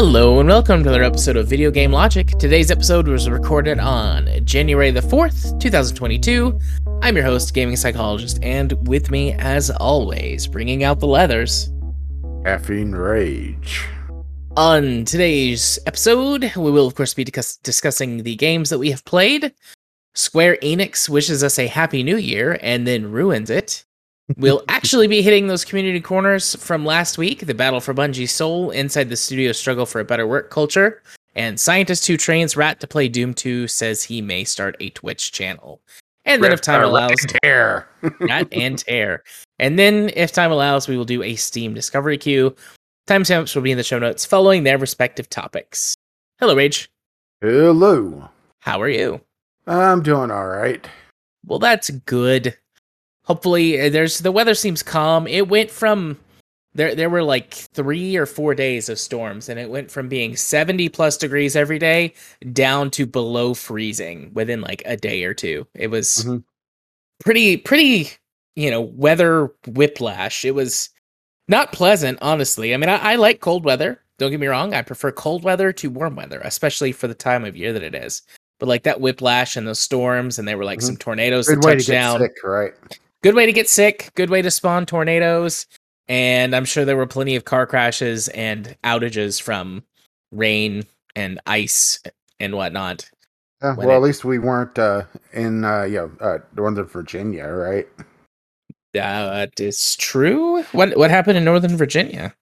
Hello and welcome to another episode of Video Game Logic. Today's episode was recorded on January the 4th, 2022. I'm your host, gaming psychologist, and with me, as always, bringing out the leathers. Caffeine Rage. On today's episode, we will, of course, be discuss- discussing the games that we have played. Square Enix wishes us a happy new year and then ruins it. We'll actually be hitting those community corners from last week the battle for Bungie's soul, inside the studio struggle for a better work culture, and scientist who trains Rat to play Doom 2 says he may start a Twitch channel. And then, if time allows, tear. Rat and Tear. And then, if time allows, we will do a Steam Discovery queue. Timestamps will be in the show notes following their respective topics. Hello, Rage. Hello. How are you? I'm doing all right. Well, that's good. Hopefully, uh, there's the weather seems calm. It went from there. There were like three or four days of storms, and it went from being 70 plus degrees every day down to below freezing within like a day or two. It was Mhm. pretty, pretty, you know, weather whiplash. It was not pleasant, honestly. I mean, I, I like cold weather. Don't get me wrong. I prefer cold weather to warm weather, especially for the time of year that it is. But like that whiplash and those storms, and there were like Mhm. some tornadoes Good way to touched get down sick, right? good way to get sick, good way to spawn tornadoes, and I'm sure there were plenty of car crashes and outages from rain and ice and whatnot. Yeah, well, it- at least we weren't uh, in uh, you know, uh, Northern Virginia, right? That is true. What what happened in Northern Virginia?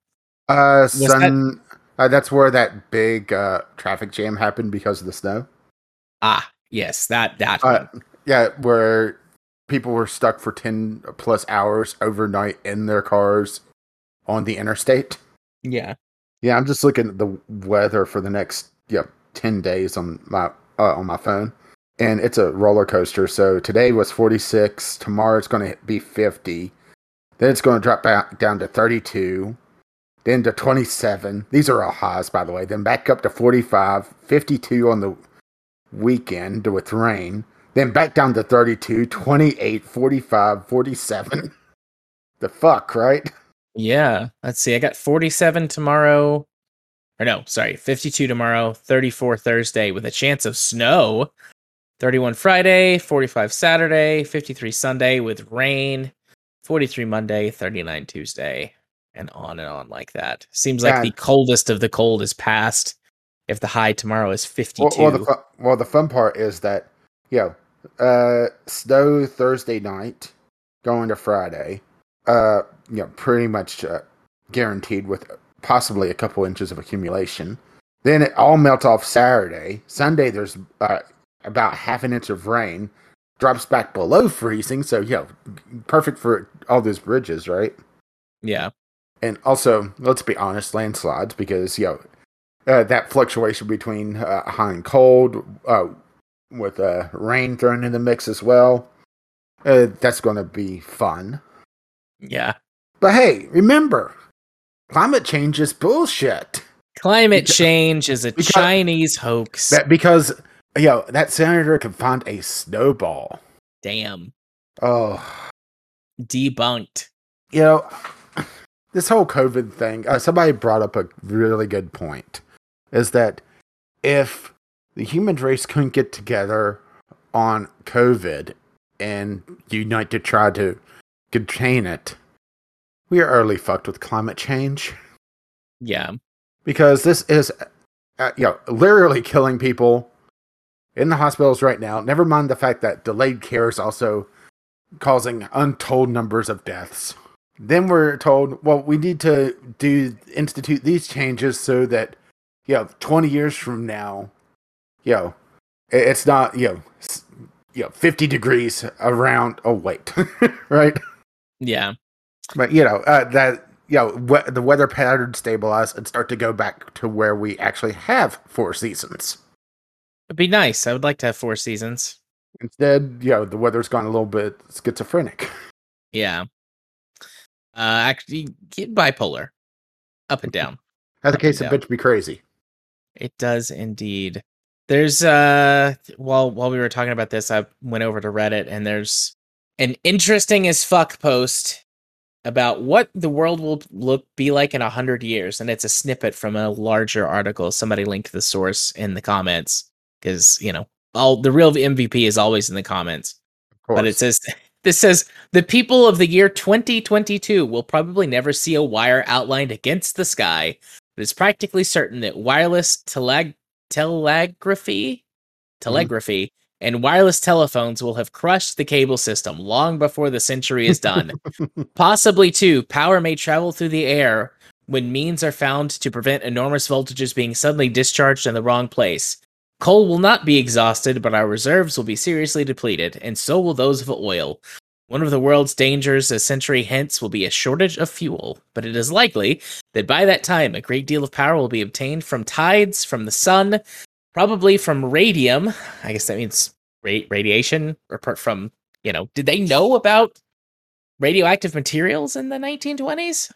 Uh, that- Uh, that's where that big uh, traffic jam happened because of the snow. Ah, yes, that that Uh, yeah, where people were stuck for ten plus hours overnight in their cars on the interstate. Yeah. Yeah, I'm just looking at the weather for the next yeah ten days on my uh, on my phone, and it's a roller coaster. So today was 46. Tomorrow it's going to be 50. Then it's going to drop back down to 32. Then to 27. These are all highs, by the way. Then back up to 45, 52 on the weekend with rain. Then back down to 32, 28, 45, 47. The fuck, right? Yeah. Let's see. I got 47 tomorrow. Or no, sorry, 52 tomorrow, 34 Thursday with a chance of snow. 31 Friday, 45 Saturday, 53 Sunday with rain, 43 Monday, 39 Tuesday, and on and on like that. Seems like Yeah. the coldest of the cold is past. If the high tomorrow is 52. Well, well, the fu- well, the fun part is that, you know, uh, snow Thursday night, going to Friday, uh, you know, pretty much uh, guaranteed with possibly a couple inches of accumulation. Then it all melts off Saturday. Sunday, there's uh, about half an inch of rain, drops back below freezing. So, yeah, perfect for all those bridges, right? yeah. and also let's be honest landslides because you know uh, that fluctuation between uh, high and cold uh, with uh, rain thrown in the mix as well uh, that's going to be fun Yeah. but hey remember climate change is bullshit Climate Because- change is a because- Chinese hoax. that because know that senator can find a snowball Damn. oh Debunked. you know this whole covid thing uh, somebody brought up a really good point is that if the human race couldn't get together on covid and unite to try to contain it we are early fucked with climate change Yeah. because this is uh, you know literally killing people in the hospitals right now never mind the fact that delayed care is also causing untold numbers of deaths then we're told well we need to do institute these changes so that you know 20 years from now you know it's not you know you know 50 degrees around oh wait right Yeah. but you know uh, that you know we- the weather pattern stabilize and start to go back to where we actually have four seasons. It'd be nice. I would like to have four seasons. Instead, yeah, the weather's gone a little bit schizophrenic. Yeah. Uh, actually, get bipolar, up and down. That's the case of bitch be crazy. It does indeed. There's uh while while we were talking about this, I went over to Reddit and there's an interesting as fuck post about what the world will look be like in a hundred years, and it's a snippet from a larger article. Somebody linked the source in the comments because you know all the real MVP is always in the comments. But it says this says the people of the year 2022 will probably never see a wire outlined against the sky. It is practically certain that wireless teleg- telegraphy, mm-hmm. telegraphy, and wireless telephones will have crushed the cable system long before the century is done. Possibly, too, power may travel through the air when means are found to prevent enormous voltages being suddenly discharged in the wrong place. Coal will not be exhausted, but our reserves will be seriously depleted, and so will those of oil. One of the world's dangers a century hence will be a shortage of fuel, but it is likely that by that time a great deal of power will be obtained from tides, from the sun, probably from radium. I guess that means ra- radiation, or from, you know, did they know about radioactive materials in the 1920s?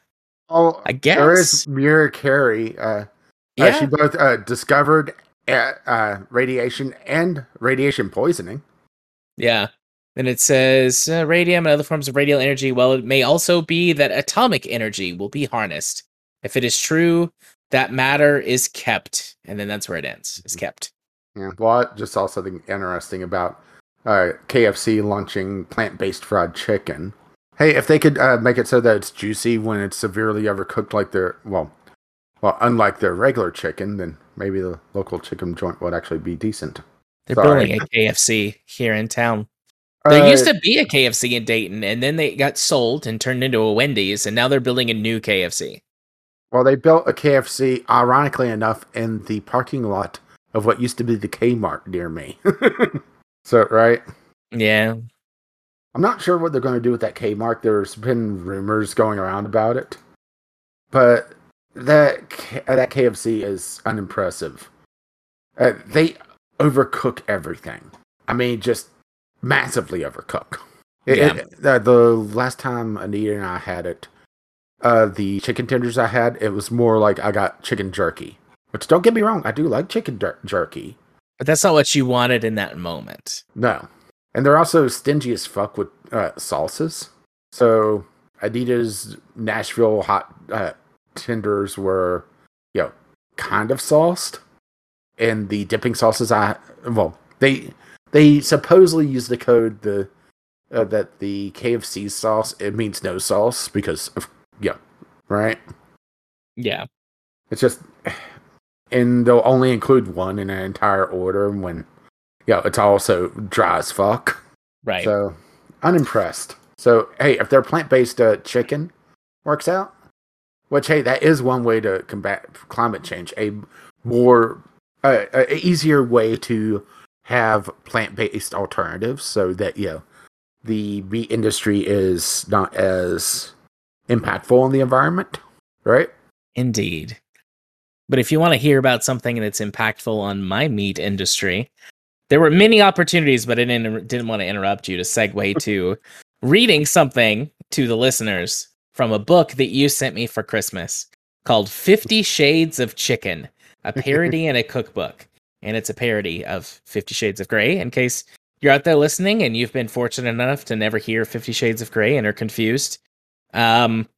Oh, I guess. there is Marie Curie. Uh, uh, Yeah. she both uh, discovered uh, radiation and radiation poisoning. Yeah. And it says uh, radium and other forms of radial energy. Well, it may also be that atomic energy will be harnessed. If it is true, that matter is kept. And then that's where it ends. Is kept. Yeah. Well, just saw something interesting about uh, KFC launching plant-based fried chicken. Hey, if they could uh, make it so that it's juicy when it's severely overcooked, like their well, well, unlike their regular chicken, then maybe the local chicken joint would actually be decent. They're Sorry. building a KFC here in town. There Uh, used to be a KFC in Dayton, and then they got sold and turned into a Wendy's, and now they're building a new KFC. Well, they built a KFC, ironically enough, in the parking lot of what used to be the Kmart near me. so, right? Yeah. I'm not sure what they're going to do with that Kmart. There's been rumors going around about it, but that uh, that KFC is unimpressive. Uh, they overcook everything. I mean, just massively overcook. It- Yeah. it- uh, the last time Anita and I had it, uh, the chicken tenders I had, it was more like I got chicken jerky. Which don't get me wrong, I do like chicken jer- jerky. But that's not what you wanted in that moment. No. And they're also stingy as fuck with uh, sauces. So Anita's Nashville hot uh, tenders were, you know, kind of sauced. And the dipping sauces I well, they they supposedly use the code the uh, that the KFC sauce it means no sauce because of yeah, right? Yeah. It's just, and they'll only include one in an entire order when, yeah, it's also dry as fuck. Right. So, unimpressed. So, hey, if their plant based uh, chicken works out, which, hey, that is one way to combat climate change, a more, uh, a easier way to have plant based alternatives so that, you know, the meat industry is not as impactful on the environment, right? Indeed. But if you want to hear about something that's impactful on my meat industry, there were many opportunities, but I didn't, didn't want to interrupt you to segue to reading something to the listeners from a book that you sent me for Christmas called Fifty Shades of Chicken, a parody and a cookbook. And it's a parody of Fifty Shades of Grey, in case you're out there listening and you've been fortunate enough to never hear Fifty Shades of Grey and are confused. Um,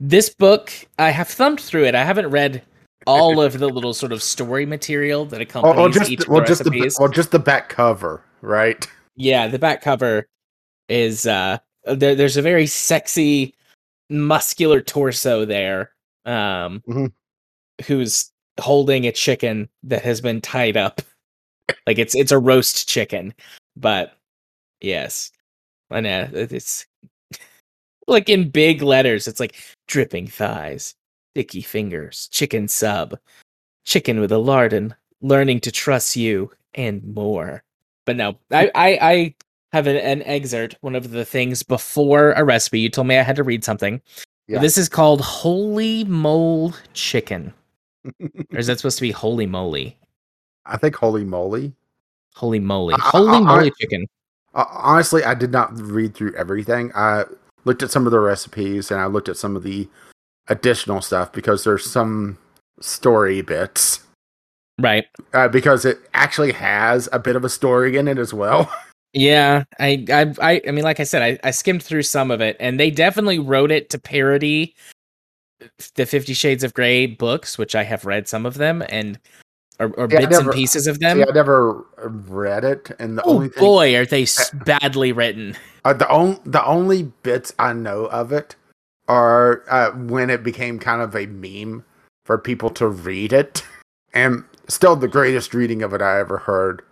this book, I have thumbed through it. I haven't read all of the little sort of story material that accompanies well, just each the just the recipes. well, just the back cover, right? yeah, the back cover is uh there, there's a very sexy muscular torso there um Mhm. who's holding a chicken that has been tied up. Like it's it's a roast chicken but yes. I know it's like in big letters it's like dripping thighs sticky fingers chicken sub chicken with a lardon learning to trust you and more. But no i i, I have an, an excerpt one of the things before a recipe you told me i had to read something Yeah. this is called holy mole chicken or is that supposed to be holy moly I think holy moly. holy moly I- I- holy I- moly chicken Uh, honestly, I did not read through everything. I looked at some of the recipes and I looked at some of the additional stuff because there's some story bits Right. uh, because it actually has a bit of a story in it as well. Yeah, I, I, I, I mean, like I said, I, I skimmed through some of it, and they definitely wrote it to parody the Fifty Shades of Grey books, which I have read some of them, and or, or Yeah, bits never- and pieces of them. See, I never read it, and the oh only thing, boy, are they badly written! uh, the only the only bits I know of it are uh, when it became kind of a meme for people to read it, and still the greatest reading of it I ever heard.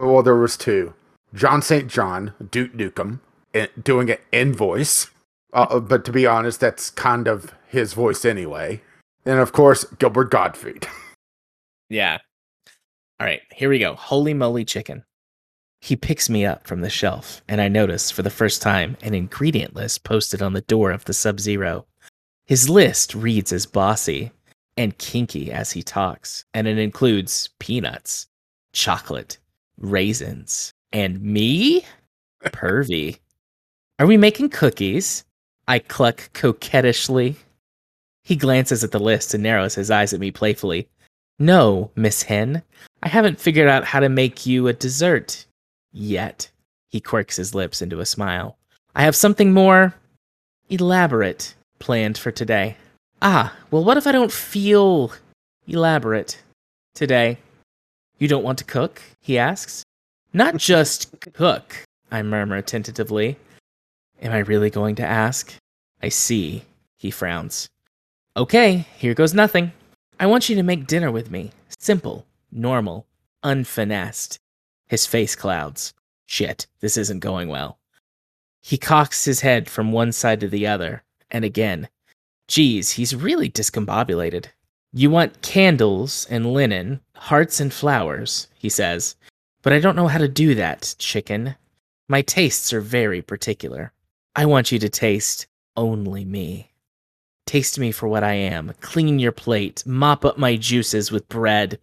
Well, there was two: John St. John, Duke Nukem, eh, doing an in voice. Uh, but to be honest, that's kind of his voice anyway. And of course, Gilbert Gottfried. Yeah. All right, here we go. Holy moly chicken. He picks me up from the shelf, and I notice for the first time an ingredient list posted on the door of the Sub Zero. His list reads as bossy and kinky as he talks, and it includes peanuts, chocolate, raisins, and me? Pervy. Are we making cookies? I cluck coquettishly. He glances at the list and narrows his eyes at me playfully. No, Miss Hen, I haven't figured out how to make you a dessert yet. He quirks his lips into a smile. I have something more elaborate planned for today. Ah, well, what if I don't feel elaborate today? You don't want to cook? He asks. Not just cook, I murmur tentatively. Am I really going to ask? I see. He frowns. Okay, here goes nothing. I want you to make dinner with me. Simple, normal, unfinessed. His face clouds. Shit, this isn't going well. He cocks his head from one side to the other, and again. Geez, he's really discombobulated. You want candles and linen, hearts and flowers, he says. But I don't know how to do that, chicken. My tastes are very particular. I want you to taste only me. Taste me for what I am. Clean your plate. Mop up my juices with bread.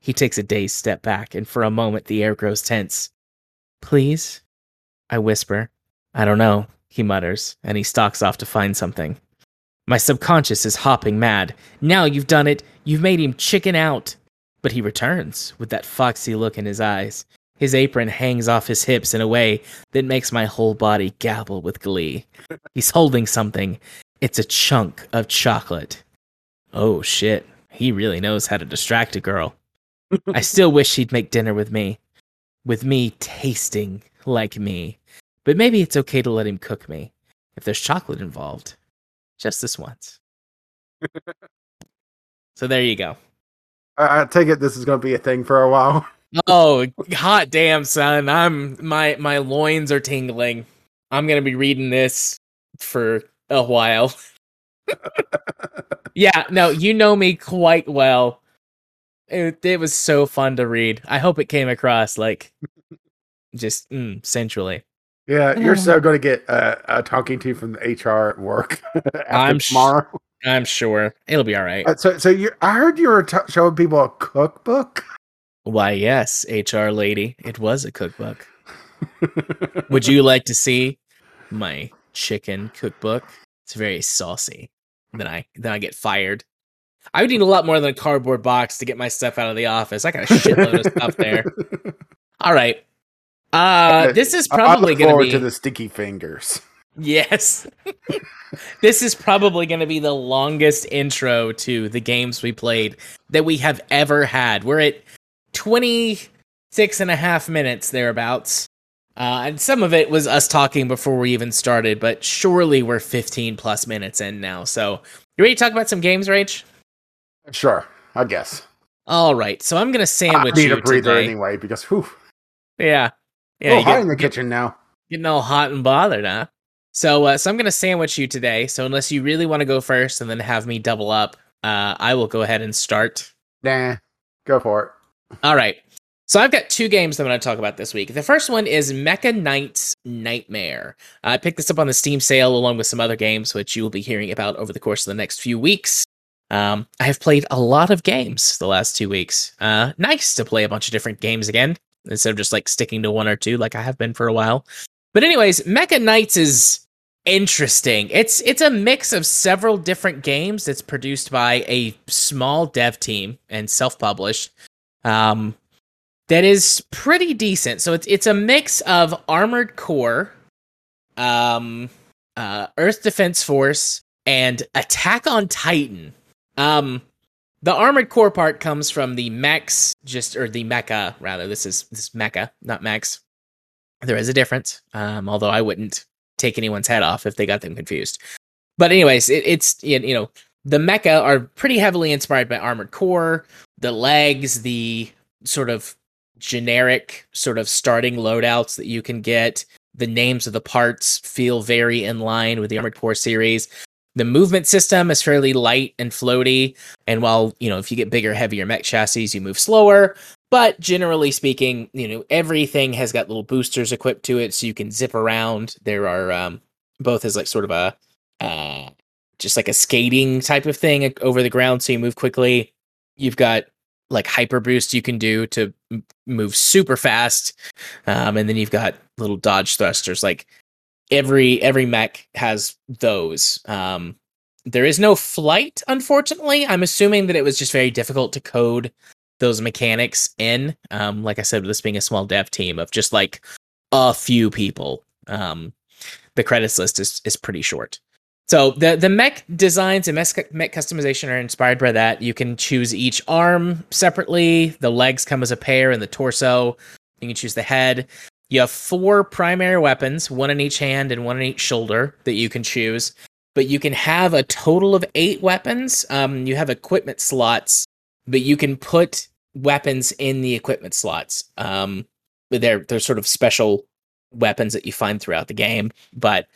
He takes a dazed step back, and for a moment the air grows tense. Please? I whisper. I don't know, he mutters, and he stalks off to find something. My subconscious is hopping mad. Now you've done it. You've made him chicken out. But he returns with that foxy look in his eyes. His apron hangs off his hips in a way that makes my whole body gabble with glee. He's holding something. It's a chunk of chocolate. Oh shit, he really knows how to distract a girl. I still wish he'd make dinner with me. With me tasting like me. But maybe it's okay to let him cook me if there's chocolate involved. Just this once. so there you go. I, I take it this is going to be a thing for a while. Oh, hot damn, son. I'm my my loins are tingling. I'm gonna be reading this for a while. yeah, no, you know me quite well. It, it was so fun to read. I hope it came across like just mm, sensually. Yeah, you're so going to get uh, a talking to from the HR at work after I'm sh- tomorrow. I'm sure it'll be all right. Uh, so, so you, I heard you were t- showing people a cookbook. Why, yes, HR lady, it was a cookbook. Would you like to see my chicken cookbook? It's very saucy. Then I then I get fired. I would need a lot more than a cardboard box to get my stuff out of the office. I got a shitload of stuff there. All right. Uh this is I- I probably going to forward be to the sticky fingers. Yes. this is probably going to be the longest intro to the games we played that we have ever had. We're at 26 and a half minutes thereabouts. Uh, and some of it was us talking before we even started, but surely we're 15 plus minutes in now. So, you ready to talk about some games, Rach? Sure, I guess. All right. So, I'm going to I sandwich need you a breather today. anyway because whew, Yeah. Yeah. you hot get- in the kitchen now. getting all hot and bothered, huh? So, uh, so I'm gonna sandwich you today. So, unless you really want to go first and then have me double up, uh, I will go ahead and start. Nah, go for it. All right. So I've got two games I'm going to talk about this week. The first one is Mecha Knight's Nightmare. I picked this up on the Steam sale along with some other games, which you will be hearing about over the course of the next few weeks. Um, I have played a lot of games the last two weeks. Uh, nice to play a bunch of different games again instead of just like sticking to one or two like I have been for a while. But anyways, Mecha Knights is interesting. It's it's a mix of several different games that's produced by a small dev team and self-published. Um, that is pretty decent. So it's it's a mix of armored core, um, uh, Earth Defense Force, and Attack on Titan. Um, the armored core part comes from the mechs, just or the mecha rather. This is this is mecha, not mechs. There is a difference, um, although I wouldn't take anyone's head off if they got them confused. But anyways, it, it's you know the mecha are pretty heavily inspired by armored core. The legs, the sort of generic sort of starting loadouts that you can get. The names of the parts feel very in line with the Armored Core series. The movement system is fairly light and floaty. And while, you know, if you get bigger, heavier mech chassis, you move slower. But generally speaking, you know, everything has got little boosters equipped to it so you can zip around. There are um, both as like sort of a uh, just like a skating type of thing over the ground so you move quickly. You've got like hyper boost you can do to move super fast. Um, and then you've got little dodge thrusters. Like every every mech has those. Um, there is no flight, unfortunately. I'm assuming that it was just very difficult to code those mechanics in. Um, like I said, this being a small dev team of just like a few people. Um, the credits list is is pretty short. So the the mech designs and mech, mech customization are inspired by that. You can choose each arm separately. The legs come as a pair, and the torso. You can choose the head. You have four primary weapons, one in each hand and one in each shoulder that you can choose. But you can have a total of eight weapons. Um, you have equipment slots, but you can put weapons in the equipment slots. Um, they're they're sort of special weapons that you find throughout the game, but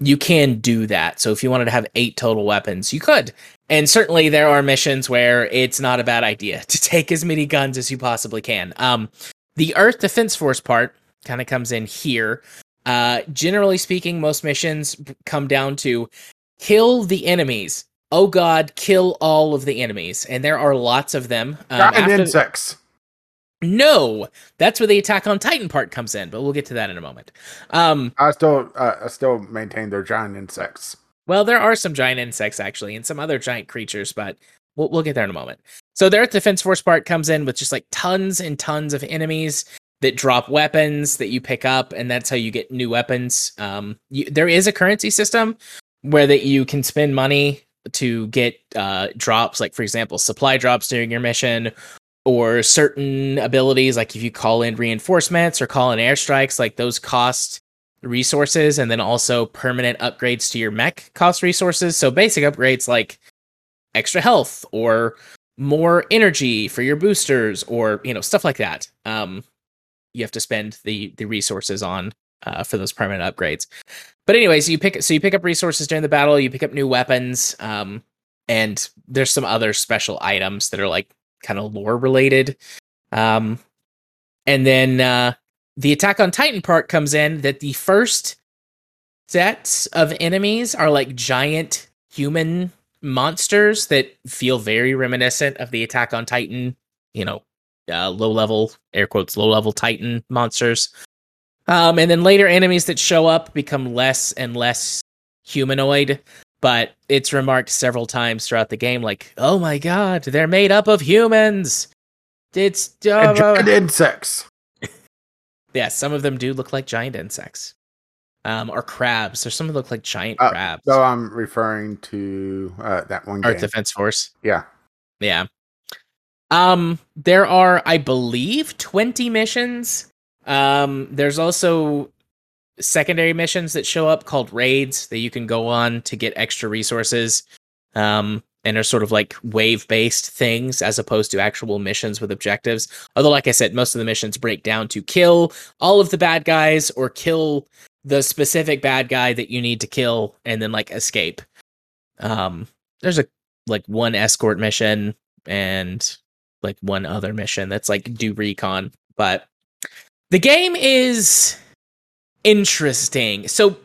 you can do that. So if you wanted to have eight total weapons, you could. And certainly there are missions where it's not a bad idea to take as many guns as you possibly can. Um, the Earth Defense Force part kind of comes in here. Uh, generally speaking, most missions come down to kill the enemies. Oh God, kill all of the enemies, and there are lots of them. Um, and after- insects. No, that's where the Attack on Titan part comes in, but we'll get to that in a moment. Um, I still, uh, I still maintain they're giant insects. Well, there are some giant insects actually, and some other giant creatures, but we'll we'll get there in a moment. So the Earth Defense Force part comes in with just like tons and tons of enemies that drop weapons that you pick up, and that's how you get new weapons. Um, you, there is a currency system where that you can spend money to get uh, drops, like for example, supply drops during your mission, or certain abilities like if you call in reinforcements or call in airstrikes like those cost resources and then also permanent upgrades to your mech cost resources so basic upgrades like extra health or more energy for your boosters or you know stuff like that um you have to spend the the resources on uh, for those permanent upgrades but anyways you pick so you pick up resources during the battle you pick up new weapons um and there's some other special items that are like kind of lore related. Um, and then uh, the Attack on Titan part comes in that the first sets of enemies are like giant human monsters that feel very reminiscent of the Attack on Titan, you know, uh, low level, air quotes, low level Titan monsters. Um, and then later enemies that show up become less and less humanoid but it's remarked several times throughout the game like oh my god they're made up of humans! It's uh, giant insects. Yeah some of them do look like giant insects. Um, or crabs. Or some of them look like giant uh, crabs. So i'm referring to uh, that one game. earth defense force. Yeah. Yeah um there are i believe 20 missions um there's also secondary missions that show up called raids that you can go on to get extra resources um, and are sort of like wave based things as opposed to actual missions with objectives. Although, like I said, most of the missions break down to kill all of the bad guys or kill the specific bad guy that you need to kill and then like escape. Um, there's a like one escort mission and like one other mission that's like do recon, but the game is interesting. So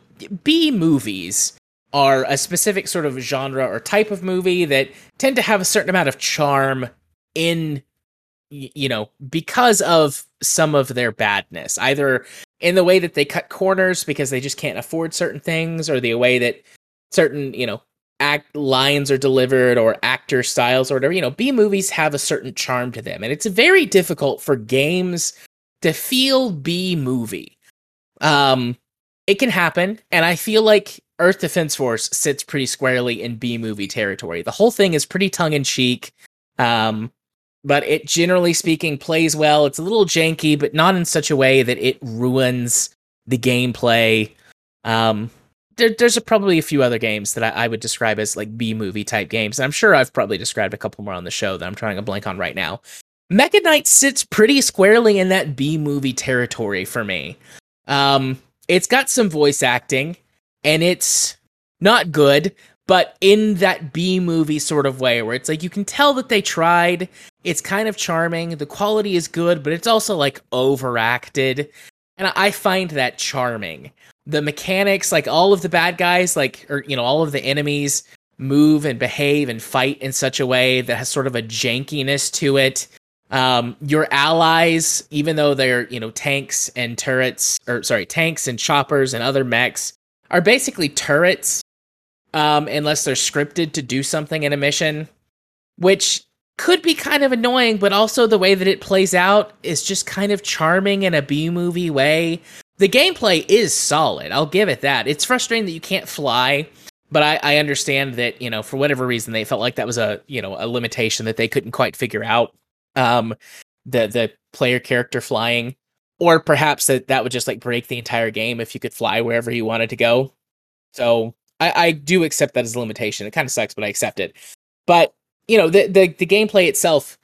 B movies are a specific sort of genre or type of movie that tend to have a certain amount of charm in you know because of some of their badness either in the way that they cut corners because they just can't afford certain things or the way that certain you know act lines are delivered or actor styles or whatever. You know, B movies have a certain charm to them, and it's very difficult for games to feel B movie. Um, it can happen, and I feel like Earth Defense Force sits pretty squarely in B movie territory. The whole thing is pretty tongue in cheek. Um, but it generally speaking plays well. It's a little janky, but not in such a way that it ruins the gameplay. Um, there, there's a, probably a few other games that I, I, would describe as like B movie type games. And I'm sure I've probably described a couple more on the show that I'm trying to blank on right now. Mecha Knight sits pretty squarely in that B movie territory for me. Um, it's got some voice acting, and it's not good, but in that B movie sort of way where it's like you can tell that they tried. It's kind of charming. The quality is good, but it's also like overacted. And I find that charming. The mechanics, like all of the bad guys, like, or, you know, all of the enemies move and behave and fight in such a way that has sort of a jankiness to it. Um, your allies, even though they're, you know, tanks and turrets, or sorry, tanks and choppers and other mechs, are basically turrets um, unless they're scripted to do something in a mission, which could be kind of annoying, but also the way that it plays out is just kind of charming in a B movie way. The gameplay is solid, I'll give it that. It's frustrating that you can't fly, but I, I understand that, you know, for whatever reason they felt like that was a, you know, a limitation that they couldn't quite figure out. Um the the player character flying. Or perhaps that that would just like break the entire game if you could fly wherever you wanted to go. So I, I do accept that as a limitation. It kind of sucks, but I accept it. But you know, the, the the gameplay itself,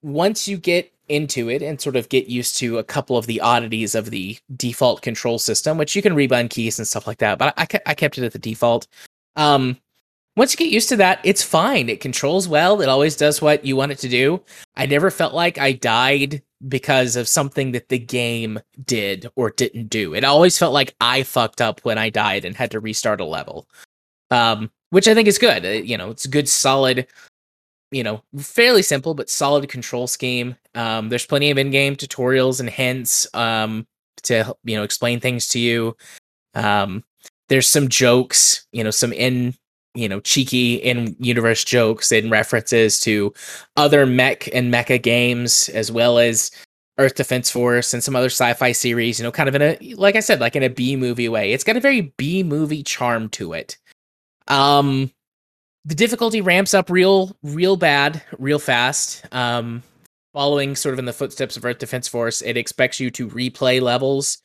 once you get into it and sort of get used to a couple of the oddities of the default control system, which you can rebind keys and stuff like that, but I, I kept it at the default. Um, once you get used to that, it's fine. It controls well. It always does what you want it to do. I never felt like I died because of something that the game did or didn't do. It always felt like I fucked up when I died and had to restart a level. Um, which I think is good. Uh, you know, it's good, solid, you know, fairly simple but solid control scheme. Um, there's plenty of in-game tutorials and hints um, to you know explain things to you. Um, there's some jokes, you know, some in you know cheeky in universe jokes and references to other mech and mecha games as well as Earth Defense Force and some other sci-fi series, you know, kind of in a like I said, like in a B movie way. It's got a very B movie charm to it. Um the difficulty ramps up real real bad, real fast. Um following sort of in the footsteps of Earth Defense Force, it expects you to replay levels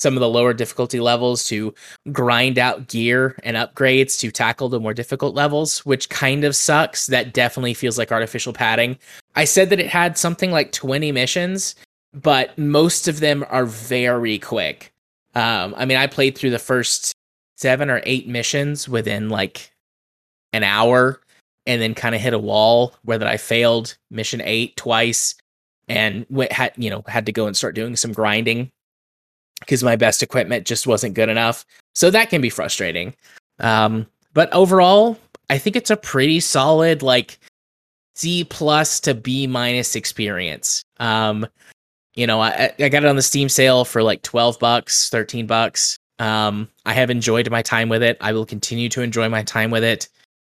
some of the lower difficulty levels to grind out gear and upgrades to tackle the more difficult levels, which kind of sucks. That definitely feels like artificial padding. I said that it had something like 20 missions, but most of them are very quick. Um, I mean, I played through the first seven or eight missions within like an hour and then kind of hit a wall where that I failed mission eight twice and went, had, you know, had to go and start doing some grinding because my best equipment just wasn't good enough. So that can be frustrating. Um, but overall, I think it's a pretty solid like C plus to B minus experience. Um, you know, I, I got it on the Steam sale for like 12 bucks, 13 bucks. Um, I have enjoyed my time with it. I will continue to enjoy my time with it.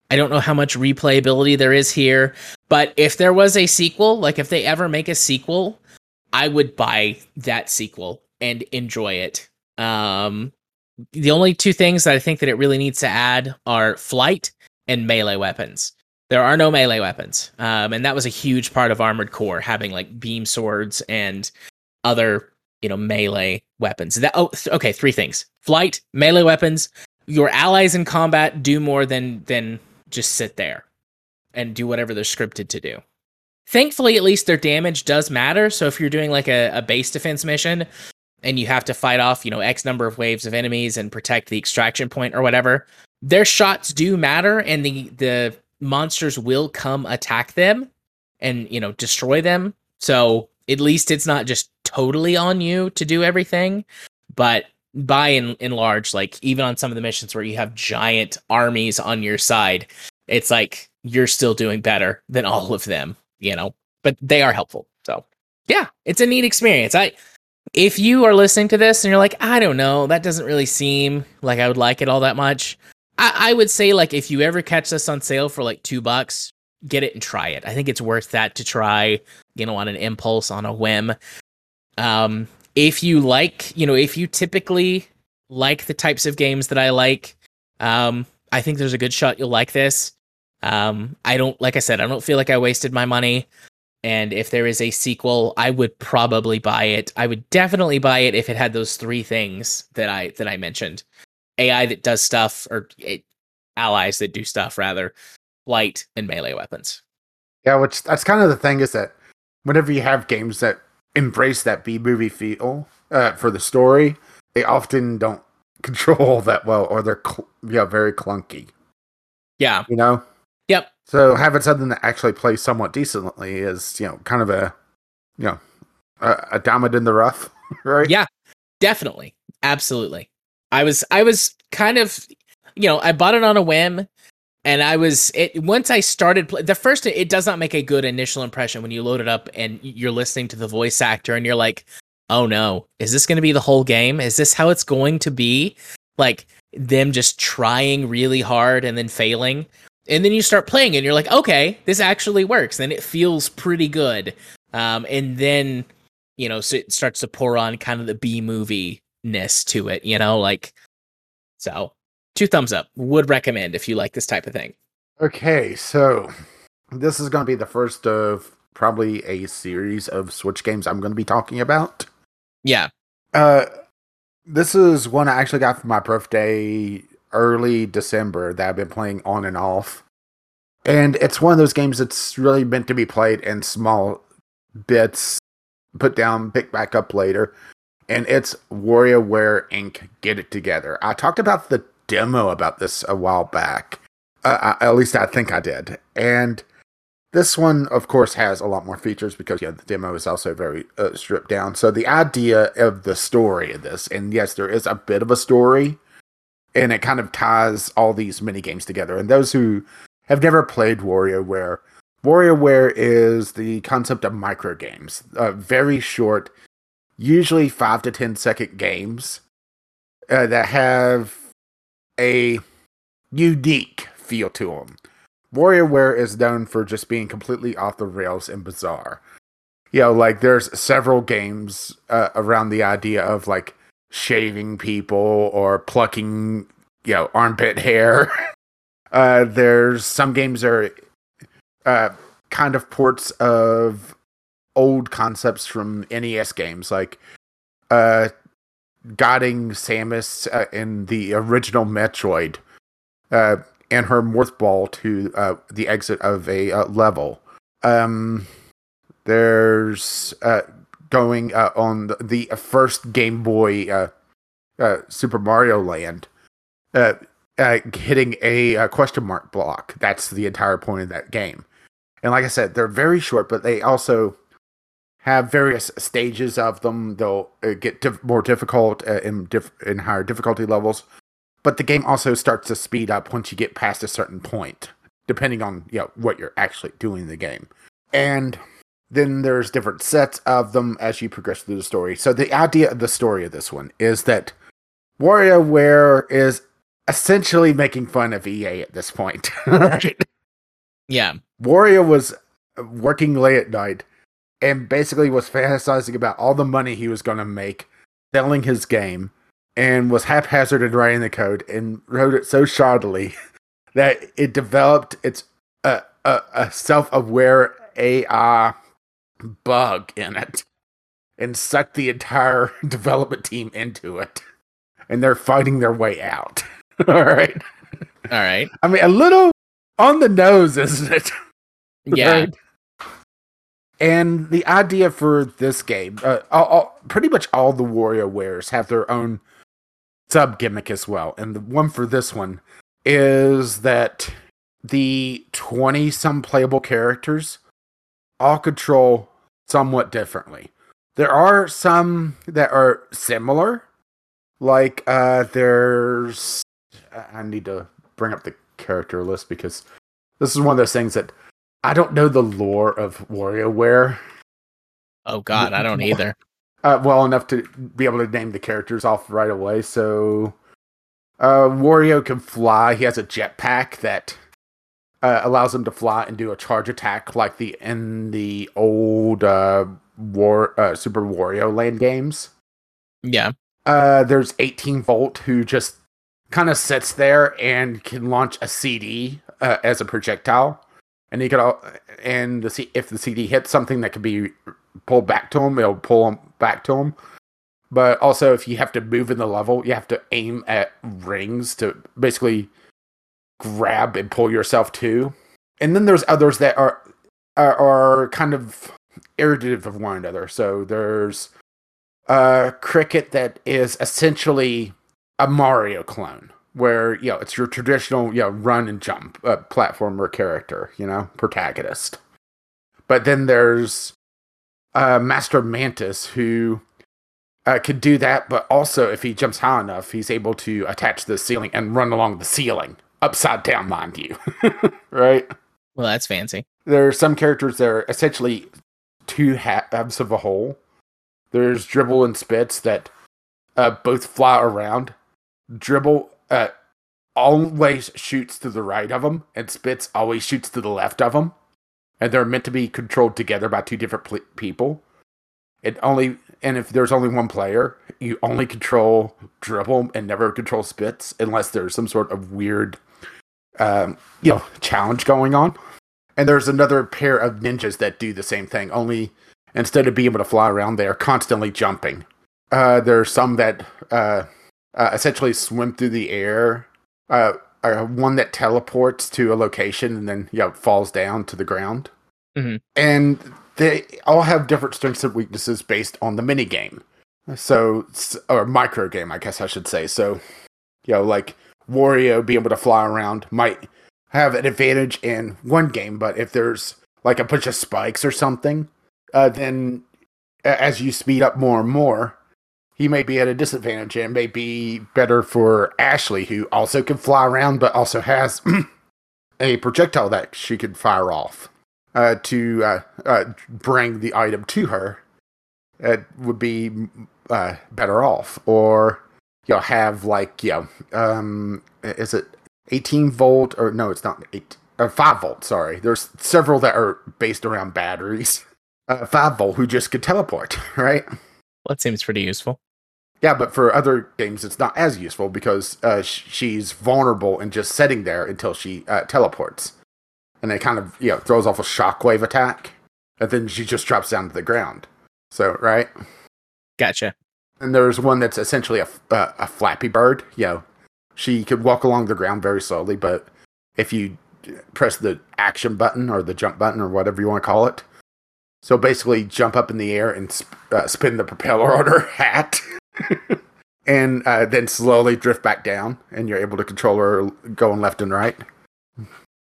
I don't know how much replayability there is here, but if there was a sequel, like if they ever make a sequel, I would buy that sequel and enjoy it. Um, the only two things that I think that it really needs to add are flight and melee weapons. There are no melee weapons, um, and that was a huge part of Armored Core having like beam swords and other you know melee weapons. That oh th- okay, three things: flight, melee weapons. Your allies in combat do more than than just sit there and do whatever they're scripted to do. Thankfully, at least their damage does matter. So if you're doing like a, a base defense mission, and you have to fight off, you know, X number of waves of enemies and protect the extraction point or whatever, their shots do matter and the the monsters will come attack them and, you know, destroy them. So at least it's not just totally on you to do everything, but by and in large, like even on some of the missions where you have giant armies on your side, it's like you're still doing better than all of them, you know. But they are helpful. So yeah, it's a neat experience. I if you are listening to this and you're like, I don't know, that doesn't really seem like I would like it all that much, I, I would say like if you ever catch this on sale for like two bucks, get it and try it. I think it's worth that to try, you know, on an impulse, on a whim. Um, if you like, you know, if you typically like the types of games that I like, um, I think there's a good shot you'll like this. Um, I don't, like I said, I don't feel like I wasted my money. And if there is a sequel, I would probably buy it. I would definitely buy it if it had those three things that I that I mentioned: AI that does stuff, or it, allies that do stuff, rather, light and melee weapons. Yeah, which that's kind of the thing is that whenever you have games that embrace that B movie feel uh, for the story, they often don't control that well, or they're cl- yeah very clunky. Yeah. You know. Yep. So having something that actually plays somewhat decently is you know kind of a you know a, a diamond in the rough, right? Yeah. Definitely. Absolutely. I was I was kind of you know I bought it on a whim and I was it once I started the first it does not make a good initial impression when you load it up and you're listening to the voice actor and you're like, "Oh no, is this going to be the whole game? Is this how it's going to be?" Like them just trying really hard and then failing. And then you start playing and you're like, "Okay, this actually works." Then it feels pretty good. Um and then you know, so it starts to pour on kind of the B movie ness to it, you know, like so two thumbs up. Would recommend if you like this type of thing. Okay, so this is going to be the first of probably a series of Switch games I'm going to be talking about. Yeah. Uh, this is one I actually got for my birthday early December that I've been playing on and off. And it's one of those games that's really meant to be played in small bits, put down, pick back up later. And it's WarioWare Inc. Get It Together. I talked about the demo about this a while back. Uh, I, at least I think I did. And this one, of course, has a lot more features because yeah, the demo is also very uh, stripped down. So the idea of the story of this, and yes, there is a bit of a story, and it kind of ties all these mini games together. And those who have never played WarioWare, WarioWare is the concept of micro games, uh, very short, usually five to ten second games uh, that have a unique feel to them. WarioWare is known for just being completely off the rails and bizarre. You know, like there's several games uh, around the idea of like shaving people or plucking, you know, armpit hair. uh, there's some games are uh, kind of ports of old concepts from NES games, like uh, guiding Samus uh, in the original Metroid uh, and her morph ball to uh, the exit of a uh, level. Um, there's uh, going uh, on the, the first Game Boy Super Mario Land, hitting a question mark block. That's the entire point of that game. And like I said, they're very short, but they also have various stages of them. They'll uh, get diff- more difficult uh, in diff- in higher difficulty levels, but the game also starts to speed up once you get past a certain point, depending on you know, what you're actually doing in the game. And then there's different sets of them as you progress through the story. So the idea of the story of this one is that WarioWare is essentially making fun of EA at this point. Yeah. Wario was working late at night and basically was fantasizing about all the money he was going to make selling his game and was haphazard in writing the code and wrote it so shoddily that it developed its uh, a, a self-aware AI bug in it and sucked the entire development team into it and they're fighting their way out all right All right. i mean a little on the nose isn't it Yeah. Right? And the idea for this game, uh, all, all, pretty much all the WarioWares have their own sub gimmick as well. And the one for this one is that the 20 some playable characters all control somewhat differently. There are some that are similar, like uh, there's. I need to bring up the character list because this is one of those things that I don't know the lore of WarioWare Oh God, I don't either. uh, well enough to be able to name the characters off right away. So Uh, Wario can fly. He has a jetpack that uh, allows him to fly and do a charge attack like the in the old uh, War uh, Super Wario Land games. Yeah. Uh, there's 18 Volt who just kind of sits there and can launch a CD uh, as a projectile, and he could all and the C- if the CD hits something that could be pulled back to him, it'll pull him back to him. But also, if you have to move in the level, you have to aim at rings to basically grab and pull yourself to. And then there's others that are are, are kind of irritative of one another. So there's a cricket that is essentially a Mario clone, where you know it's your traditional you know run and jump uh, platformer character, you know protagonist. But then there's uh, Master Mantis who uh, could do that, but also if he jumps high enough, he's able to attach to the ceiling and run along the ceiling upside down, mind you. right? Well, that's fancy. There are some characters that are essentially two halves of a whole. There's Dribble and Spitz that uh, both fly around. Dribble uh, always shoots to the right of them, and Spitz always shoots to the left of them. And they're meant to be controlled together by two different pl- people. It only and if there's only one player, you only control Dribble and never control Spitz unless there's some sort of weird, um, you know, challenge going on. And there's another pair of ninjas that do the same thing. Only instead of being able to fly around, they are constantly jumping. Uh, are some that uh, uh, essentially swim through the air. Uh, uh, one that teleports to a location and then you know falls down to the ground. Mhm. And they all have different strengths and weaknesses based on the mini game. So or micro game, I guess I should say. So you know, like Wario being able to fly around might have an advantage in one game, but if there's like a bunch of spikes or something, uh, then as you speed up more and more, he may be at a disadvantage and may be better for Ashley, who also can fly around but also has a projectile that she could fire off uh, to uh, uh, bring the item to her. It would be uh, better off, or you know, have like you know, um, is it 18 volt or no, it's not eight or five volt. Sorry, there's several that are based around batteries. Uh, five volt who just could teleport, right? Well, that seems pretty useful. Yeah, but for other games, it's not as useful because uh, sh- she's vulnerable and just sitting there until she uh, teleports, and it kind of you know throws off a shockwave attack, and then she just drops down to the ground. So right, Gotcha. and there's one that's essentially a uh, a Flappy Bird. You know, she could walk along the ground very slowly, but if you press the action button or the jump button or whatever you want to call it, so basically jump up in the air and sp- uh, spin the propeller on her hat. And uh, then slowly drift back down, and you're able to control her going left and right.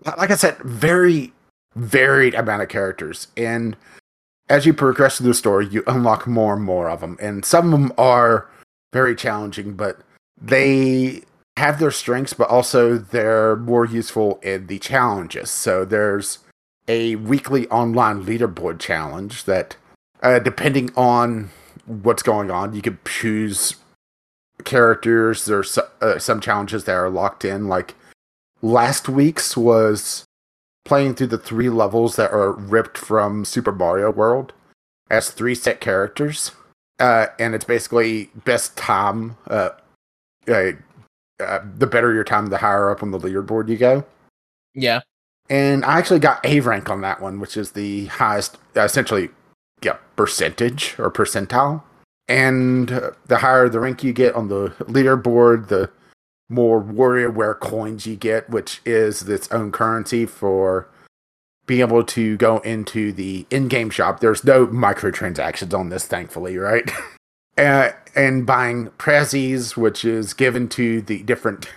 Like I said, very varied amount of characters, and as you progress through the story, you unlock more and more of them, and some of them are very challenging, but they have their strengths, but also they're more useful in the challenges. So there's a weekly online leaderboard challenge that, uh, depending on what's going on, you can choose characters. There's uh, some challenges that are locked in. Like last week's was playing through the three levels that are ripped from Super Mario World as three set characters. Uh, and it's basically best time. Uh, uh, uh, the better your time, the higher up on the leaderboard you go. Yeah. And I actually got A rank on that one, which is the highest, uh, essentially, yeah, percentage or percentile. And uh, the higher the rank you get on the leaderboard, the more WarioWare coins you get, which is its own currency for being able to go into the in-game shop. There's no microtransactions on this, thankfully, right? uh, and buying prezzies, which is given to the different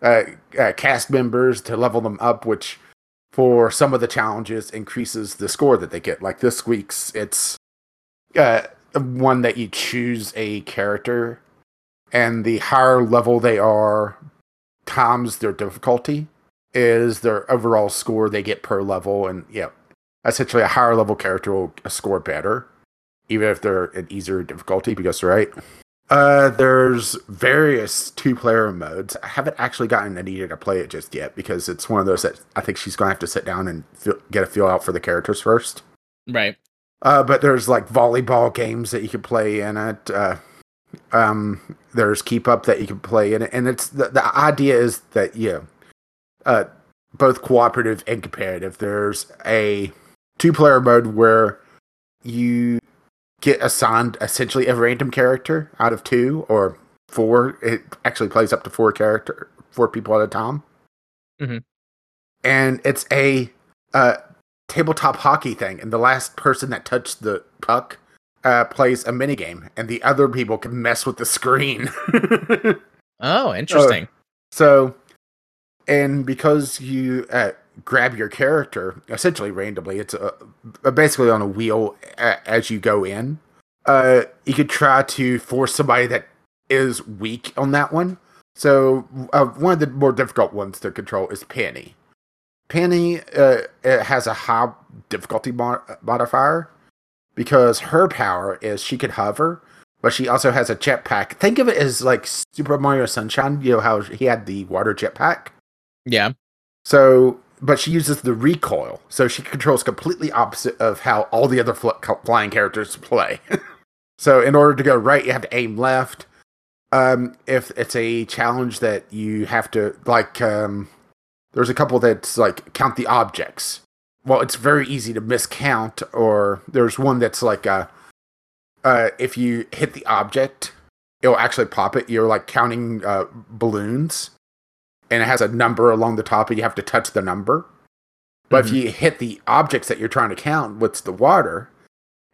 uh, uh, cast members to level them up, which for some of the challenges increases the score that they get. Like this week's, it's uh, one that you choose a character, and the higher level they are, times their difficulty is their overall score they get per level, and yeah, essentially a higher level character will score better, even if they're an easier difficulty. Because right, Uh, there's various two-player modes. I haven't actually gotten Anita to play it just yet because it's one of those that I think she's going to have to sit down and feel, get a feel out for the characters first. Right. Uh, but there's like volleyball games that you can play in it. Uh, um, there's keep up that you can play in it, and it's the, the idea is that you know, uh, both cooperative and competitive. There's a two-player mode where you get assigned essentially a random character out of two or four. It actually plays up to four character, four people at a time, Mhm. and it's a uh, tabletop hockey thing. And the last person that touched the puck uh, plays a mini game, and the other people can mess with the screen. Oh, interesting. So, and because you uh, grab your character essentially randomly, it's uh, basically on a wheel a- as you go in. Uh, you could try to force somebody that is weak on that one. So, uh, one of the more difficult ones to control is Penny. Penny uh, it has a high difficulty mod- modifier because her power is she can hover, but she also has a jetpack. Think of it as like Super Mario Sunshine. You know how he had the water jetpack. yeah. So, but she uses the recoil, so she controls completely opposite of how all the other fl- flying characters play. so, in order to go right, you have to aim left. Um, if it's a challenge that you have to like, um, there's a couple that's like count the objects. Well, it's very easy to miscount, or there's one that's like, uh, uh, if you hit the object, it'll actually pop it. You're like counting uh, balloons and it has a number along the top and you have to touch the number. But if Mhm. you hit the objects that you're trying to count, what's the water,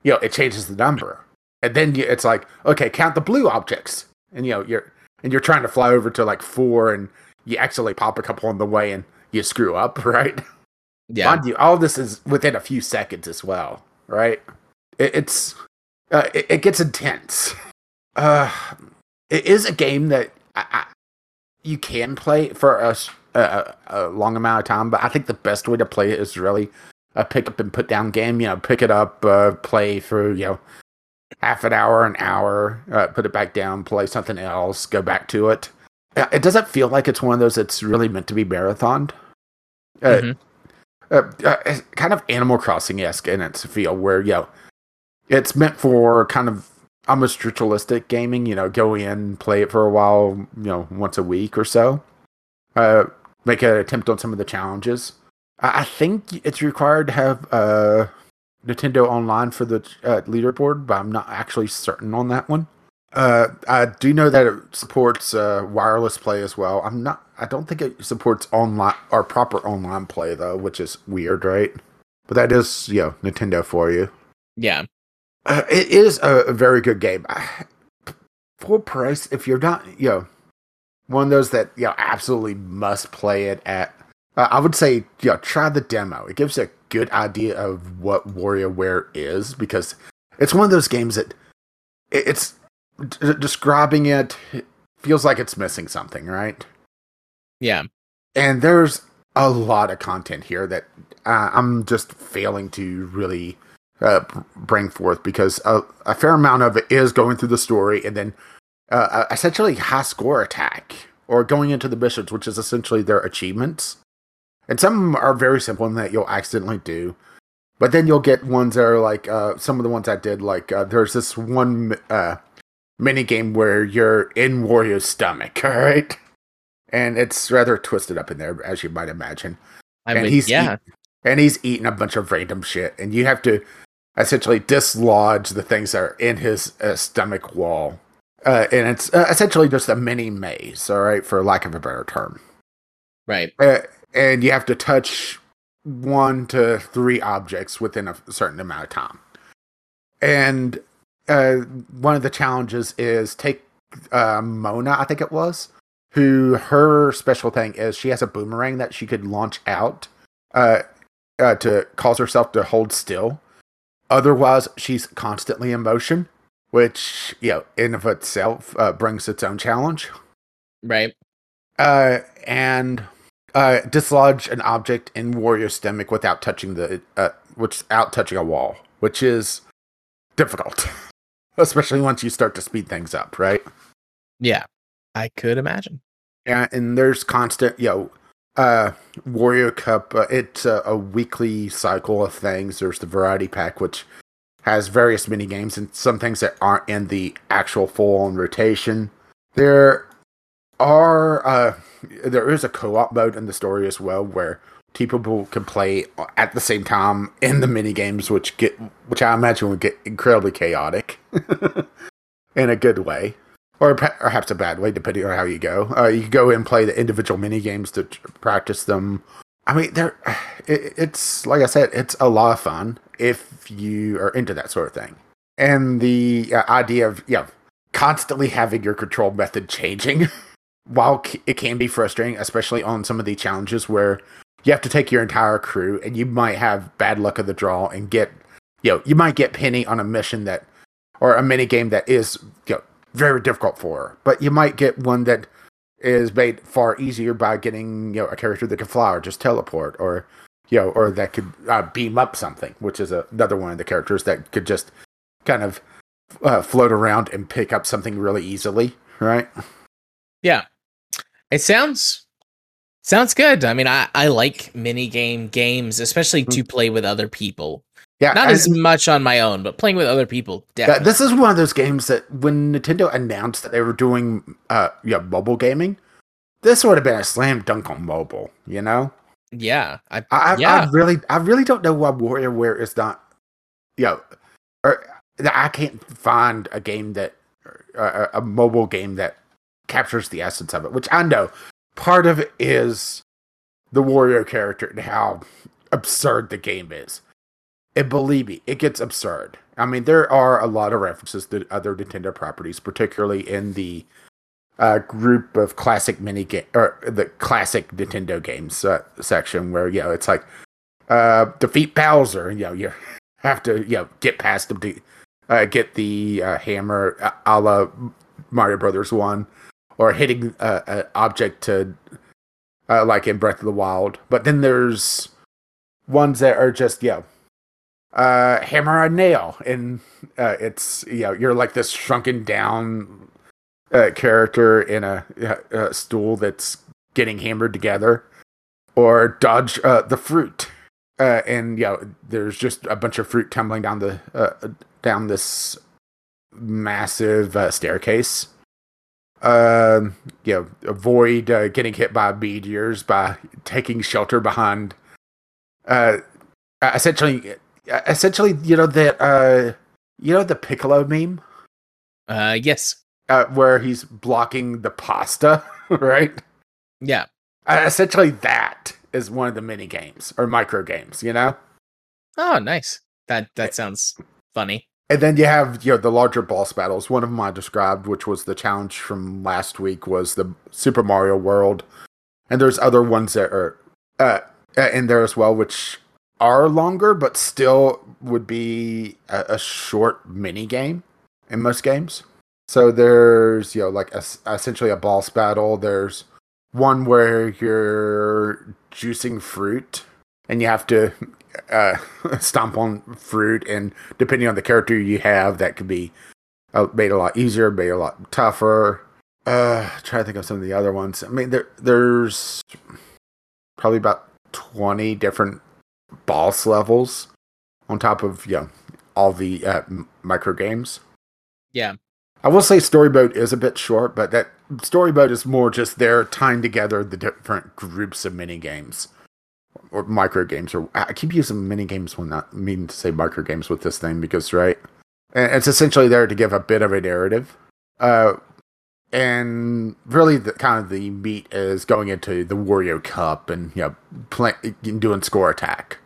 you know, it changes the number. And then you, it's like, okay, count the blue objects. And you know, you're and you're trying to fly over to like four and you actually pop a couple on the way and you screw up, right? Yeah. Mind you, all this is within a few seconds as well, right? It, it's uh, it, it gets intense. Uh, it is a game that I, you can play for a long amount of time, but I think the best way to play it is really a pick up and put down game. You know, pick it up, uh, play for you know half an hour, an hour, uh, put it back down, play something else, go back to it. Uh, It doesn't feel like it's one of those that's really meant to be marathoned. Uh, Mhm. uh, uh, kind of Animal Crossing esque in its feel, where you know it's meant for kind of almost ritualistic gaming. You know, go in, play it for a while, you know, once a week or so. Uh, make an attempt on some of the challenges. I, I think it's required to have uh, Nintendo Online for the uh, leaderboard, but I'm not actually certain on that one. Uh, I do know that it supports uh, wireless play as well. I'm not. I don't think it supports online or proper online play though, which is weird, right? But that is, you know, Nintendo for you. Yeah. Uh, it is a, a very good game. Full price, if you're not, you know, one of those that you know absolutely must play it at. Uh, I would say, you know, try the demo. It gives a good idea of what WarioWare is because it's one of those games that it, it's d- describing it feels like it's missing something, right? Yeah. and there's a lot of content here that uh, I'm just failing to really uh, bring forth because a, a fair amount of it is going through the story and then uh, essentially high score attack or going into the missions, which is essentially their achievements. And some are very simple in that you'll accidentally do. But then you'll get ones that are like uh, some of the ones I did. Like uh, there's this one uh, mini game where you're in Wario's stomach. All right, and it's rather twisted up in there, as you might imagine. I And would, he's yeah. And he's eating a bunch of random shit, and you have to essentially dislodge the things that are in his uh, stomach wall. Uh, and it's uh, essentially just a mini maze, all right, for lack of a better term. Right. Uh, and you have to touch one to three objects within a certain amount of time. And uh, one of the challenges is take uh, Mona, I think it was, who her special thing is she has a boomerang that she could launch out uh, uh, to cause herself to hold still. Otherwise, she's constantly in motion, which, you know, in of itself uh, brings its own challenge Right. uh, and uh, dislodge an object in Wario stomach without touching the uh, which without touching a wall, which is difficult. especially once you start to speed things up, right? Yeah, I could imagine. Yeah, and there's constant, you know, uh, Wario Cup. Uh, it's a, a weekly cycle of things. There's the variety pack, which has various mini games and some things that aren't in the actual full on rotation. There are uh, there is a co-op mode in the story as well, where two people can play at the same time in the mini games, which get which I imagine would get incredibly chaotic in a good way, or perhaps a bad way, depending on how you go. Uh, you go and play the individual mini games to practice them. I mean, there, it, it's like I said, it's a lot of fun if you are into that sort of thing. And the uh, idea of yeah, constantly having your control method changing, while it can be frustrating, especially on some of the challenges where you have to take your entire crew and you might have bad luck of the draw and get you know you might get penny on a mission that or a mini game that is you know very difficult for her but you might get one that is made far easier by getting you know a character that can fly or just teleport or you know or that could uh, beam up something which is a, another one of the characters that could just kind of uh, float around and pick up something really easily right yeah it sounds Sounds good. I mean, I, I like mini game games, especially to play with other people. Yeah, not as much on my own, but playing with other people. Definitely. This is one of those games that when Nintendo announced that they were doing uh yeah mobile gaming, this would have been a slam dunk on mobile. You know? Yeah, I I, yeah. I really I really don't know why WarioWare is not. You know, or I can't find a game that uh, a mobile game that captures the essence of it, which I know part of it is the Wario character and how absurd the game is. And believe me, it gets absurd. I mean, there are a lot of references to other Nintendo properties, particularly in the uh, group of classic mini game or the classic Nintendo games uh, section, where you know it's like uh, defeat Bowser, you know you have to you know get past him to uh, get the uh, hammer, a la Mario Brothers One or hitting an object to uh, like in Breath of the Wild. But then there's ones that are just yeah, uh, hammer a nail, and uh, it's you know you're like this shrunken down uh, character in a, a, stool that's getting hammered together, or dodge uh, the fruit. Uh, and you know, there's just a bunch of fruit tumbling down the uh, down this massive uh, staircase uh, you know, avoid uh, getting hit by meteors by taking shelter behind, uh, essentially, essentially, you know that, uh, you know the Piccolo meme. Uh, yes. Uh, where he's blocking the pasta, right? Yeah. Uh, essentially, that is one of the mini games or micro games. You know. Oh, nice. That that sounds funny. And then you have you know the larger boss battles. One of them I described, which was the challenge from last week, was the Super Mario World, and there's other ones that are uh, uh in there as well, which are longer, but still would be a, a short mini game in most games. So there's you know like a, essentially a boss battle. There's one where you're juicing fruit and you have to uh, stomp on fruit, and depending on the character you have, that could be uh, made a lot easier, made a lot tougher. Uh, try to think of some of the other ones. I mean, there there's probably about twenty different boss levels on top of yeah all the uh, micro games. Yeah, I will say story mode is a bit short, but that story mode is more just there tying together the different groups of mini games or micro games or I keep using mini games when not meaning to say micro games with this thing because right it's essentially there to give a bit of a narrative uh and really the kind of the meat is going into the Wario Cup and you know play, doing score attack.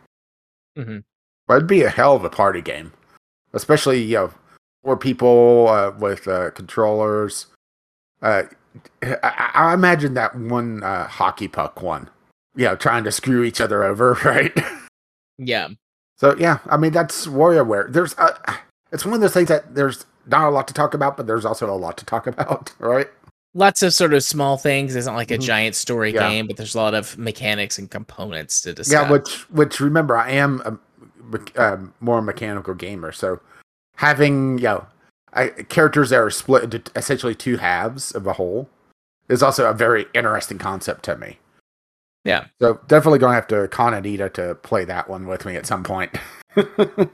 Mm-hmm. But it'd be a hell of a party game, especially you know for people uh, with uh, controllers. Uh, I, I, imagine that one uh, hockey puck one you know, trying to screw each other over, right? Yeah. So yeah, I mean that's WarioWare. There's a, it's one of those things that there's not a lot to talk about, but there's also a lot to talk about, right? Lots of sort of small things. It's not like a mm-hmm. giant story yeah. game, but there's a lot of mechanics and components to discuss. Yeah, which which remember I am a, a more mechanical gamer, so having you know I, characters that are split into essentially two halves of a whole is also a very interesting concept to me. Yeah. So definitely going to have to con Anita to play that one with me at some point.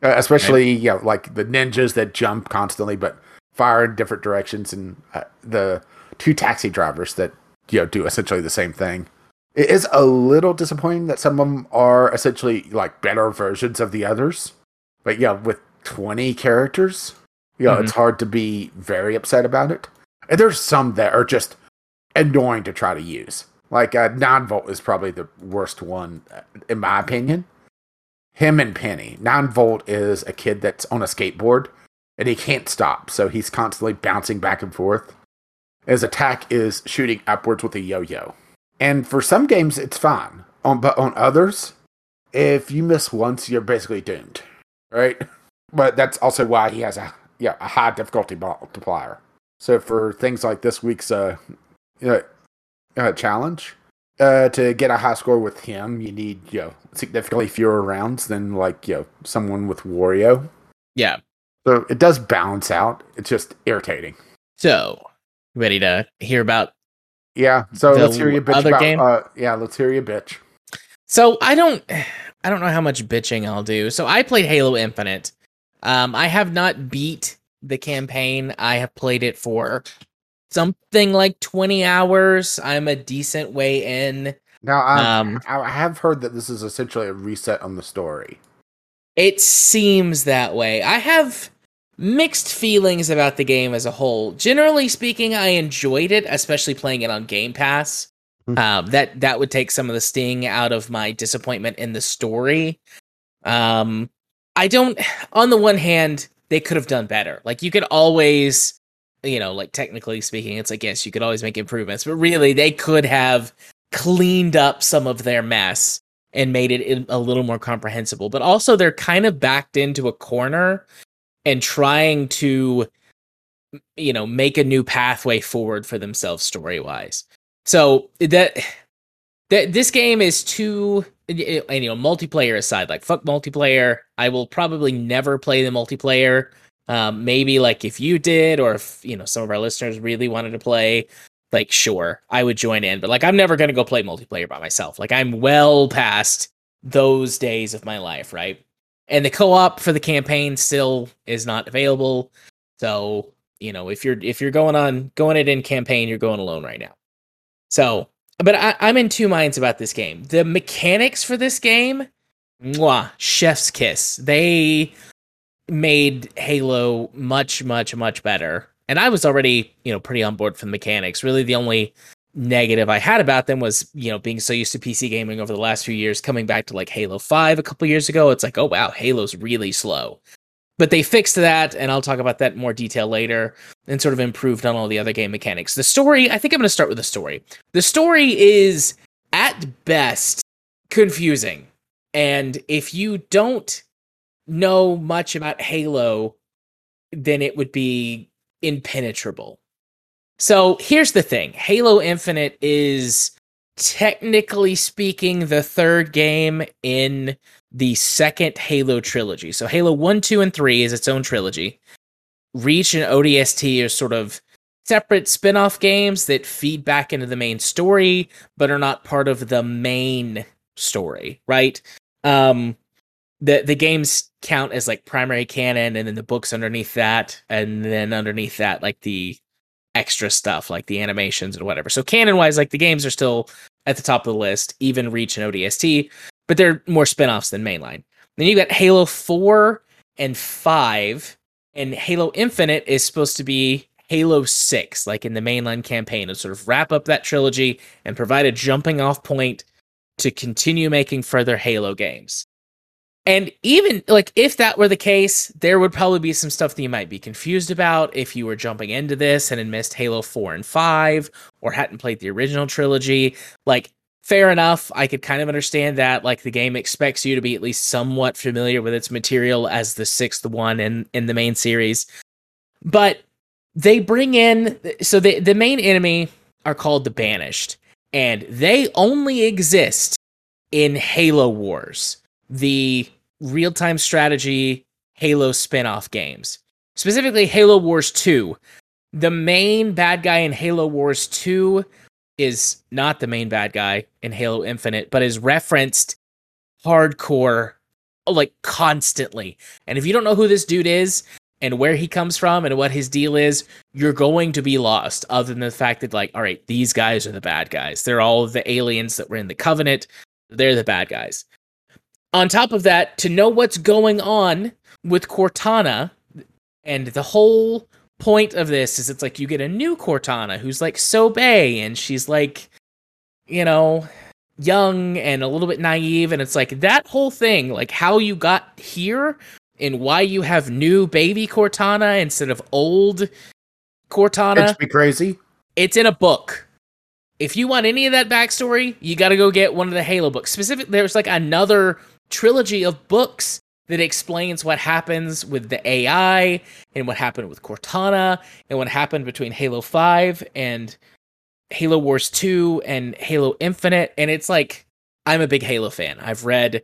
Uh, especially, yeah, like the ninjas that jump constantly but fire in different directions, and uh, the two taxi drivers that you know do essentially the same thing. It is a little disappointing that some of them are essentially like better versions of the others. But yeah, with 20 characters, you know, it's hard to be very upset about it. And there's some that are just annoying to try to use. Like uh, Nine Volt is probably the worst one, uh, in my opinion. Him and Penny. Nine Volt is a kid that's on a skateboard and he can't stop, so he's constantly bouncing back and forth. His attack is shooting upwards with a yo-yo. And for some games, it's fine. On but on others, if you miss once, you're basically doomed, right? But that's also why he has a yeah a high difficulty multiplier. So for things like this week's uh, uh, uh challenge, uh, to get a high score with him, you need you know significantly fewer rounds than like you know someone with Wario. Yeah. So it does balance out. It's just irritating. So, ready to hear about Yeah. So let's hear you bitch other about. game? Uh, yeah, let's hear you bitch. So I don't I don't know how much bitching I'll do. So I played Halo Infinite. Um I have not beat the campaign. I have played it for something like 20 hours. I'm a decent way in. Now I, Um I have heard that this is essentially a reset on the story. It seems that way. I have mixed feelings about the game as a whole. Generally speaking, I enjoyed it, especially playing it on Game Pass. Mhm. Um, that that would take some of the sting out of my disappointment in the story. Um, I don't. On the one hand, they could have done better. Like you could always, you know, like technically speaking, it's like yes, you could always make improvements, but really, they could have cleaned up some of their mess and made it a little more comprehensible. But also, they're kind of backed into a corner and trying to, you know, make a new pathway forward for themselves story wise. So that that this game is too you know multiplayer aside like fuck multiplayer i will probably never play the multiplayer um maybe like if you did or if you know some of our listeners really wanted to play like sure i would join in but like i'm never going to go play multiplayer by myself like i'm well past those days of my life right and the co-op for the campaign still is not available so you know if you're if you're going on going it in campaign you're going alone right now so but I, I'm in two minds about this game. The mechanics for this game, mwah, chef's kiss. They made Halo much, much, much better. And I was already, you know, pretty on board for the mechanics. Really, the only negative I had about them was, you know, being so used to PC gaming over the last few years, coming back to like Halo 5 a couple years ago. It's like, oh, wow, Halo's really slow. But they fixed that, and I'll talk about that in more detail later, and sort of improved on all the other game mechanics. The story, I think I'm going to start with the story. The story is, at best, confusing. And if you don't know much about Halo, then it would be impenetrable. So here's the thing Halo Infinite is technically speaking the third game in the second Halo trilogy. So Halo 1, 2, and 3 is its own trilogy. Reach and ODST are sort of separate spin-off games that feed back into the main story but are not part of the main story, right? Um the the games count as like primary canon and then the books underneath that and then underneath that like the extra stuff like the animations and whatever. So canon wise like the games are still at the top of the list, even Reach and ODST, but they're more spin-offs than mainline. Then you got Halo 4 and 5 and Halo Infinite is supposed to be Halo 6 like in the mainline campaign and sort of wrap up that trilogy and provide a jumping off point to continue making further Halo games. And even like if that were the case, there would probably be some stuff that you might be confused about if you were jumping into this and had missed Halo 4 and 5 or hadn't played the original trilogy. Like fair enough, I could kind of understand that like the game expects you to be at least somewhat familiar with its material as the sixth one in in the main series. But they bring in so the the main enemy are called the banished and they only exist in Halo Wars, the real time strategy Halo spin off games. specifically Halo Wars 2. The main bad guy in Halo Wars 2 is not the main bad guy in Halo Infinite, but is referenced hardcore like constantly. And if you don't know who this dude is and where he comes from and what his deal is, you're going to be lost other than the fact that like all right, these guys are the bad guys. They're all the aliens that were in the covenant. They're the bad guys. On top of that, to know what's going on with Cortana and the whole point of this is it's like you get a new Cortana who's like Sobei and she's like you know young and a little bit naive and it's like that whole thing like how you got here and why you have new baby Cortana instead of old Cortana It's be crazy. it's in a book. If you want any of that backstory, you got to go get one of the Halo books. Specific, there's like another trilogy of books that explains what happens with the AI and what happened with Cortana and what happened between Halo 5 and Halo Wars 2 and Halo Infinite. And it's like, I'm a big Halo fan. I've read,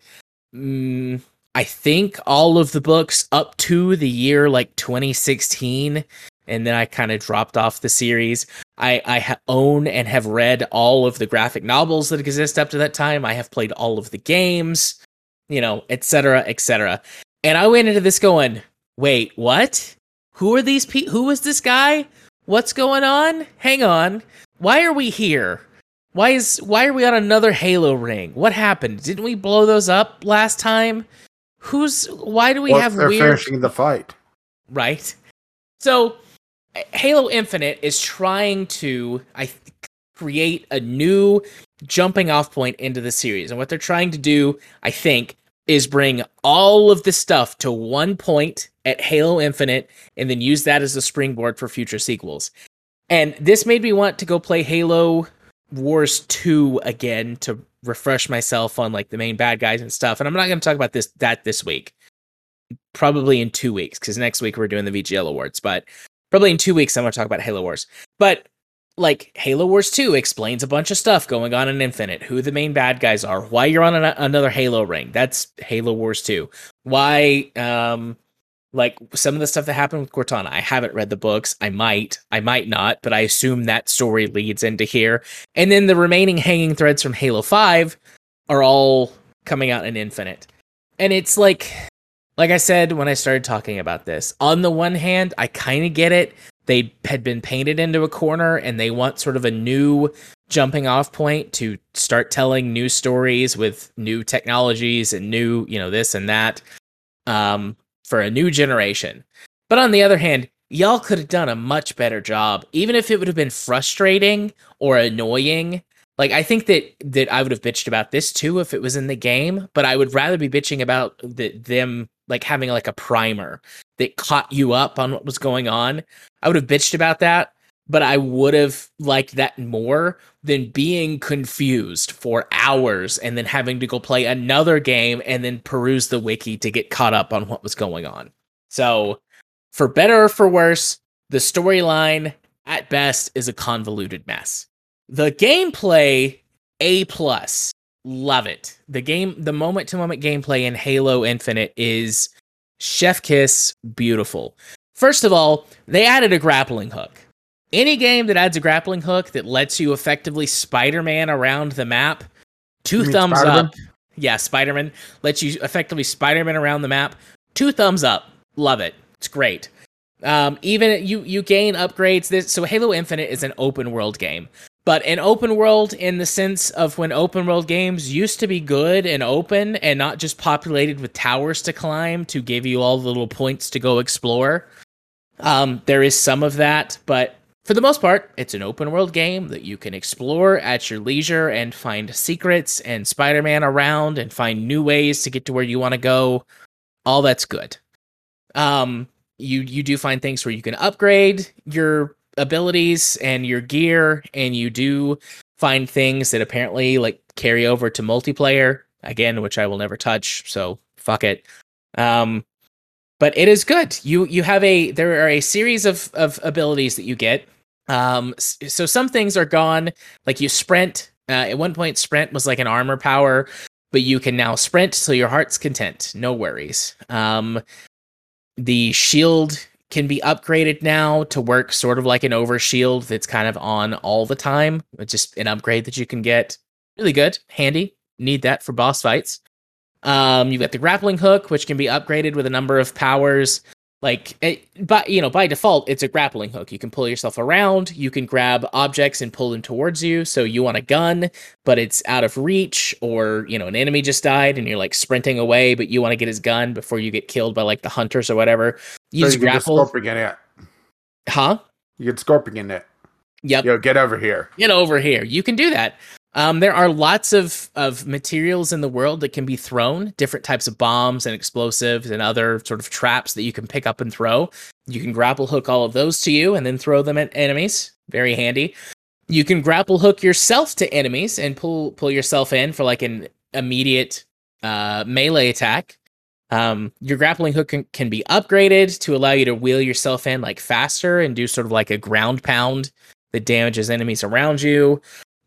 mm, I think, all of the books up to the year like 2016. And then I kind of dropped off the series. I, I own and have read all of the graphic novels that exist up to that time. I have played all of the games, you know, etc., etc. And I went into this going, wait, what? Who are these people? Who is this guy? What's going on? Hang on. Why are we here? Why is why are we on another Halo ring? What happened? Didn't we blow those up last time? Who's why do we Well, have they're weird finishing the fight. right? So, Halo Infinite is trying to, I create a new jumping off point into the series, and what they're trying to do, I think, is bring all of this stuff to one point at Halo Infinite, and then use that as a springboard for future sequels. And this made me want to go play Halo Wars 2 again to refresh myself on like the main bad guys and stuff. And I'm not going to talk about this that this week probably in two weeks because next week we're doing the VGL awards. But probably in two weeks I'm going to talk about Halo Wars. But like Halo Wars 2 explains a bunch of stuff going on in Infinite, who the main bad guys are, why you're on an- another Halo ring. That's Halo Wars 2. Why um like some of the stuff that happened with Cortana. I haven't read the books. I might, I might not, but I assume that story leads into here. And then the remaining hanging threads from Halo 5 are all coming out in Infinite. And it's like like I said when I started talking about this, on the one hand, I kind of get it. They had been painted into a corner and they want sort of a new jumping off point to start telling new stories with new technologies and new, you know, this and that um, for a new generation. But on the other hand, y'all could have done a much better job, even if it would have been frustrating or annoying. Like I think that that I would have bitched about this too if it was in the game, but I would rather be bitching about the, them like having like a primer that caught you up on what was going on. I would have bitched about that, but I would have liked that more than being confused for hours and then having to go play another game and then peruse the wiki to get caught up on what was going on. So, for better or for worse, the storyline at best is a convoluted mess. The gameplay A plus. Love it. The game the moment to moment gameplay in Halo Infinite is chef kiss beautiful. First of all, they added a grappling hook. Any game that adds a grappling hook that lets you effectively Spider-Man around the map, two You thumbs Spider-Man? up. Yeah, Spider-Man lets you effectively Spider-Man around the map. Two thumbs up. Love it. It's great. Um, even you you gain upgrades. This so Halo Infinite is an open world game, but an open world in the sense of when open world games used to be good and open and not just populated with towers to climb to give you all the little points to go explore. Um, there is some of that, but for the most part, it's an open world game that you can explore at your leisure and find secrets and Spider Man around and find new ways to get to where you want to go. All that's good. Um, you you do find things where you can upgrade your abilities and your gear, and you do find things that apparently like carry over to multiplayer again, which I will never touch. So fuck it. Um, but it is good. You you have a there are a series of of abilities that you get. Um, so some things are gone. Like you sprint. Uh, at one point, sprint was like an armor power, but you can now sprint till your heart's content. No worries. Um, the shield can be upgraded now to work sort of like an overshield that's kind of on all the time. It's just an upgrade that you can get. Really good, handy. Need that for boss fights. Um, you've got the grappling hook, which can be upgraded with a number of powers. Like, it, but you know, by default, it's a grappling hook. You can pull yourself around. You can grab objects and pull them towards you. So you want a gun, but it's out of reach, or you know, an enemy just died and you're like sprinting away, but you want to get his gun before you get killed by like the hunters or whatever. You So just you can grapple, Scorpion it. huh? You get Scorpion it. Yep. Yo, get over here. get over here. You can do that. Um, there are lots of of materials in the world that can be thrown, different types of bombs and explosives and other sort of traps that you can pick up and throw. You can grapple hook all of those to you and then throw them at enemies. Very handy. You can grapple hook yourself to enemies and pull pull yourself in for like an immediate uh, melee attack. Um, your grappling hook can, can be upgraded to allow you to wheel yourself in like faster and do sort of like a ground pound that damages enemies around you.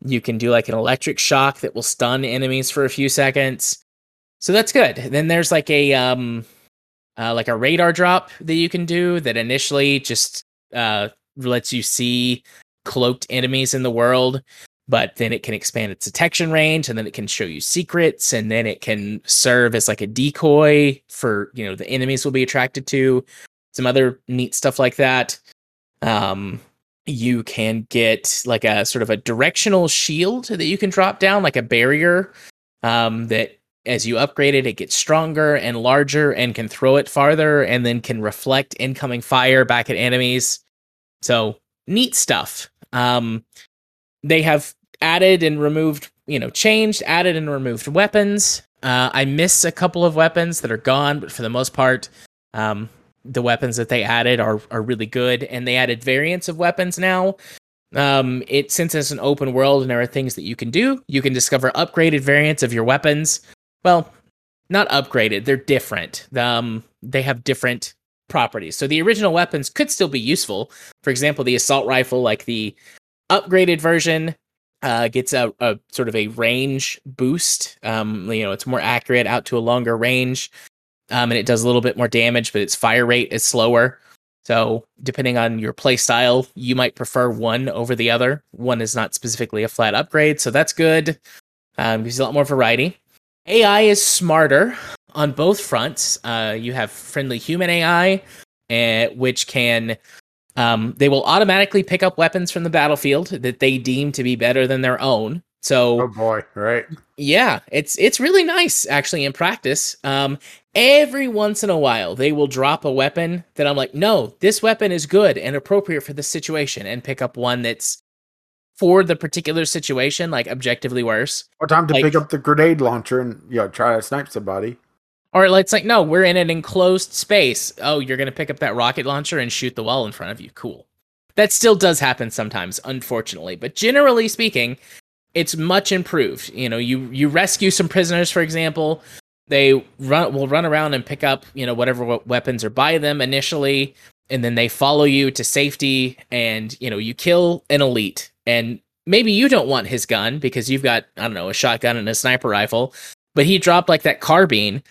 You can do like an electric shock that will stun enemies for a few seconds. So that's good. Then there's like a um uh, like a radar drop that you can do that initially just uh lets you see cloaked enemies in the world, but then it can expand its detection range and then it can show you secrets and then it can serve as like a decoy for, you know, the enemies will be attracted to. Some other neat stuff like that. Um you can get like a sort of a directional shield that you can drop down, like a barrier um, that as you upgrade it, it gets stronger and larger and can throw it farther and then can reflect incoming fire back at enemies. So neat stuff. Um, they have added and removed, you know, changed, added and removed weapons. Uh, I miss a couple of weapons that are gone, but for the most part, um, the weapons that they added are are really good, and they added variants of weapons now. Um, it since it's an open world and there are things that you can do, you can discover upgraded variants of your weapons. Well, not upgraded; they're different. Um, they have different properties. So the original weapons could still be useful. For example, the assault rifle, like the upgraded version, uh, gets a, a sort of a range boost. Um, you know, it's more accurate out to a longer range um, and it does a little bit more damage, but its fire rate is slower. So, depending on your play style, you might prefer one over the other. One is not specifically a flat upgrade, so that's good. Um, gives you a lot more variety. AI is smarter on both fronts. Uh, you have friendly human AI, uh, which can um, they will automatically pick up weapons from the battlefield that they deem to be better than their own. So, Oh boy, right? yeah, it's it's really nice actually in practice. Um, every once in a while, they will drop a weapon that I'm like, no, this weapon is good and appropriate for this situation, and pick up one that's for the particular situation, like objectively worse. Or time to Like- pick up the grenade launcher and you know try to snipe somebody. Or it's like, no, we're in an enclosed space. Oh, you're gonna pick up that rocket launcher and shoot the wall in front of you. Cool. That still does happen sometimes, unfortunately. But generally speaking, it's much improved. You know, you you rescue some prisoners, for example. They run will run around and pick up, you know, whatever weapons are by them initially, and then they follow you to safety. And you know, you kill an elite, and maybe you don't want his gun because you've got I don't know a shotgun and a sniper rifle, but he dropped like that carbine.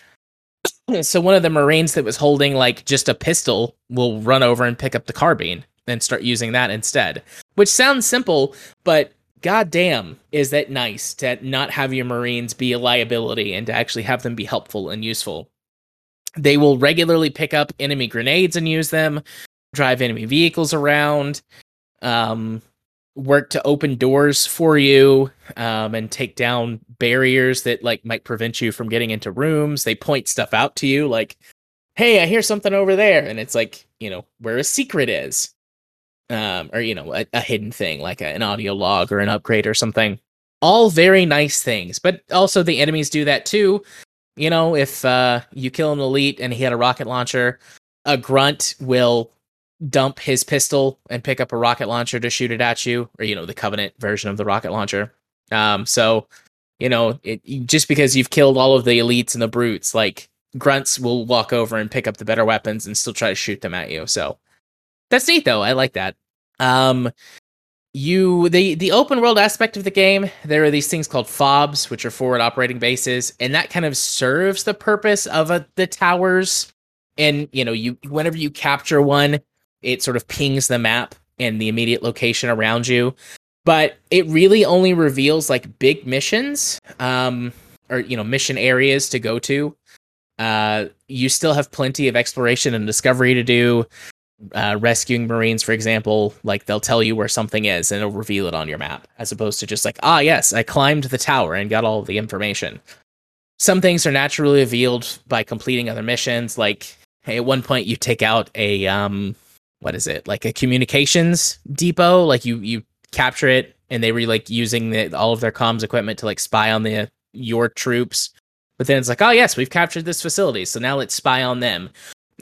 so one of the marines that was holding like just a pistol will run over and pick up the carbine and start using that instead which sounds simple but goddamn is that nice to not have your marines be a liability and to actually have them be helpful and useful. They will regularly pick up enemy grenades and use them drive enemy vehicles around um work to open doors for you um, and take down barriers that like might prevent you from getting into rooms. They point stuff out to you, like, "Hey, I hear something over there," and it's like you know where a secret is, um, or you know a, a hidden thing like a, an audio log or an upgrade or something. All very nice things, but also the enemies do that too. You know, if uh, you kill an elite and he had a rocket launcher, a grunt will dump his pistol and pick up a rocket launcher to shoot it at you, or you know, the Covenant version of the rocket launcher. Um, so you know, it just because you've killed all of the elites and the brutes, like grunts will walk over and pick up the better weapons and still try to shoot them at you. So that's neat though. I like that. Um you the the open world aspect of the game, there are these things called fobs, which are forward operating bases, and that kind of serves the purpose of a, the towers and you know you whenever you capture one, it sort of pings the map and the immediate location around you. But it really only reveals like big missions, um, or you know mission areas to go to. Uh, you still have plenty of exploration and discovery to do. Uh, rescuing marines, for example, like they'll tell you where something is and it'll reveal it on your map, as opposed to just like, ah, yes, I climbed the tower and got all the information. Some things are naturally revealed by completing other missions. Like hey, at one point, you take out a um, what is it? Like a communications depot. Like you you capture it, and they were like using the, all of their comms equipment to like spy on the your troops. But then it's like, oh yes, we've captured this facility, so now let's spy on them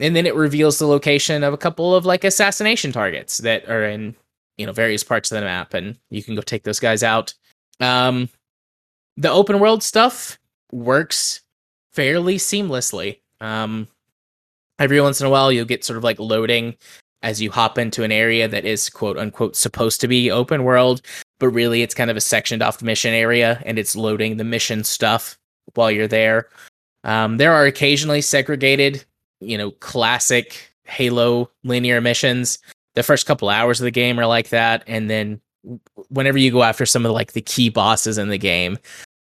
and then it reveals the location of a couple of like assassination targets that are in you know various parts of the map and you can go take those guys out. Um the open world stuff works fairly seamlessly. Um every once in a while you'll get sort of like loading as you hop into an area that is quote unquote supposed to be open world but really it's kind of a sectioned off mission area and it's loading the mission stuff while you're there. Um, there are occasionally segregated you know, classic Halo linear missions. The first couple hours of the game are like that, and then whenever you go after some of like the key bosses in the game,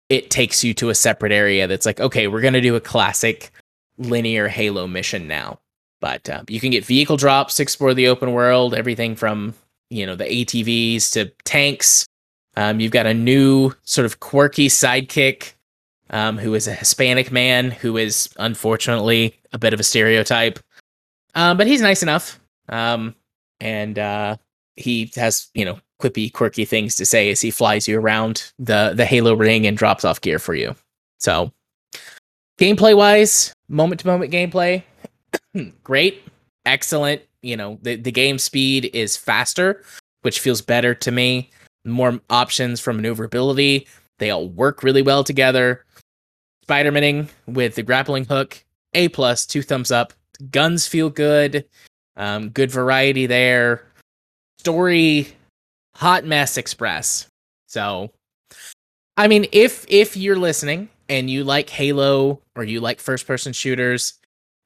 it takes you to a separate area that's like, okay, we're gonna do a classic linear Halo mission now. But uh, you can get vehicle drops to explore the open world, everything from you know the ATVs to tanks. Um, you've got a new sort of quirky sidekick um, who is a Hispanic man who is unfortunately a bit of a stereotype. Um, but he's nice enough. Um, and uh, he has, you know, quippy, quirky things to say as he flies you around the the Halo ring and drops off gear for you. So, gameplay wise, moment to moment gameplay, great, excellent. You know, the the game speed is faster, which feels better to me. More options for maneuverability. They all work really well together. Spider-Maning with the grappling hook, A plus, two thumbs up. Guns feel good. Um, good variety there. Story, hot mess express. So, I mean, if if you're listening and you like Halo or you like first person shooters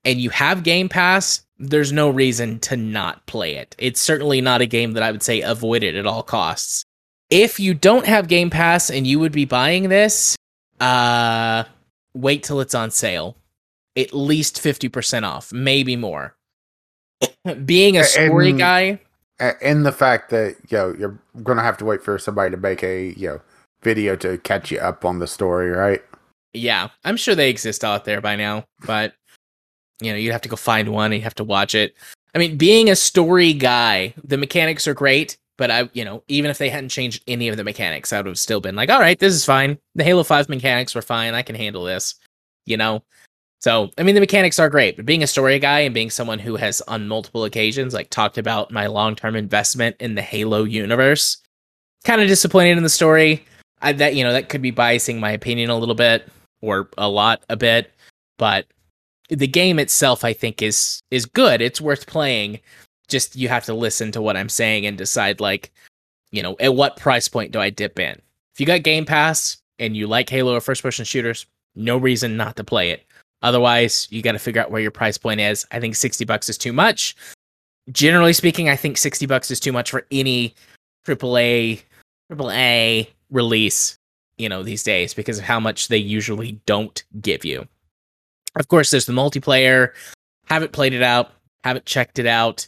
and you have Game Pass, there's no reason to not play it. It's certainly not a game that I would say avoid it at all costs. If you don't have Game Pass and you would be buying this, uh wait till it's on sale. At least 50% off, maybe more. Being a story and, guy. And the fact that, you know, you're going to have to wait for somebody to make a, you know, video to catch you up on the story, right? Yeah, I'm sure they exist out there by now, but you know, you'd have to go find one and you have to watch it. I mean, being a story guy, the mechanics are great, but I, you know, even if they hadn't changed any of the mechanics, I would have still been like, all right, this is fine. The Halo 5 mechanics were fine. I can handle this, you know? So, I mean, the mechanics are great, but being a story guy and being someone who has on multiple occasions, like, talked about my long term investment in the Halo universe, kind of disappointed in the story. I, that, you know, that could be biasing my opinion a little bit or a lot a bit, but the game itself, I think, is is good. It's worth playing just you have to listen to what I'm saying and decide like, you know, at what price point do I dip in? If you got Game Pass and you like Halo or first person shooters, no reason not to play it. Otherwise, you got to figure out where your price point is. I think 60 bucks is too much. Generally speaking, I think 60 bucks is too much for any AAA AAA release, you know, these days because of how much they usually don't give you. Of course, there's the multiplayer. Haven't played it out, haven't checked it out.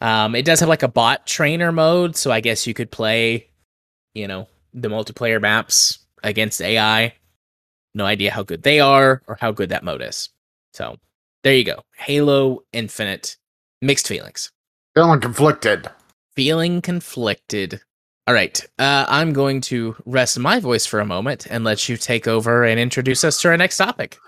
Um, it does have like a bot trainer mode, so I guess you could play, you know, the multiplayer maps against AI. No idea how good they are or how good that mode is. So there you go. Halo Infinite. Mixed feelings. Feeling conflicted. Feeling conflicted. All right. Uh, I'm going to rest my voice for a moment and let you take over and introduce us to our next topic.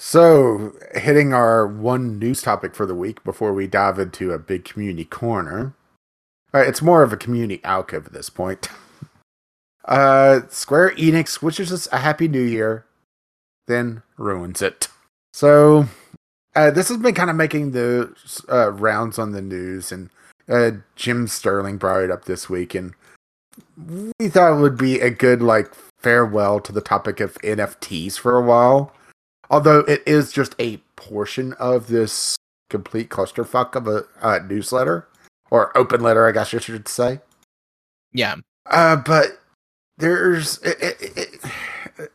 So, hitting our one news topic for the week before we dive into a big community corner. Uh, it's more of a community alcove at this point. Uh, Square Enix wishes us a happy new year, then ruins it. So, uh, this has been kind of making the uh, rounds on the news, and uh, Jim Sterling brought it up this week, and we thought it would be a good like farewell to the topic of NFTs for a while although it is just a portion of this complete clusterfuck of a uh, newsletter or open letter, I guess you should say. Yeah. Uh, but there's it, it, it,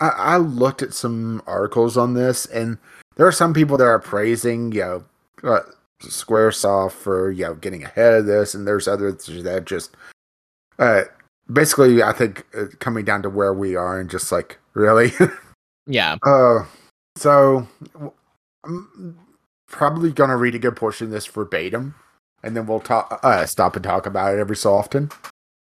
I, I looked at some articles on this, and there are some people that are praising, you know, uh, SquareSoft for you know getting ahead of this, and there's others that just uh basically I think uh, coming down to where we are and just like really Yeah. uh so I'm probably gonna read a good portion of this verbatim, and then we'll talk uh, stop and talk about it every so often.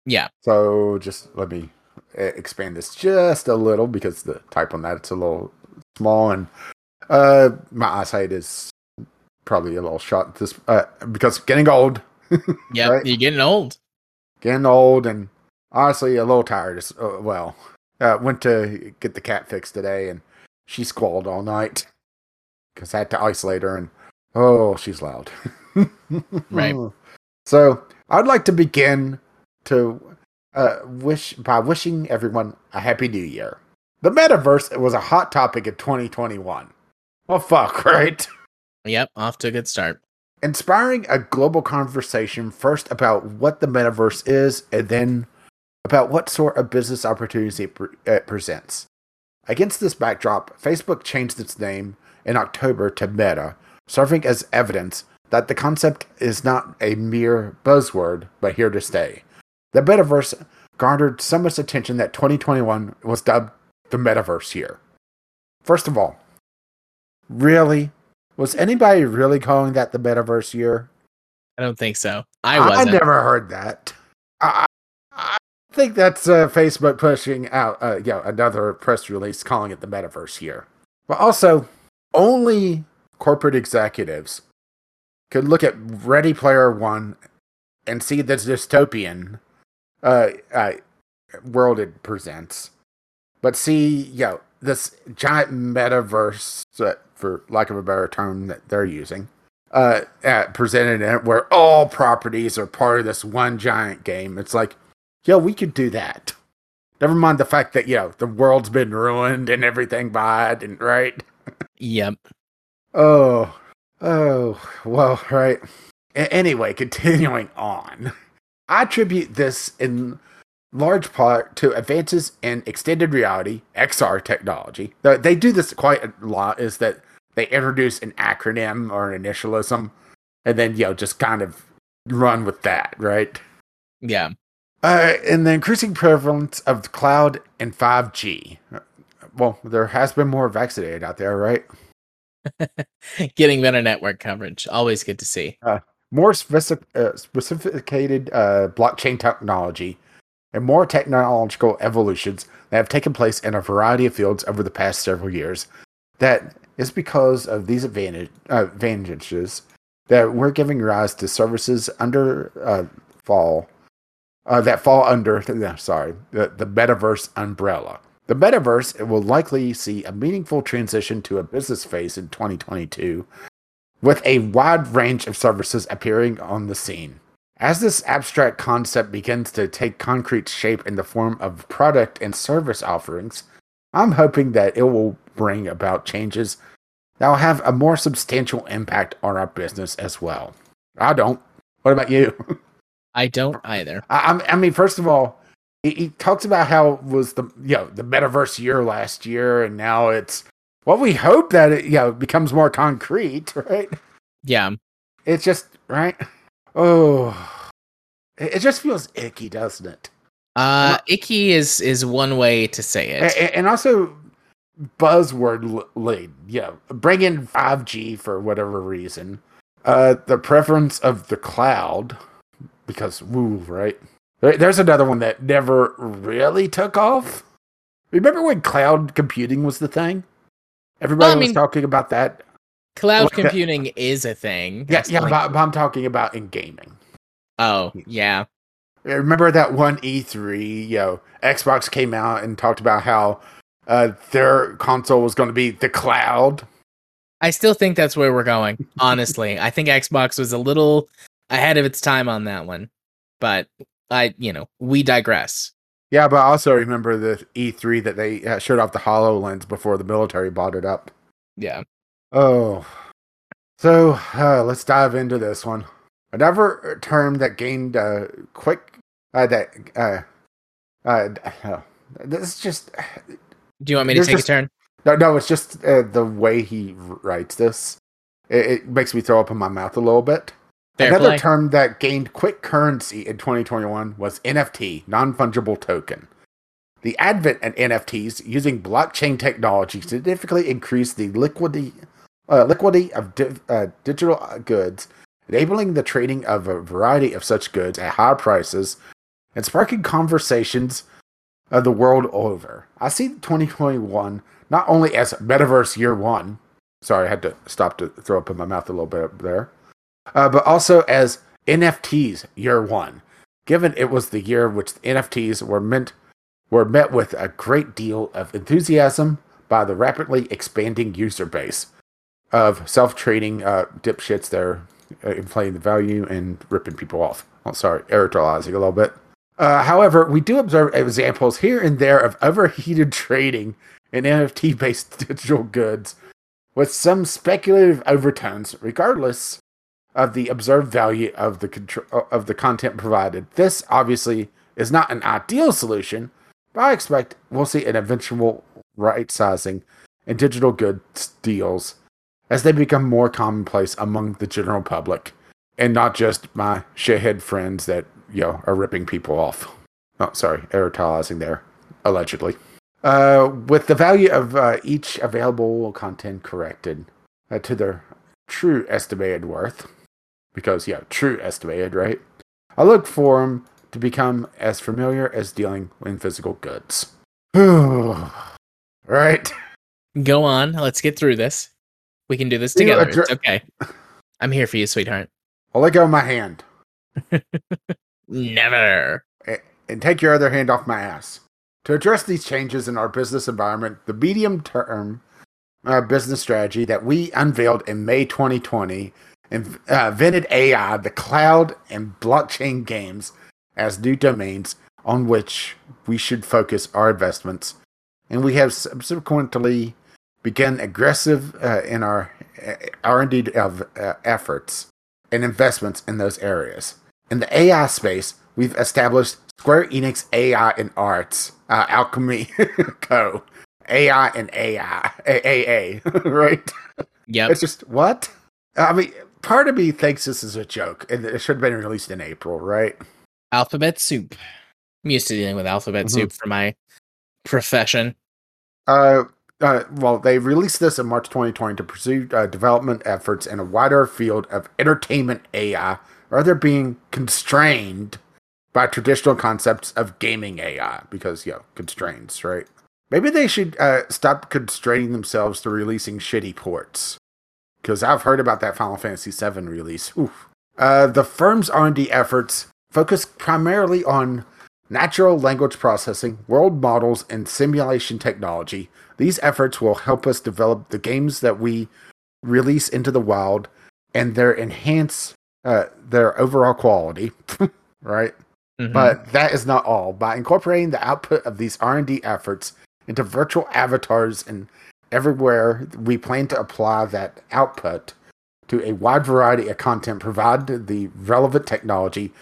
Yeah. So just let me uh, expand this just a little because the type on that it's a little small and uh my eyesight is probably a little shot this uh because getting old Yeah. Right. You're getting old. getting old and honestly a little tired as uh, well uh went to get the cat fixed today and she squalled all night because i had to isolate her and oh she's loud Right. so i'd like to begin to uh wish by wishing everyone a happy new year the metaverse was a hot topic in 2021 well fuck right Yep. Off to a good start. inspiring a global conversation first about what the metaverse is and then about what sort of business opportunities it, pre- it presents. Against this backdrop, Facebook changed its name in October to Meta, serving as evidence that the concept is not a mere buzzword, but here to stay. The metaverse garnered so much attention that 2021 was dubbed the metaverse year. First of all, really? Was anybody really calling that the metaverse year? I don't think so. I wasn't. I never heard that. I think that's uh, Facebook pushing out, uh, another press release calling it the metaverse here. But also, only corporate executives could look at Ready Player One and see the dystopian uh, uh, world it presents, but see, you know, this giant metaverse, for lack of a better term, that they're using uh presented in it where all properties are part of this one giant game. It's like, yo, we could do that. Never mind the fact that, you know, the world's been ruined and everything by it, and right? Yep. Oh, oh, well, right. A- anyway, continuing on. I attribute this in large part to advances in extended reality, XR technology. Th- They do this quite a lot, is that they introduce an acronym or an initialism and then, you know, just kind of run with that, right? Yeah. Uh, and the increasing prevalence of cloud and 5G. Well, there has been more vaccinated out there, right? Getting better network coverage. Always good to see. more specific, uh, specificated uh, blockchain technology and more technological evolutions that have taken place in a variety of fields over the past several years. That is because of these advantage, uh, advantages that we're giving rise to services under uh, fall uh, that fall under sorry the, the metaverse umbrella. The metaverse will likely see a meaningful transition to a business phase in 2022 with a wide range of services appearing on the scene. As this abstract concept begins to take concrete shape in the form of product and service offerings, I'm hoping that it will bring about changes that will have a more substantial impact on our business as well. I don't. What about you? I don't either. I, I'm- mean, first of all, he, he talks about how it was the you know the metaverse year last year, and now it's well, we hope that it you know becomes more concrete, right? Yeah. It's just right. Oh, it, it just feels icky, doesn't it? Uh icky is is one way to say it. a- and also buzzword lead. Yeah, bring in five G for whatever reason. Uh, the preference of the cloud because woo, right? There's another one that never really took off. Remember when cloud computing was the thing? Everybody Well, I was talking about that. Cloud like that- computing is a thing. Yeah, yeah, like- but I'm talking about in gaming. oh, yeah. Remember that one E3, you know, Xbox came out and talked about how uh, their console was going to be the cloud. I still think that's where we're going. Honestly, I think Xbox was a little ahead of its time on that one, but I, you know, we digress. Yeah, but I also remember the E3 that they uh, showed off the HoloLens before the military bought it up. Yeah. Oh. So uh, let's dive into this one. Another term that gained uh, quick uh, that uh, uh, oh, this is just Do you want me to take just- a turn? no no it's just uh, the way he writes this. It, it makes me throw up in my mouth a little bit. Fair Another play. term that gained quick currency in 2021 was NFT, non fungible token. The advent of NFTs using blockchain technology significantly increased the liquidity, uh, liquidity of uh, digital goods, enabling the trading of a variety of such goods at high prices and sparking conversations of the world over. I see 2021 not only as Metaverse Year One. Sorry, I had to stop to throw up in my mouth a little bit there uh, but also as NFTs year one, given it was the year in which the NFTs were meant were met with a great deal of enthusiasm by the rapidly expanding user base of self-trading uh, dipshits there, uh, inflating the value and ripping people off. Oh, sorry, editorializing a little bit. Uh, however, we do observe examples here and there of overheated trading in NFT-based digital goods with some speculative overtones, regardless of the observed value of the contr- of the content provided. This obviously is not an ideal solution, but I expect we'll see an eventual right sizing in digital goods deals as they become more commonplace among the general public and not just my shithead friends that you know are ripping people off. Oh, sorry, editorializing there, allegedly. Uh, with the value of uh, each available content corrected uh, to their true estimated worth, because yeah, true estimated, right? I look for them to become as familiar as dealing in physical goods. right? Go on. Let's get through this. We can do this together. it's okay. I'm here for you, sweetheart. I'll let go of my hand Never. and take your other hand off my ass. To address these changes in our business environment, the medium term uh, business strategy that we unveiled in May 2020 inv- uh, invented AI, the cloud, and blockchain games as new domains on which we should focus our investments. And we have subsequently begun aggressive uh, in our uh, R&D of, uh, efforts and investments in those areas. In the AI space, we've established Square Enix AI and Arts, uh, Alchemy Co. AI and AI, A- AA, right? Yep. It's just what? I mean, part of me thinks this is a joke, and it should have been released in April, right? Alphabet soup. I'm used to dealing with alphabet Mhm. soup for my profession. Uh, uh, well, they released this in March 2020 to pursue uh, development efforts in a wider field of entertainment AI, rather being constrained by traditional concepts of gaming AI, because, you know, constraints, right? Maybe they should uh, stop constraining themselves to releasing shitty ports, because I've heard about that Final Fantasy VII release. Uh, the firm's R&D efforts focus primarily on natural language processing, world models, and simulation technology. These efforts will help us develop the games that we release into the wild and their enhance uh, their overall quality, right? Mhm. But that is not all. By incorporating the output of these R&D efforts into virtual avatars and everywhere, we plan to apply that output to a wide variety of content, provide the relevant technology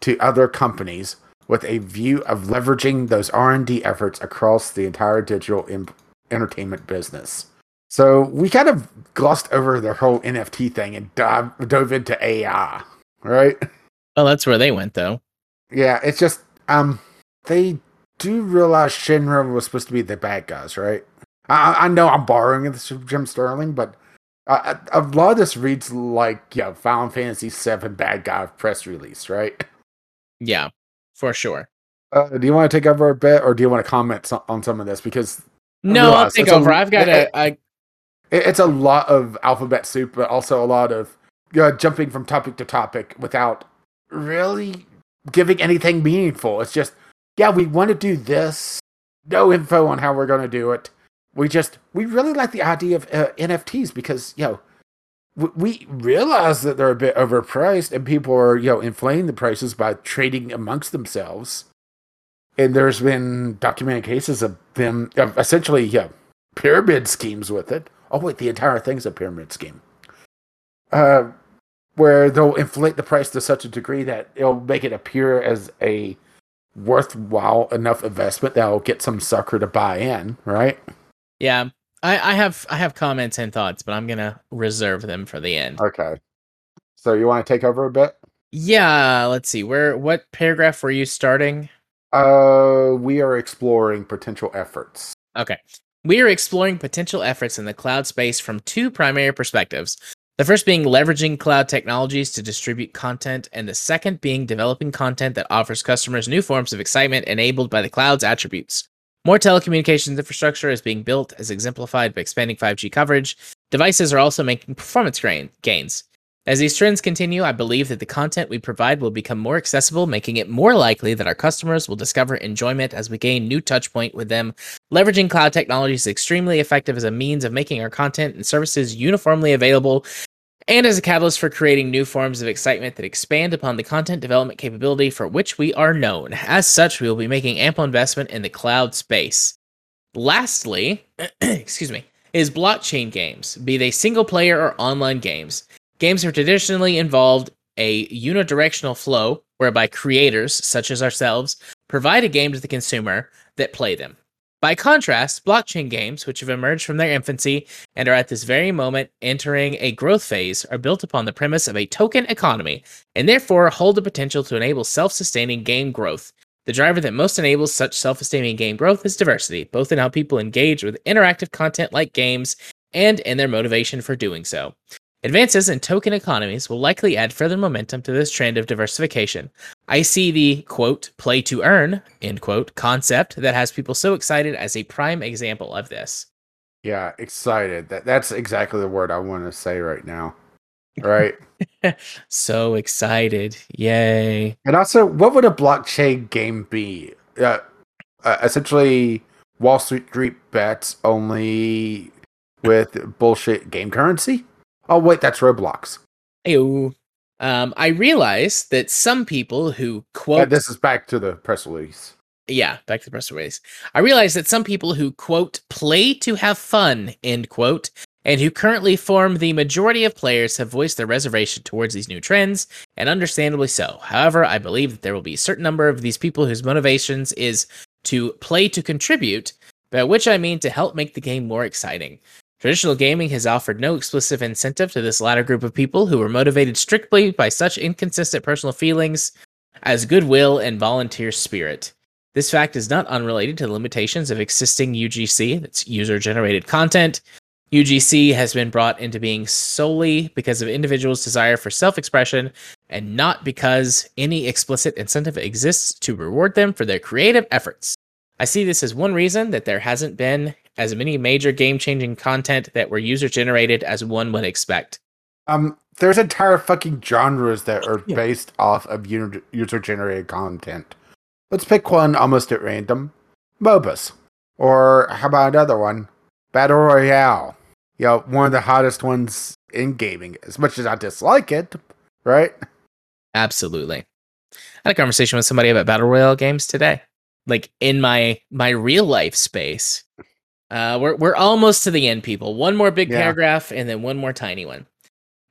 to other companies with a view of leveraging those R&D efforts across the entire digital imp- entertainment business. So we kind of glossed over the whole NFT thing and dive, dove into AI, right? well, that's where they went, though. Yeah, it's just um they do realize Shinra was supposed to be the bad guys, right? I I know I'm borrowing this from Jim Sterling, but uh, a lot of this reads like yeah, Final Fantasy VII bad guy press release, right? Yeah, for sure. Uh, do you want to take over a bit, or do you want to comment on some of this because No, I'll take over. I've got it- a, a it, it's a lot of alphabet soup, but also a lot of uh, jumping from topic to topic without really giving anything meaningful. It's just, yeah, we want to do this. No info on how we're going to do it. We just, we really like the idea of uh, NFTs because, you know, we, realize that they're a bit overpriced and people are, you know, inflating the prices by trading amongst themselves. And there's been documented cases of them of essentially, yeah, pyramid schemes with it. Oh wait, the entire thing's a pyramid scheme. uh, where they'll inflate the price to such a degree that it'll make it appear as a worthwhile enough investment that'll get some sucker to buy in, right? Yeah. I, I have I have comments and thoughts, but I'm gonna reserve them for the end. Okay. So you want to take over a bit? Yeah, let's see. Where what paragraph were you starting? Uh, we are exploring potential efforts. Okay. We are exploring potential efforts in the cloud space from two primary perspectives. The first being leveraging cloud technologies to distribute content, and the second being developing content that offers customers new forms of excitement enabled by the cloud's attributes. More telecommunications infrastructure is being built, as exemplified by expanding 5G coverage. Devices are also making performance gains. As these trends continue, I believe that the content we provide will become more accessible, making it more likely that our customers will discover enjoyment as we gain new touchpoint with them. Leveraging cloud technology is extremely effective as a means of making our content and services uniformly available and as a catalyst for creating new forms of excitement that expand upon the content development capability for which we are known. As such, we will be making ample investment in the cloud space. Lastly, excuse me, is blockchain games, be they single player or online games. Games have traditionally involved a unidirectional flow whereby creators, such as ourselves, provide a game to the consumer that play them. By contrast, blockchain games, which have emerged from their infancy and are at this very moment entering a growth phase, are built upon the premise of a token economy and therefore hold the potential to enable self sustaining game growth. The driver that most enables such self sustaining game growth is diversity, both in how people engage with interactive content like games and in their motivation for doing so. Advances in token economies will likely add further momentum to this trend of diversification. I see the quote play to earn end quote concept that has people so excited as a prime example of this. Yeah, excited. That that's exactly the word I want to say right now. Right? so excited. Yay. And also, what would a blockchain game be? Uh, uh, essentially Wall Street bets only with bullshit game currency? Oh wait, that's Roblox. Ew. Um, I realize that some people who quote yeah, this is back to the press release. Yeah, back to the press release. I realize that some people who quote play to have fun end quote and who currently form the majority of players have voiced their reservation towards these new trends, and understandably so. However, I believe that there will be a certain number of these people whose motivations is to play to contribute, by which I mean to help make the game more exciting. Traditional gaming has offered no explicit incentive to this latter group of people who were motivated strictly by such inconsistent personal feelings as goodwill and volunteer spirit. This fact is not unrelated to the limitations of existing UGC, that's user generated content. UGC has been brought into being solely because of individuals' desire for self expression and not because any explicit incentive exists to reward them for their creative efforts. I see this as one reason that there hasn't been as many major game changing content that were user generated as one would expect. Um, there's entire fucking genres that are yeah. based off of user generated content. Let's pick one almost at random MOBAs. Or how about another one? Battle Royale. You know, one of the hottest ones in gaming, as much as I dislike it, right? Absolutely. I had a conversation with somebody about Battle Royale games today. Like in my my real life space. Uh, we're we're almost to the end, people. One more big yeah. paragraph and then one more tiny one.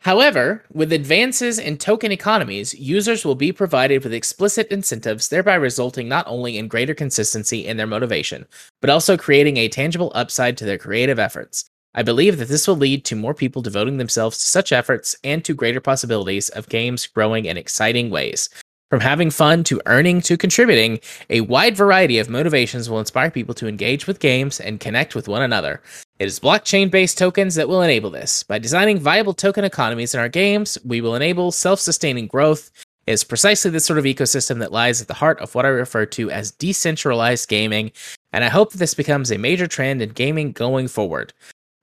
However, with advances in token economies, users will be provided with explicit incentives, thereby resulting not only in greater consistency in their motivation, but also creating a tangible upside to their creative efforts. I believe that this will lead to more people devoting themselves to such efforts and to greater possibilities of games growing in exciting ways. From having fun to earning to contributing, a wide variety of motivations will inspire people to engage with games and connect with one another. It is blockchain based tokens that will enable this. By designing viable token economies in our games, we will enable self sustaining growth. It is precisely this sort of ecosystem that lies at the heart of what I refer to as decentralized gaming, and I hope that this becomes a major trend in gaming going forward.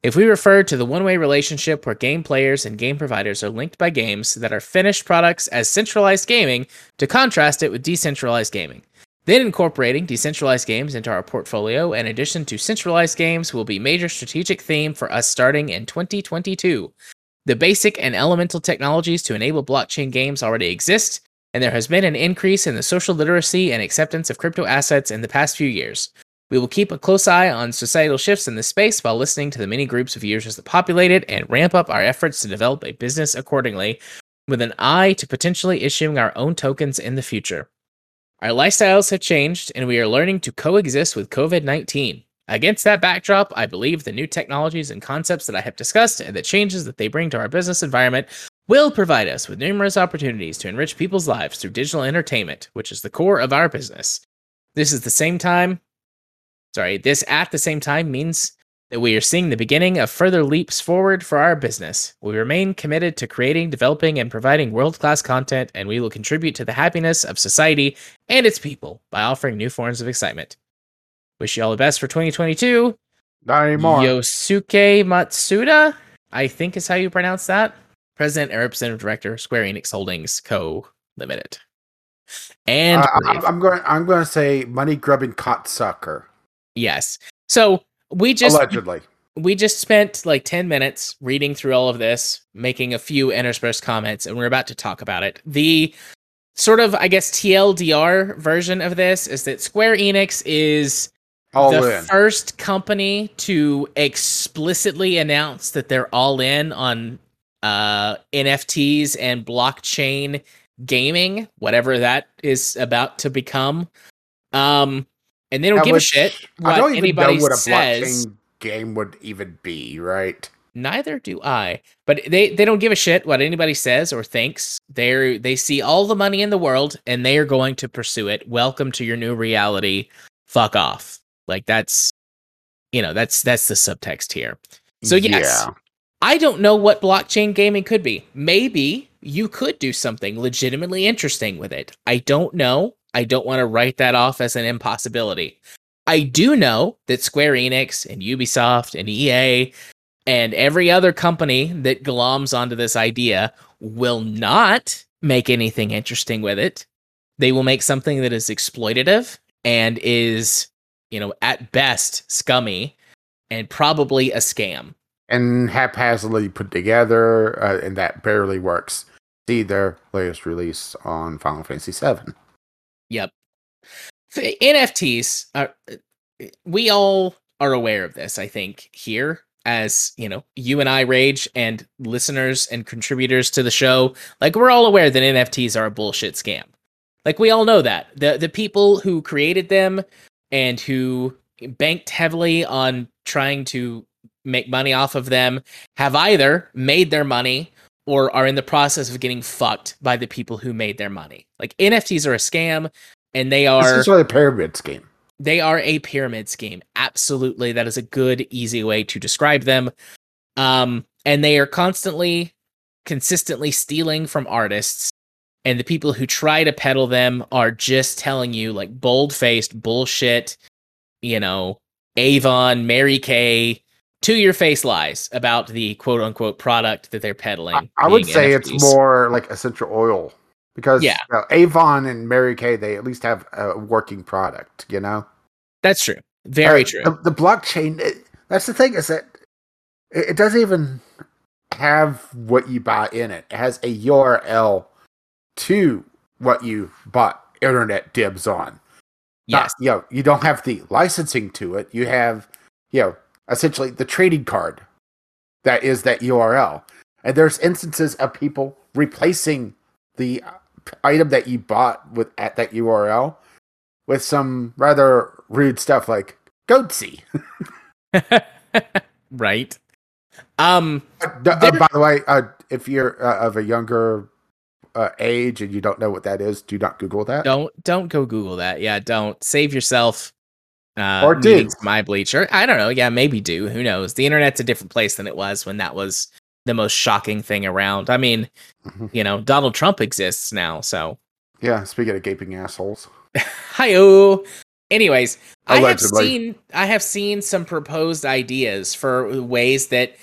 If we refer to the one way relationship where game players and game providers are linked by games that are finished products as centralized gaming, to contrast it with decentralized gaming. Then incorporating decentralized games into our portfolio in addition to centralized games will be major strategic theme for us starting in 2022. The basic and elemental technologies to enable blockchain games already exist, and there has been an increase in the social literacy and acceptance of crypto assets in the past few years. We will keep a close eye on societal shifts in this space while listening to the many groups of users that populate it and ramp up our efforts to develop a business accordingly, with an eye to potentially issuing our own tokens in the future. Our lifestyles have changed, and we are learning to coexist with COVID 19. Against that backdrop, I believe the new technologies and concepts that I have discussed and the changes that they bring to our business environment will provide us with numerous opportunities to enrich people's lives through digital entertainment, which is the core of our business. This is the same time, sorry, this at the same time means that we are seeing the beginning of further leaps forward for our business. We remain committed to creating, developing, and providing world class content, and we will contribute to the happiness of society and its people by offering new forms of excitement. Wish you all the best for 2022. Not anymore. Yosuke Matsuda, I think is how you pronounce that. President and Representative Director, Square Enix Holdings Co. Limited. And Uh, I'm, I'm going. I'm going to say money grubbing cocksucker. Yes. So we just allegedly. we just spent like 10 minutes reading through all of this, making a few interspersed comments, and we're about to talk about it. The sort of, I guess, TLDR version of this is that Square Enix is All the in. first company to explicitly announce that they're all in on uh, NFTs and blockchain gaming, whatever that is about to become. Um, and they don't Now, give a shit I what don't even know anybody what a says. blockchain game would even be. Right. Neither do I. But they they don't give a shit what anybody says or thinks. They they see all the money in the world and they are going to pursue it. Welcome to your new reality. Fuck off. Like that's you know, that's that's the subtext here. So yes. Yeah. I don't know what blockchain gaming could be. Maybe you could do something legitimately interesting with it. I don't know. I don't want to write that off as an impossibility. I do know that Square Enix and Ubisoft and EA and every other company that gloms onto this idea will not make anything interesting with it. They will make something that is exploitative and is, you know, at best scummy and probably a scam. And haphazardly put together, uh, and that barely works. See their latest release on Final Fantasy VII. Yep. F- eh, NFTs are eh, eh, we all are aware of this, I think, here as, you know, you and I rage and listeners and contributors to the show, like we're all aware that NFTs are a bullshit scam. Like we all know that. The the people who created them and who banked heavily on trying to make money off of them have either made their money or are in the process of getting fucked by the people who made their money. Like NFTs are a scam and they are This is a pyramid scheme. they are a pyramid scheme. Absolutely. That is a good, easy way to describe them. Um, and they are constantly, consistently stealing from artists. And the people who try to peddle them are just telling you like bold faced bullshit, you know, Avon, Mary Kay, to your face lies about the quote unquote product that they're peddling. I, I would say it's more like essential oil because Yeah. you know, Avon and Mary Kay they at least have a working product. You know, That's true. Very Uh, true. The, the blockchain. It, that's the thing is that it, it doesn't even have what you buy in it. It has a URL to what you bought internet dibs on. Not- yes. you know, you don't have the licensing to it. You have, you know, essentially the trading card that is that URL. And there's instances of people replacing the item that you bought with at that URL with some rather rude stuff like goatse. right. Um, Uh, uh, by the way, uh, if you're uh, of a younger uh, age and you don't know what that is, do not Google that. don't don't go Google that. Yeah, don't save yourself. Uh, Or do. my some eye bleach, or I don't know. Yeah, maybe do. Who knows? The internet's a different place than it was when that was the most shocking thing around. I mean, Mhm. you know, Donald Trump exists now, so Yeah, speaking of gaping assholes. hi Anyways, I have seen I have seen some proposed ideas for ways that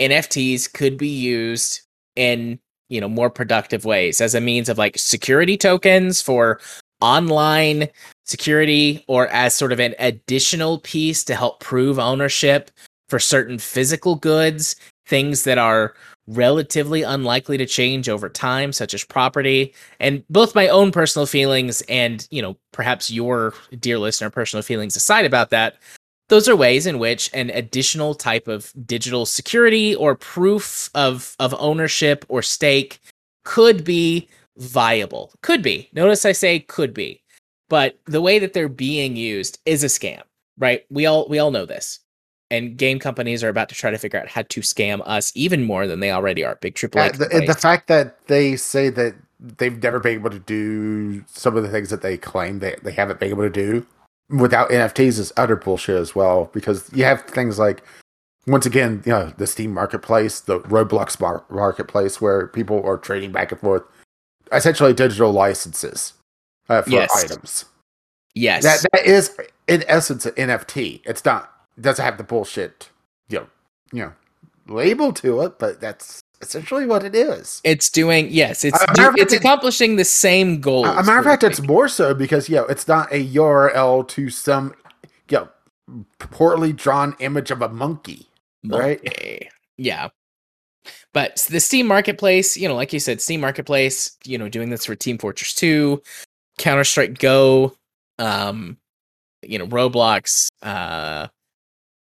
NFTs could be used in you know more productive ways as a means of like security tokens for online security or as sort of an additional piece to help prove ownership for certain physical goods things that are relatively unlikely to change over time, such as property. And both my own personal feelings and, you know, perhaps your dear listener personal feelings aside about that, those are ways in which an additional type of digital security or proof of of ownership or stake could be viable. Could be. Notice I say could be. But the way that they're being used is a scam, right? We all we all know this and game companies are about to try to figure out how to scam us even more than they already are. Big triple. Uh, the, the, fact that they say that they've never been able to do some of the things that they claim they, they haven't been able to do without NFTs is utter bullshit as well. Because you have things like, once again, you know, the Steam marketplace, the Roblox mar- marketplace, where people are trading back and forth, essentially digital licenses uh, for yes. items. Yes, that that is in essence an NFT. It's not doesn't have the bullshit, you know, you know, label to it, but that's essentially what it is. It's doing yes, it's do, it's accomplishing the same goal. A matter of fact, it's more so because you know it's not a URL to some you know poorly drawn image of a monkey, monkey. right? Yeah. But the Steam Marketplace, you know, like you said, Steam Marketplace, you know, doing this for Team Fortress 2, Counter Strike Go, um, you know, Roblox, uh,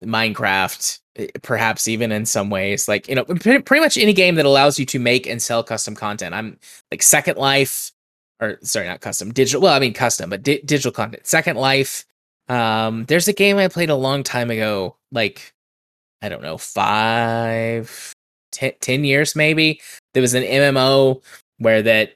Minecraft, eh, perhaps even in some ways, like you know, pretty much any game that allows you to make and sell custom content. I'm like Second Life, or sorry, not custom, digital. Well, I mean custom, but di- digital content. Second Life. Um, there's a game I played a long time ago, like I don't know, five, ten, 10 years maybe. There was an MMO where that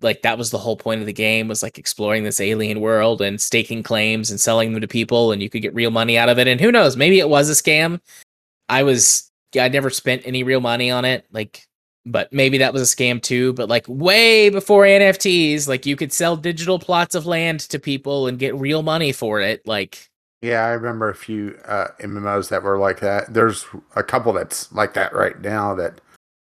like that was the whole point of the game was like exploring this alien world and staking claims and selling them to people and you could get real money out of it and who knows maybe it was a scam. I was i never spent any real money on it like but maybe that was a scam too but like way before nfts like you could sell digital plots of land to people and get real money for it like yeah i remember a few uh mmos that were like that. There's a couple that's like that right now that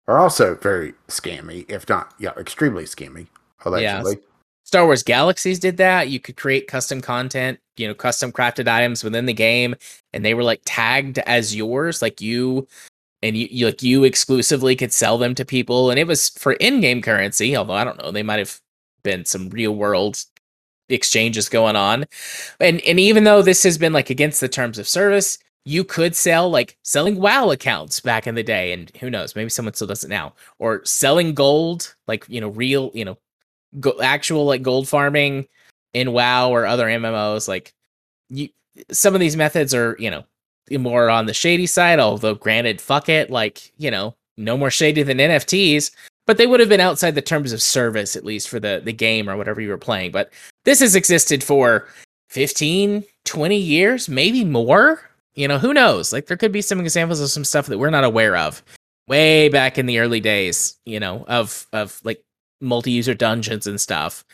are also very scammy, if not yeah, extremely scammy, allegedly. Yeah. Star Wars Galaxies did that. You could create custom content, you know, custom crafted items within the game, and they were like tagged as yours, like you and you, you like you exclusively could sell them to people, and it was for in-game currency. Although I don't know, they might have been some real world exchanges going on, and and even though this has been like against the terms of service, you could sell like selling WoW accounts back in the day, and who knows, maybe someone still does it now, or selling gold, like you know, real, you know, go- actual like gold farming in WoW or other MMOs. Like you, some of these methods are you know more on the shady side. Although granted, fuck it, like you know, no more shady than NFTs. But they would have been outside the terms of service, at least for the the game or whatever you were playing. But this has existed for 15, 20 years, maybe more you know, who knows? Like there could be some examples of some stuff that we're not aware of way back in the early days, you know, of of like multi-user dungeons and stuff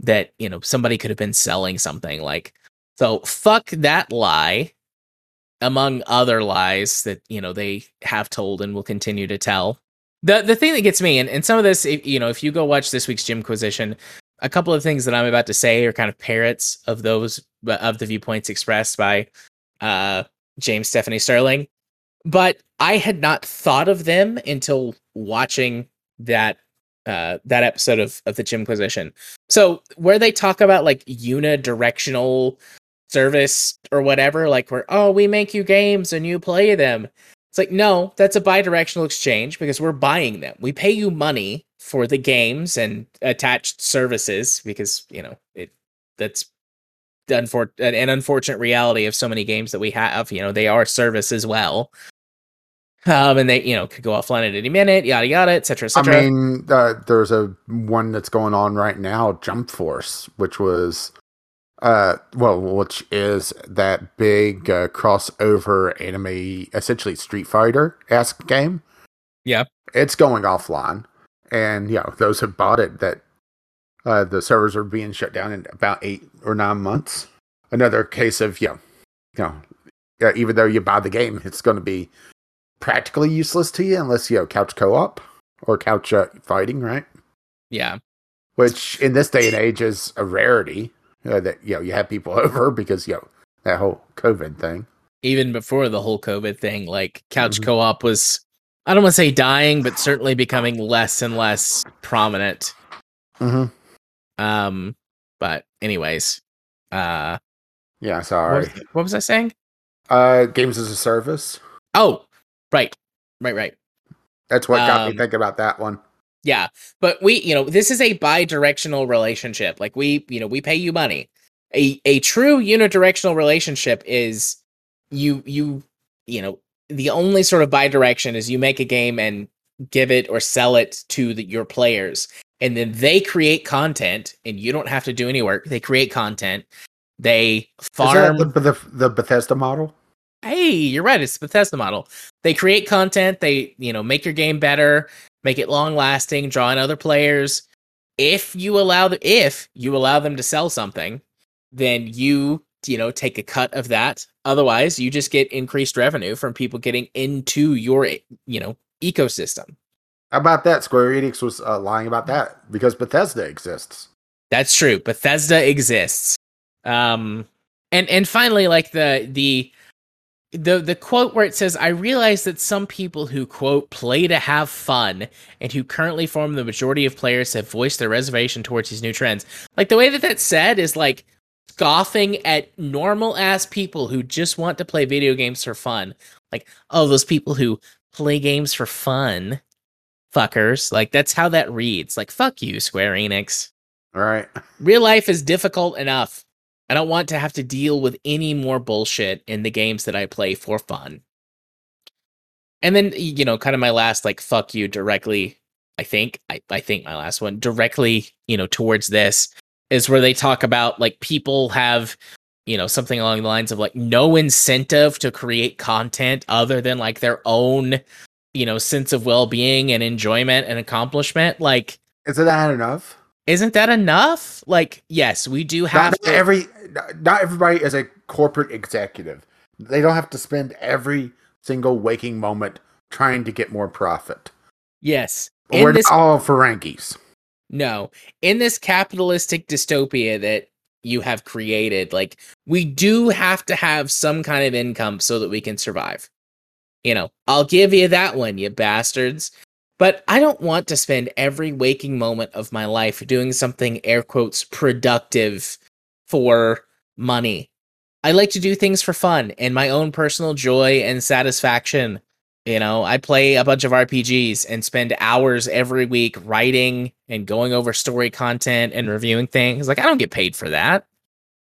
that, you know, somebody could have been selling something like so fuck that lie among other lies that, you know, they have told and will continue to tell. The the thing that gets me and, and some of this if, you know, if you go watch this week's Jimquisition, a couple of things that I'm about to say are kind of parrots of those of the viewpoints expressed by uh James Stephanie Sterling. But I had not thought of them until watching that uh, that episode of of the Jimquisition. So where they talk about like unidirectional service or whatever, like where oh we make you games and you play them. It's like no, that's a bidirectional exchange because we're buying them. We pay you money for the games and attached services because you know it that's an unfortunate reality of so many games that we have. You know, they are service as well. Um, and they, you know, could go offline at any minute, yada yada, etc. Et I mean, uh, there's a one that's going on right now, Jump Force, which was, uh, well, which is that big uh, crossover anime, essentially Street Fighter esque game. Yeah, it's going offline, and yeah, those have bought it that uh, the servers are being shut down in about eight or nine months. Another case of yeah, you know, even though you buy the game, it's going to be practically useless to you unless you know couch co-op or couch uh, fighting, right? Yeah. Which in this day and age is a rarity uh, that you know you have people over because you know that whole COVID thing. Even before the whole COVID thing, like couch mm-hmm. co-op was I don't want to say dying, but certainly becoming less and less prominent. hmm Um, but anyways, uh, Yeah, what sorry. was, what was I saying? Uh, games as a service. Oh, right, right, right. That's what got Um, me thinking about that one. Yeah, but we, you know, this is a bi-directional relationship. Like we, you know, we pay you money. A a true unidirectional relationship is you you you know the only sort of bi-direction is you make a game and give it or sell it to the, your players, and then they create content, and you don't have to do any work. They create content. They farm. Is that the, the the Bethesda model? Hey, you're right. It's the Bethesda model. They create content. They, you know, make your game better, make it long lasting, draw in other players. If you allow the, if you allow them to sell something, then you, you know, take a cut of that. Otherwise, you just get increased revenue from people getting into your, you know, ecosystem. How about that? Square Enix was uh, lying about that because Bethesda exists. That's true. Bethesda exists. Um and and finally like the the the the quote where it says I realize that some people who quote play to have fun and who currently form the majority of players have voiced their reservation towards these new trends. Like the way that that's said is like scoffing at normal ass people who just want to play video games for fun. Like, oh, those people who play games for fun. Fuckers. Like that's how that reads. Like fuck you, Square Enix All right. real life is difficult enough. I don't want to have to deal with any more bullshit in the games that I play for fun. And then you know, kind of my last like fuck you directly, I think. I, I think my last one directly, you know, towards this is where they talk about like people have, you know, something along the lines of like no incentive to create content other than like their own, you know, sense of well-being and enjoyment and accomplishment. Like Isn't that enough? isn't that enough? Like, yes, we do have to- every, not everybody is a corporate executive. They don't have to spend every single waking moment trying to get more profit. yes. We're In this not all Ferengis. no, in this capitalistic dystopia that you have created, like we do have to have some kind of income so that we can survive. You know, I'll give you that one, you bastards. But I don't want to spend every waking moment of my life doing something air quotes productive for money. I like to do things for fun and my own personal joy and satisfaction. You know, I play a bunch of RPGs and spend hours every week writing and going over story content and reviewing things. Like I don't get paid for that.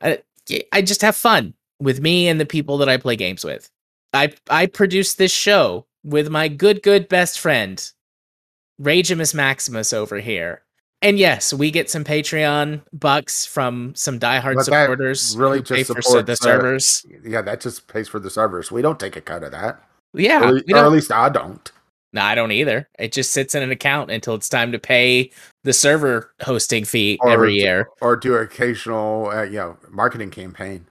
I I just have fun with me and the people that I play games with. I I produce this show with my good good best friend Ragemus Maximus over here. And yes, we get some Patreon bucks from some diehard But supporters really who pay just for the uh, servers. Yeah, that just pays for the servers. We don't take a cut of that. Yeah, or, we or at least I don't. No, I don't either. It just sits in an account until it's time to pay the server hosting fee Or every year. Or do an occasional, uh, you know, marketing campaign.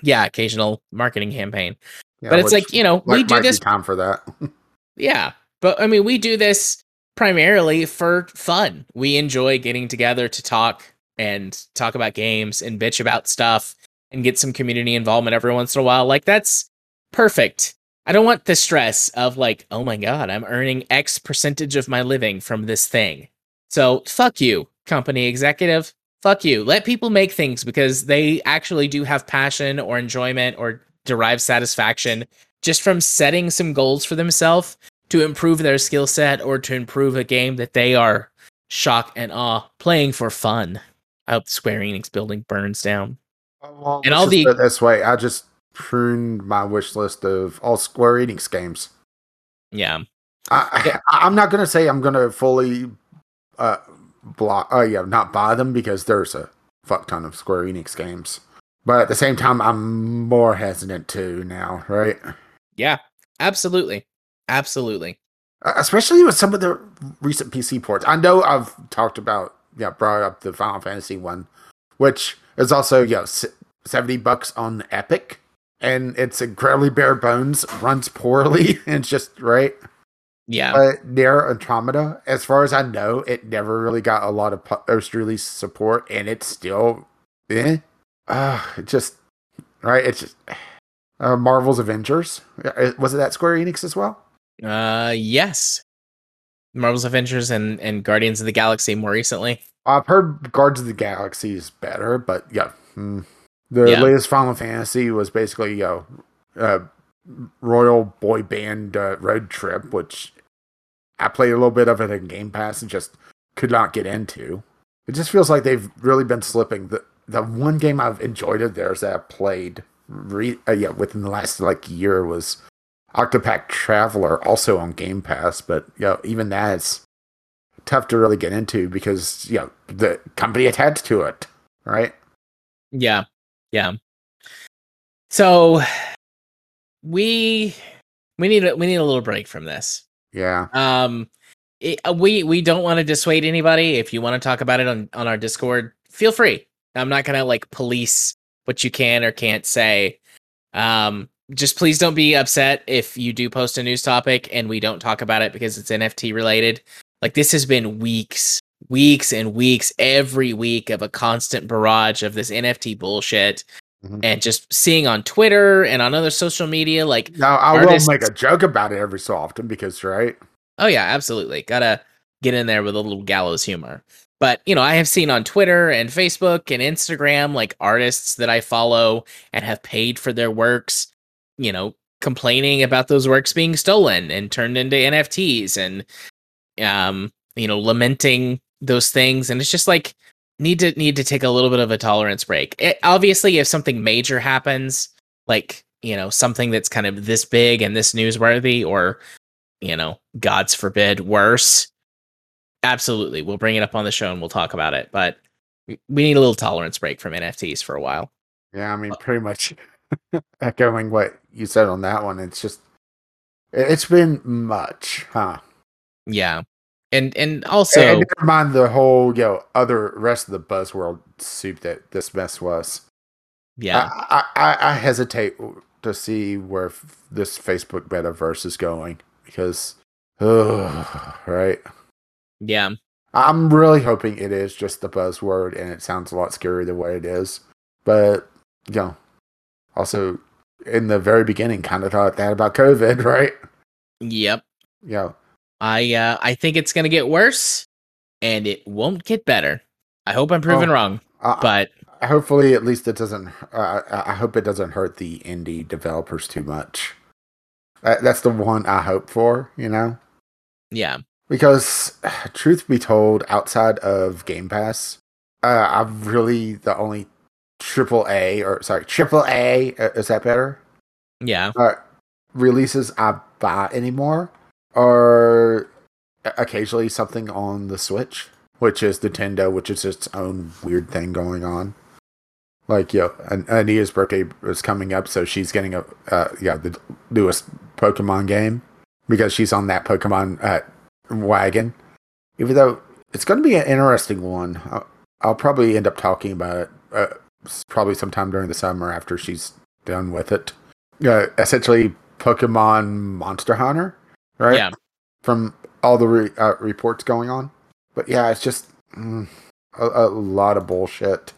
Yeah, occasional marketing campaign. Yeah, but it's like, you know, we do this time for that. Yeah. But I mean, we do this primarily for fun. We enjoy getting together to talk and talk about games and bitch about stuff and get some community involvement every once in a while. Like, that's perfect. I don't want the stress of, like, oh my God, I'm earning X percentage of my living from this thing. So, fuck you, company executive. Fuck you. Let people make things because they actually do have passion or enjoyment or derive satisfaction just from setting some goals for themselves to improve their skill set or to improve a game that they are shock and awe playing for fun. I hope the Square Enix building burns down. Well, And all the- this way, I just pruned my wish list of all Square Enix games. Yeah. I, I, I'm not gonna say I'm gonna fully uh block. Oh yeah, not buy them because there's a fuck ton of Square Enix games. But at the same time, I'm more hesitant too now, right? Yeah. Absolutely. Absolutely. Uh, Especially with some of the recent PC ports. I know I've talked about, yeah, brought up the Final Fantasy one, which is also, you know, 70 bucks on Epic. And it's incredibly bare bones, runs poorly, and it's just, right? Yeah. But Nier Automata, as far as I know, it never really got a lot of post release support, and it's still, eh. Uh, it just, right? It's just, uh, Marvel's Avengers. Uh, Was it that Square Enix as well? Uh, yes. Marvel's Avengers and and Guardians of the Galaxy more recently. I've heard Guardians of the Galaxy is better, but yeah, mm. the Yeah. latest Final Fantasy was basically you know, uh, Royal Boy Band uh, Road Trip, which I played a little bit of it in Game Pass and just could not get into. It just feels like they've really been slipping. The the one game I've enjoyed of theirs that I played, re- uh, yeah, within the last like year was Octopath Traveler, also on Game Pass. But yeah, even that's tough to really get into because you know the company attached to it, right? Yeah. Yeah. So we we need a, we need a little break from this. Yeah, Um it, uh, we we don't want to dissuade anybody. If you want to talk about it on on our Discord, feel free. I'm not going to like police what you can or can't say. Um just please don't be upset if you do post a news topic and we don't talk about it because it's NFT related. Like this has been weeks, weeks and weeks every week of a constant barrage of this NFT bullshit Mhm. and just seeing on Twitter and on other social media like now I Artists- will make a joke about it every so often because right, Oh yeah, absolutely. Gotta get in there with a little gallows humor. But you know, I have seen on Twitter and Facebook and Instagram like artists that I follow and have paid for their works, you know, complaining about those works being stolen and turned into NFTs and um, you know, lamenting those things. And it's just like need to need to take a little bit of a tolerance break. It, obviously, if something major happens, like you know, something that's kind of this big and this newsworthy, or you know, God's forbid, worse. Absolutely, we'll bring it up on the show and we'll talk about it. But we we need a little tolerance break from NFTs for a while. yeah, I mean pretty much echoing what you said on that one. It's just it- it's been much, huh? Yeah, and and also, and never mind the whole yo know other rest of the buzzworld soup that this mess was. yeah, I, I, I hesitate to see where f- this Facebook metaverse is going because, ugh, right? yeah, I'm really hoping it is just the buzzword and it sounds a lot scarier the way it is. But, you know, also in the very beginning, kind of thought that about COVID, right? yep. Yeah. I uh, I think it's gonna get worse, and it won't get better. I hope I'm proven Oh. wrong, but hopefully at least it doesn't, uh, I hope it doesn't hurt the indie developers too much. That, that's the one I hope for, you know? yeah, Because, truth be told, outside of Game Pass, uh, I'm really the only triple A or sorry, triple A. uh, Is that better? yeah, Uh, releases I buy anymore or occasionally something on the Switch, which is Nintendo, which is its own weird thing going on. Like, yo, An- Anita's birthday is coming up, so she's getting a uh, yeah the newest Pokemon game because she's on that Pokemon uh, wagon. Even though it's going to be an interesting one, I'll, I'll probably end up talking about it uh, probably sometime during the summer after she's done with it. Uh, essentially, Pokemon Monster Hunter, right? yeah, From all the re- uh, reports going on, but yeah, it's just mm, a, a lot of bullshit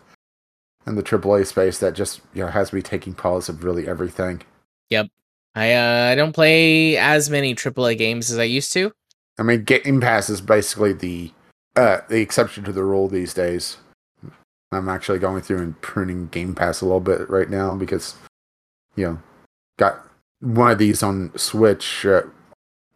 in the AAA space that just you know has me taking pause of really everything. Yep, I uh, I don't play as many AAA games as I used to. I mean, Game Pass is basically the uh, the exception to the rule these days. I'm actually going through and pruning Game Pass a little bit right now because, you know, got one of these on Switch uh,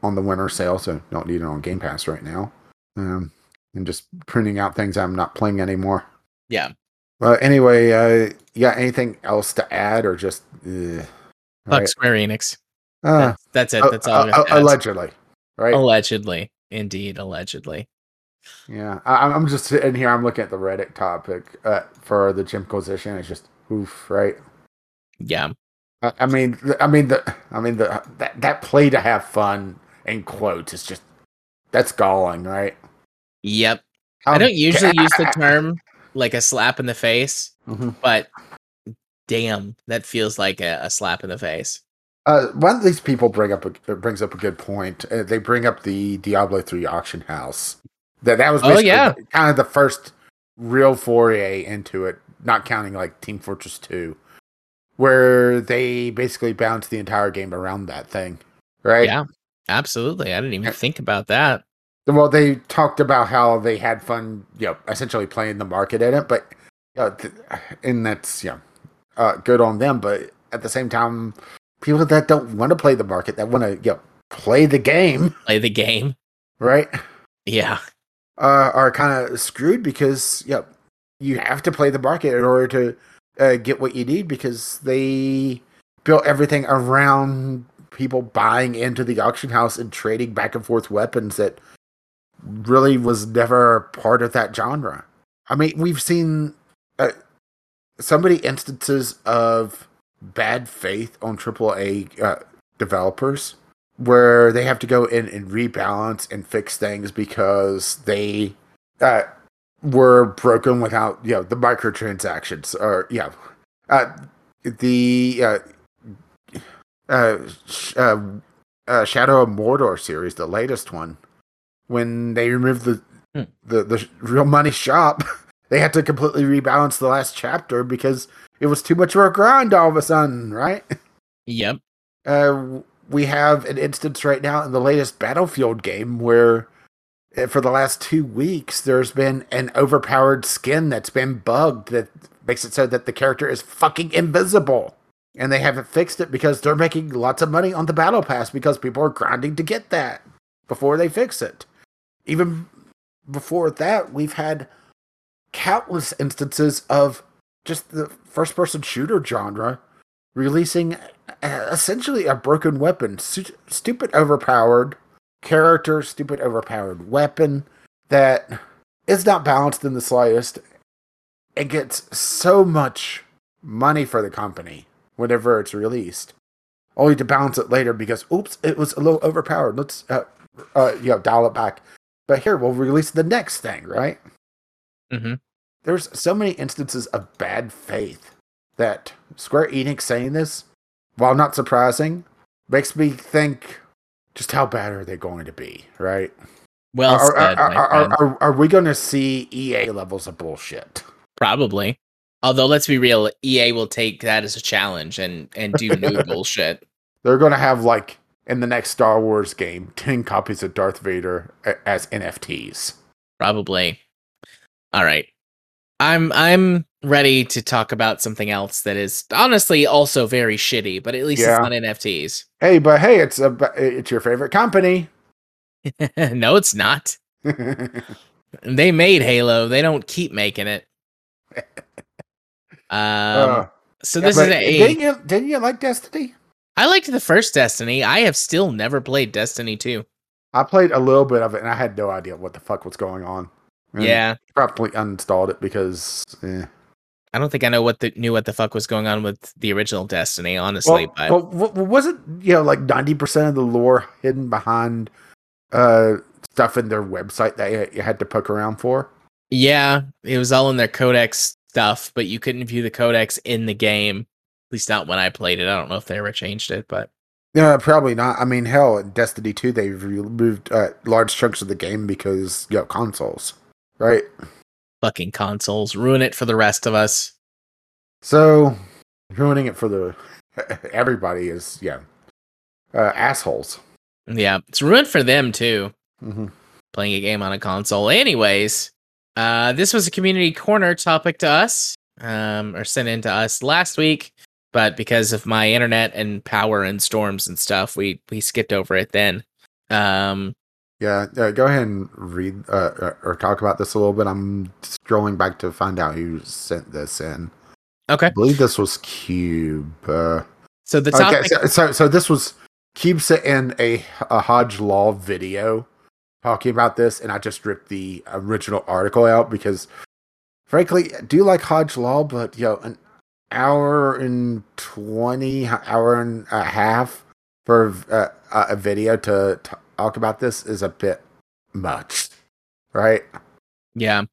on the winter sale, so don't need it on Game Pass right now. Um, and just pruning out things I'm not playing anymore. Yeah. Well, anyway, uh, you got anything else to add or just? Uh, Fuck Square Enix. uh, That's, that's it. That's all. I'm allegedly, right? Allegedly, indeed, allegedly. Yeah, I, I'm just sitting here. I'm looking at the Reddit topic uh, for the Jimquisition. It's just oof, right? Yeah, I, I mean, I mean the, I mean the that that play to have fun in quotes is just that's galling, right? yep. I Um, don't usually use the term like a slap in the face, Mhm. but damn, that feels like a, a slap in the face. Uh, one of these people bring up a brings up a good point. Uh, they bring up the Diablo three auction house. That that was Oh, basically yeah. kind of the first real foray into it, not counting like Team Fortress two, where they basically bounced the entire game around that thing, right? Yeah. Absolutely. I didn't even think about that. Well, they talked about how they had fun, you know, essentially playing the market in it, but th- and that's yeah, uh, good on them. But at the same time, people that don't want to play the market, that want to you know, play the game, Play the game. right, Yeah. Uh, are kind of screwed because yeah, you have to play the market in order to uh, get what you need because they built everything around people buying into the auction house and trading back and forth weapons that really was never part of that genre. I mean, we've seen uh, so many instances of bad faith on AAA uh, developers where they have to go in and rebalance and fix things because they uh, were broken without you know the microtransactions or yeah uh, the uh, uh, uh, uh, Shadow of Mordor series, the latest one, when they removed the Hmm. the the real money shop, they had to completely rebalance the last chapter because it was too much of a grind all of a sudden, right? Yep. Uh, we have an instance right now in the latest Battlefield game where, uh, for the last two weeks, there's been an overpowered skin that's been bugged that makes it so that the character is fucking invisible. And they haven't fixed it because they're making lots of money on the Battle Pass because people are grinding to get that before they fix it. Even before that, we've had countless instances of just the first person shooter genre releasing essentially a broken weapon, Stu- stupid overpowered character, stupid overpowered weapon that is not balanced in the slightest. It gets so much money for the company whenever it's released, only to balance it later because oops, it was a little overpowered. Let's uh, uh you know dial it back. But here we'll release the next thing, right? hmm there's so many instances of bad faith that Square Enix saying this, while not surprising, makes me think just how bad are they going to be, right? Well are, said, are, are, are, are we going to see EA levels of bullshit? Probably. Although let's be real, EA will take that as a challenge and and do new bullshit. They're going to have like in the next Star Wars game, ten copies of Darth Vader as NFTs. Probably. All right. I'm I'm ready to talk about something else that is honestly also very shitty, but at least Yeah. it's not NFTs. Hey, but hey, it's a it's your favorite company. no, it's not. They made Halo. They don't keep making it. Um, Uh, so this but is a. didn't you didn't you like Destiny? I liked the first Destiny. I have still never played Destiny 2. I played a little bit of it and I had no idea what the fuck was going on. Yeah. probably uninstalled it because eh. I don't think I know what the knew what the fuck was going on with the original Destiny, honestly, well, but well, w- w- wasn't you know like ninety percent of the lore hidden behind uh stuff in their website that you, had to poke around for? yeah, it was all in their codex stuff, but you couldn't view the codex in the game. At least not when I played it. I don't know if they ever changed it, but No, probably not. I mean, hell, in Destiny two they removed uh, large chunks of the game because you know consoles, right? fucking consoles ruin it for the rest of us. So ruining it for the everybody is yeah uh, assholes. Yeah, it's ruined for them too. hmm playing a game on a console. Anyways, uh, this was a community corner topic to us, um, or sent in to us last week, but because of my internet and power and storms and stuff, we we skipped over it then. Um, Yeah, uh, go ahead and read uh, or- talk about this a little bit. I'm scrolling back to find out who sent this in. okay, I believe this was Cube. Uh, so the okay, so, so so this was Cube sent in a a Hodge Law video talking about this, and I just ripped the original article out because, frankly, I do like Hodge Law, but yo, an hour and twenty hour and a half for uh, a video to talk about this is a bit much, right? Yeah.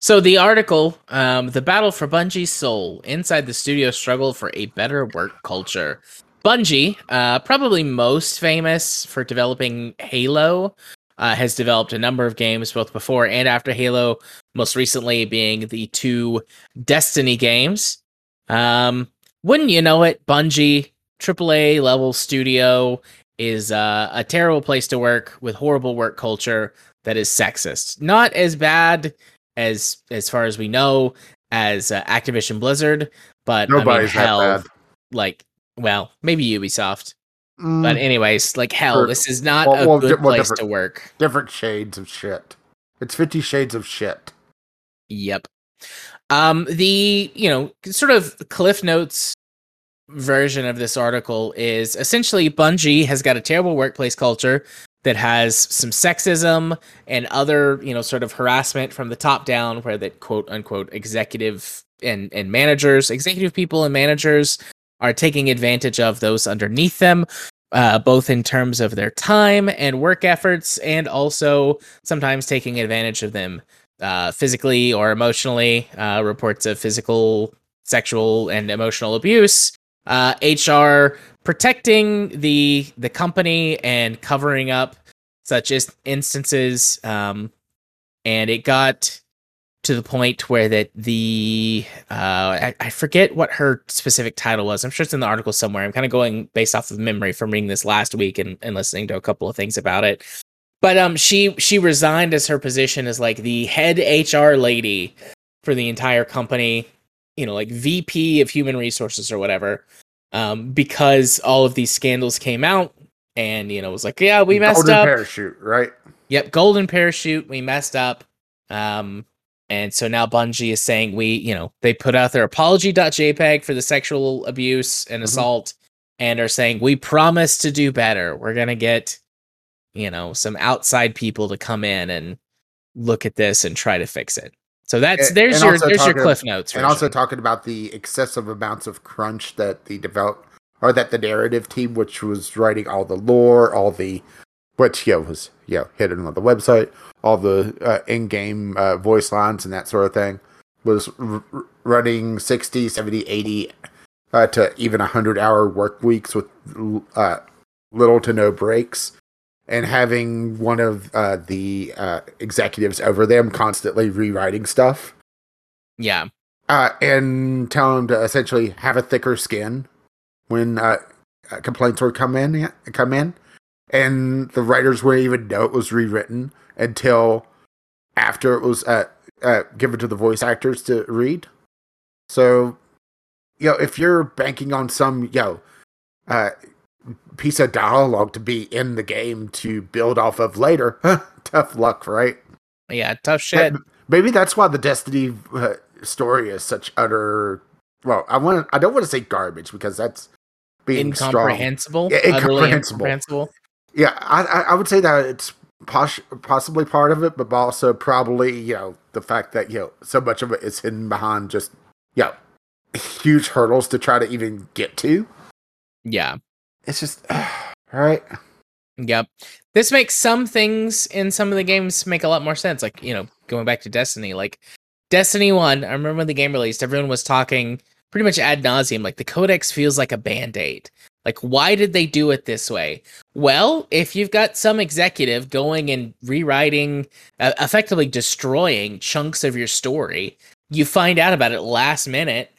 So the article, um, the battle for Bungie's soul inside the studio struggle for a better work culture. Bungie, uh, probably most famous for developing Halo, uh, has developed a number of games both before and after Halo. Most recently being the two Destiny games. Um, wouldn't you know it, Bungie, AAA level studio, is uh, a terrible place to work with horrible work culture that is sexist. Not as bad as as far as we know as uh, Activision Blizzard, but I mean, Nobody's that hell, bad. like well, maybe Ubisoft. Mm, But anyways, like hell, For- this is not well, a well, good well, place to work. different shades of shit. It's Fifty Shades of shit. Yep. Um, the you know sort of Cliff Notes version of this article is essentially Bungie has got a terrible workplace culture that has some sexism and other you know sort of harassment from the top down, where that quote unquote executive and and managers, executive people and managers are taking advantage of those underneath them. Uh, both in terms of their time and work efforts, and also sometimes taking advantage of them uh, physically or emotionally, uh, reports of physical, sexual, and emotional abuse. Uh, HR protecting the the company and covering up such as instances. Um, and it got to the point where that the uh, I, I forget what her specific title was. I'm sure it's in the article somewhere. I'm kind of going based off of memory from reading this last week and, and listening to a couple of things about it but um she she resigned as her position as like the head HR lady for the entire company, you know, like VP of human resources or whatever. Um because all of these scandals came out and you know was like, yeah, we messed up Golden up. parachute, right? Yep, golden parachute, we messed up. Um and so now Bungie is saying we, you know, they put out their apology.jpg for the sexual abuse and Mhm. assault and are saying we promise to do better. We're going to get you know, some outside people to come in and look at this and try to fix it. So that's there's and your there's your cliff notes. and also talking about the excessive amounts of crunch that the develop or that the narrative team, which was writing all the lore, all the which yeah was yeah hidden on the website, all the uh, in-game uh, voice lines and that sort of thing, was r- r- running 60, 70, 80 uh, to even 100 hour work weeks with uh, little to no breaks. And having one of uh, the uh, executives over them constantly rewriting stuff yeah, uh, and tell them to essentially have a thicker skin when uh, uh, complaints would come in. Come in, and the writers wouldn't even know it was rewritten until after it was uh, uh, given to the voice actors to read. So, you know, if you're banking on some, uh, piece of dialogue to be in the game to build off of later, tough luck, right? yeah, tough shit. Maybe that's why the Destiny uh, story is such utter. Well, I want. I don't want to say garbage because that's being strong. Incomprehensible. Yeah, incomprehensible. incomprehensible. Yeah, I, I would say that it's posh, possibly part of it, but also probably you know the fact that you know so much of it is hidden behind just you know huge hurdles to try to even get to. Yeah. It's just all right. Yep. This makes some things in some of the games make a lot more sense. Like, you know, going back to Destiny, like Destiny 1, I remember when the game released, everyone was talking pretty much ad nauseum. Like, the codex feels like a band aid. Like, why did they do it this way? Well, if you've got some executive going and rewriting, uh, effectively destroying chunks of your story, you find out about it last minute.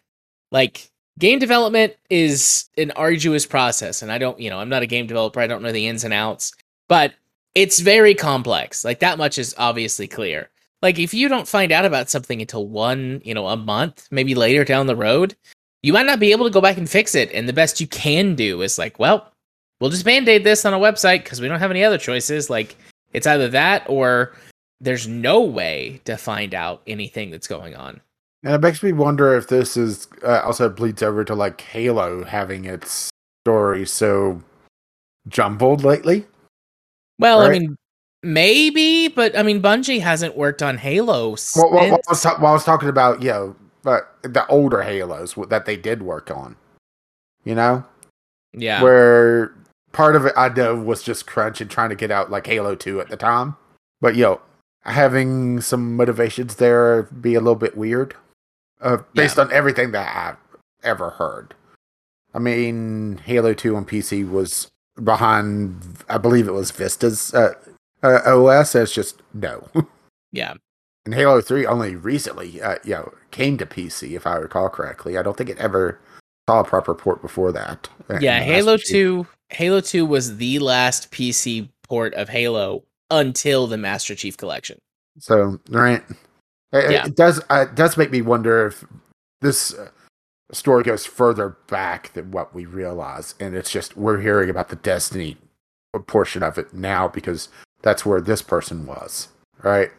Like, game development is an arduous process and i don't you know i'm not a game developer i don't know the ins and outs but it's very complex like that much is obviously clear. Like if you don't find out about something until one you know a month maybe later down the road you might not be able to go back and fix it and the best you can do is like well we'll just band-aid this on a website because we don't have any other choices like it's either that or there's no way to find out anything that's going on And it makes me wonder if this is uh, also bleeds over to like Halo having its story so jumbled lately. Well, I mean, maybe, but I mean, Bungie hasn't worked on Halo since. Well, well, well, I, was ta- well, I was talking about you know, but the older Halos that they did work on. You know, yeah, where part of it I know was just crunch and trying to get out like Halo Two at the time, but yo, having some motivations there be a little bit weird, uh, based on everything that I've ever heard. I mean, Halo Two on PC was behind, I believe it was Vista's uh, uh, OS. It's just no. yeah, And Halo 3 only recently, uh, you know, came to PC, if I recall correctly. I don't think it ever saw a proper port before that. yeah. Halo Master Chief. Two Halo 2 was the last PC port of Halo until the Master Chief Collection. So, right. It, Yeah. it does uh, it does make me wonder if this uh, story goes further back than what we realize, and it's just we're hearing about the Destiny portion of it now because that's where this person was, right?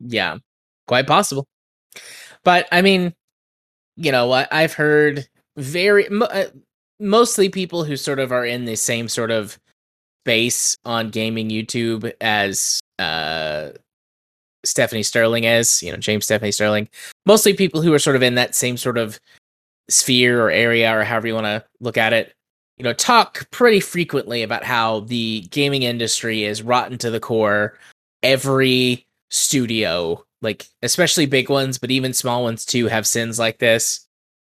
Yeah, quite possible. But I mean, you know, what? I've heard very uh, mostly people who sort of are in the same sort of space on gaming YouTube as uh Stephanie Sterling is, you know, James Stephanie Sterling. Mostly people who are sort of in that same sort of sphere or area or however you want to look at it. You know, talk pretty frequently about how the gaming industry is rotten to the core. Every studio, like especially big ones, but even small ones too, have sins like this.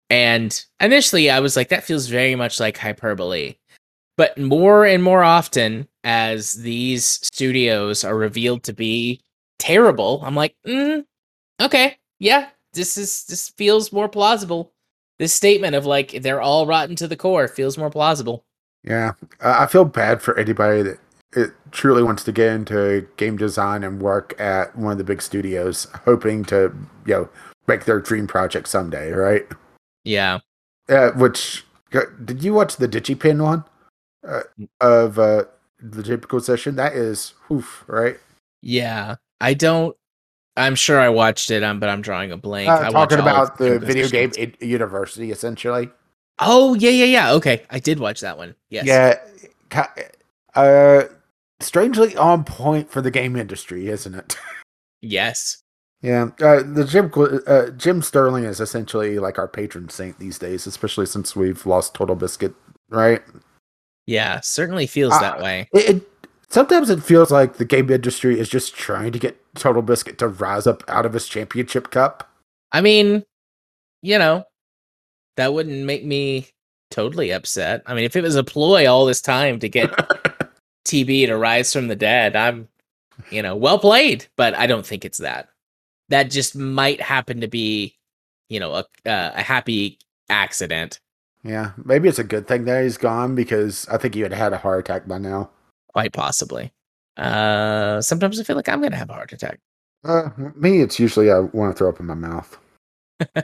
And initially, I was like, that feels very much like hyperbole. But more and more often, as these studios are revealed to be terrible, I'm like, mm, okay, yeah, this is this feels more plausible. This statement of like they're all rotten to the core feels more plausible. Yeah, I feel bad for anybody that it truly wants to get into game design and work at one of the big studios, hoping to you know make their dream project someday, right? Yeah. Uh, which did you watch the DigiPen one uh, of uh, the typical session? That is, oof, right? Yeah. I don't I'm sure I watched it, um, but I'm drawing a blank. I Uh, talking about the video game Christensen's. i- university, essentially. Oh yeah, yeah, yeah. Okay. I did watch that one. Yes. Yeah, uh, strangely on point for the game industry, isn't it? Yes. Yeah, uh, the Jim uh, Jim Sterling is essentially like our patron saint these days, especially since we've lost Total Biscuit, right? Yeah. Certainly feels Uh, that way. It, it sometimes it feels like the game industry is just trying to get Total Biscuit to rise up out of his championship cup. I mean, you know, that wouldn't make me totally upset. I mean, if it was a ploy all this time to get TB to rise from the dead, I'm, you know, well played. But I don't think it's that. That just might happen to be, you know, a uh, a happy accident. yeah, maybe it's a good thing that he's gone because I think he would have had a heart attack by now. Quite possibly. Uh, sometimes I feel like I'm gonna have a heart attack. Uh, me, it's usually I want to throw up in my mouth.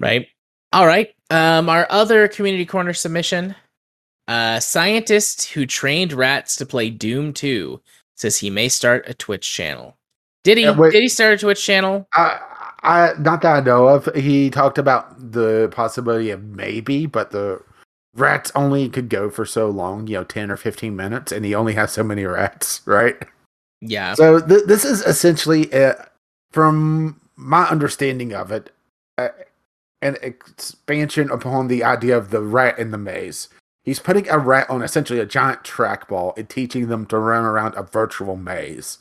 right? All right. Um, our other community corner submission. A scientist who trained rats to play Doom 2 says he may start a Twitch channel. Did he? Yeah, wait. Did he start a Twitch channel? I, I, not that I know of. He talked about the possibility of maybe, but the rats only could go for so long, you know, ten or fifteen minutes, and he only has so many rats, right? Yeah. So th- this is essentially, uh from my understanding of it, uh, an expansion upon the idea of the rat in the maze. He's putting a rat on essentially a giant trackball and teaching them to run around a virtual maze,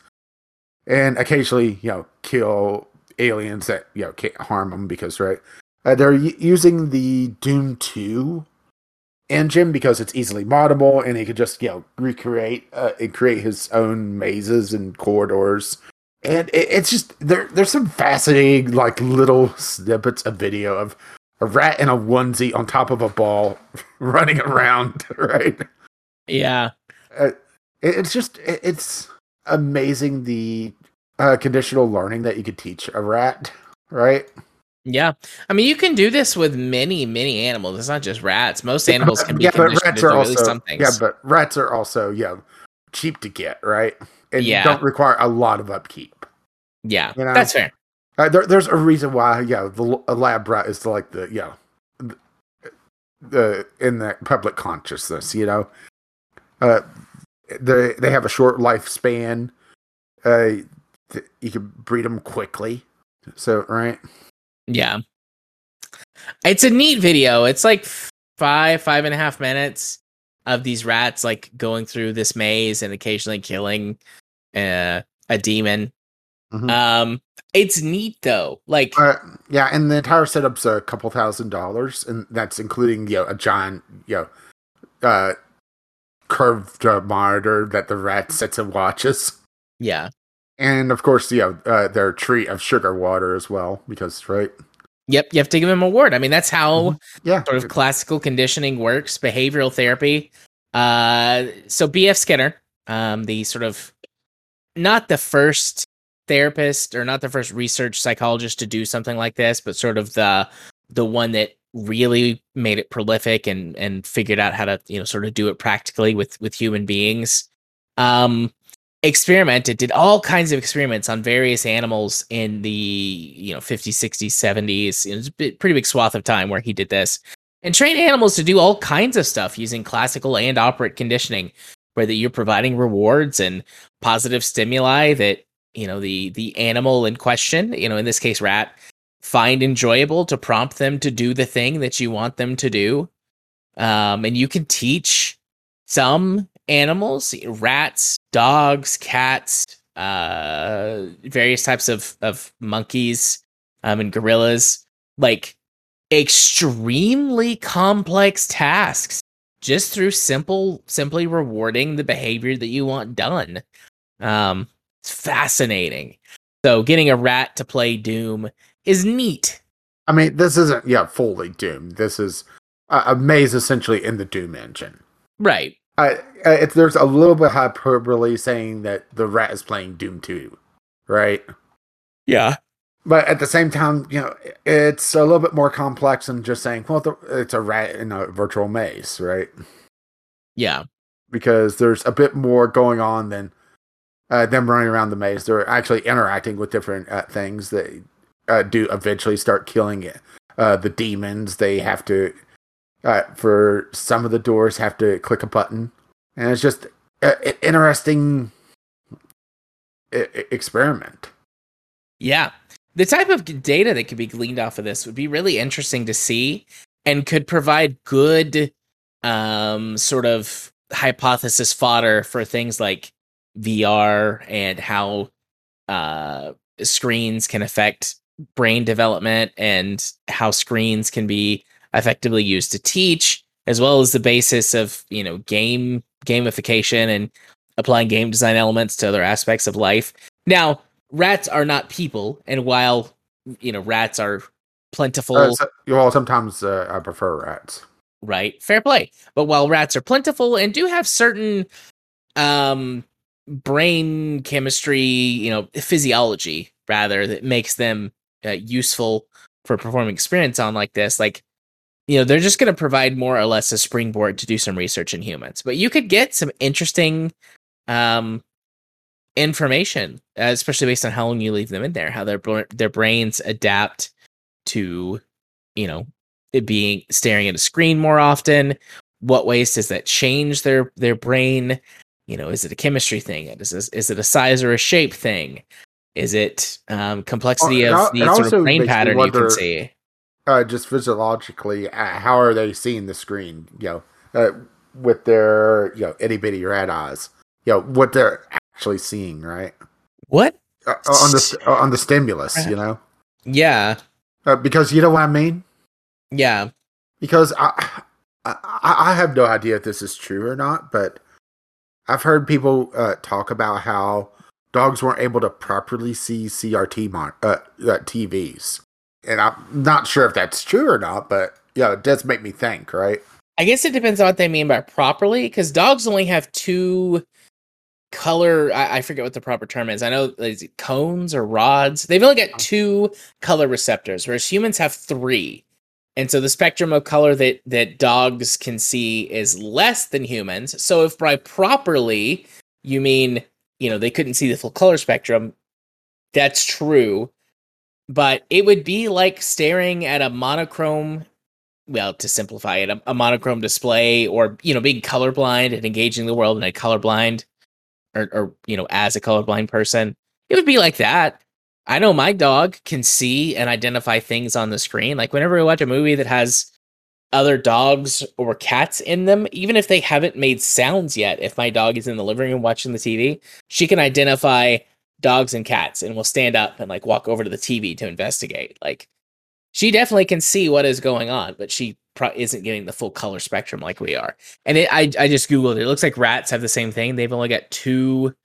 and occasionally, you know, kill aliens that you know can't harm them because right. Uh, they're using the Doom Two engine because it's easily moddable and he could just you know recreate uh, and create his own mazes and corridors. And it, it's just there there's some fascinating like little snippets of video of a rat in a onesie on top of a ball running around right? Yeah. uh, it, it's just it, it's amazing the uh, conditional learning that you could teach a rat right Yeah. I mean, you can do this with many, many animals. It's not just rats. Most animals can be yeah, but conditioned rats are also yeah, but rats are also yeah cheap to get, right? And Yeah. don't require a lot of upkeep. yeah. you know? That's fair. Uh, there, there's a reason why yeah the a lab rat is like the yeah the, the in the public consciousness, you know. Uh, they they have a short lifespan. Uh, th- you can breed them quickly. So right, Yeah. It's a neat video. It's like five, five and a half minutes of these rats like going through this maze and occasionally killing uh, a demon. Mhm. Um, it's neat though. Like, Uh, yeah, and the entire setup's a couple thousand dollars, and that's including you know a giant you know uh curved uh, monitor that the rat sits and watches, yeah, and of course you know uh, their treat of sugar water as well because right Yep, you have to give him a word. I mean, that's how Mm-hmm. Yeah. sort of classical conditioning works, behavioral therapy. Uh, so B.F. Skinner, um, the sort of not the first therapist or not the first research psychologist to do something like this, but sort of the the one that really made it prolific and and figured out how to you know sort of do it practically with with human beings. Um, experimented did all kinds of experiments on various animals in the you know 50s 60s 70s it was a bit, pretty big swath of time where he did this. And trained animals to do all kinds of stuff using classical and operant conditioning where that you're providing rewards and positive stimuli that you know the the animal in question you know in this case rat find enjoyable to prompt them to do the thing that you want them to do. Um and you can teach some animals rats dogs cats uh various types of of monkeys um and gorillas. Like extremely complex tasks just through simple simply rewarding the behavior that you want done. Um it's fascinating. So getting a rat to play doom is neat. I mean, this isn't yeah fully Doom. This is uh, a maze essentially in the Doom engine. right I, there's a little bit of hyperbole saying that the rat is playing Doom 2, right? yeah But at the same time, you know, it's a little bit more complex than just saying, well, the, it's a rat in a virtual maze, right? yeah Because there's a bit more going on than uh, them running around the maze. They're actually interacting with different uh, things that uh, do eventually start killing it. Uh, the demons, they have to, uh, for some of the doors, have to click a button. And it's just an interesting experiment. Yeah. The type of data that could be gleaned off of this would be really interesting to see and could provide good um sort of hypothesis fodder for things like VR and how uh screens can affect brain development and how screens can be effectively used to teach as well as the basis of, you know, game gamification and applying game design elements to other aspects of life. Now, rats are not people, and while you know rats are plentiful, Uh, so- well, sometimes uh, I prefer rats. right? Fair play. But while rats are plentiful and do have certain um brain chemistry, you know, physiology rather that makes them uh, useful for performing experiments on like this, like you know, they're just going to provide more or less a springboard to do some research in humans. But you could get some interesting um information, uh, especially based on how long you leave them in there, how their their brains adapt to, you know, it being staring at a screen more often. What ways does that change their their brain? You know, is it a chemistry thing? Is this, is it a size or a shape thing? Is it um, complexity Well, of the sort of brain pattern you can see? Uh, just physiologically, uh, how are they seeing the screen? You know, uh, with their you know itty bitty rat eyes. You know what they're actually seeing, right? What? Uh, on the uh, on the stimulus, you know, Yeah, uh, because you know what I mean. yeah. Because I, I I have no idea if this is true or not, but I've heard people uh, talk about how dogs weren't able to properly see CRT mon- uh, uh, TVs, and I'm not sure if that's true or not. But yeah, it does make me think, right? I guess it depends on what they mean by properly, because dogs only have two color. I, I forget what the proper term is. I know is it cones or rods. They've only got uh-huh. two color receptors, whereas humans have three. And so the spectrum of color that that dogs can see is less than humans. So if by properly you mean you know they couldn't see the full color spectrum, that's true. But it would be like staring at a monochrome well to simplify it a, a monochrome display or you know being colorblind and engaging the world in a colorblind or, or you know as a colorblind person. It would be like that. I know my dog can see and identify things on the screen. Like whenever we watch a movie that has other dogs or cats in them even if they haven't made sounds yet if my dog is in the living room watching the tv she can identify dogs and cats and will stand up and like walk over to the tv to investigate like she definitely can see what is going on, but she pro- isn't getting the full color spectrum like we are. And it, I, I just googled it. It looks like rats have the same thing. They've only got two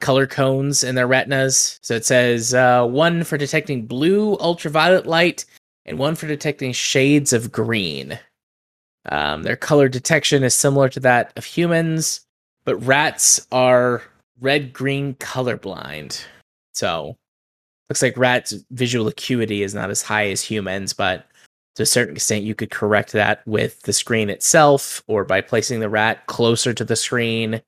color cones in their retinas. So it says uh, one for detecting blue ultraviolet light and one for detecting shades of green. Um, their color detection is similar to that of humans, but rats are red green colorblind. So looks like rats' visual acuity is not as high as humans, but to a certain extent, you could correct that with the screen itself or by placing the rat closer to the screen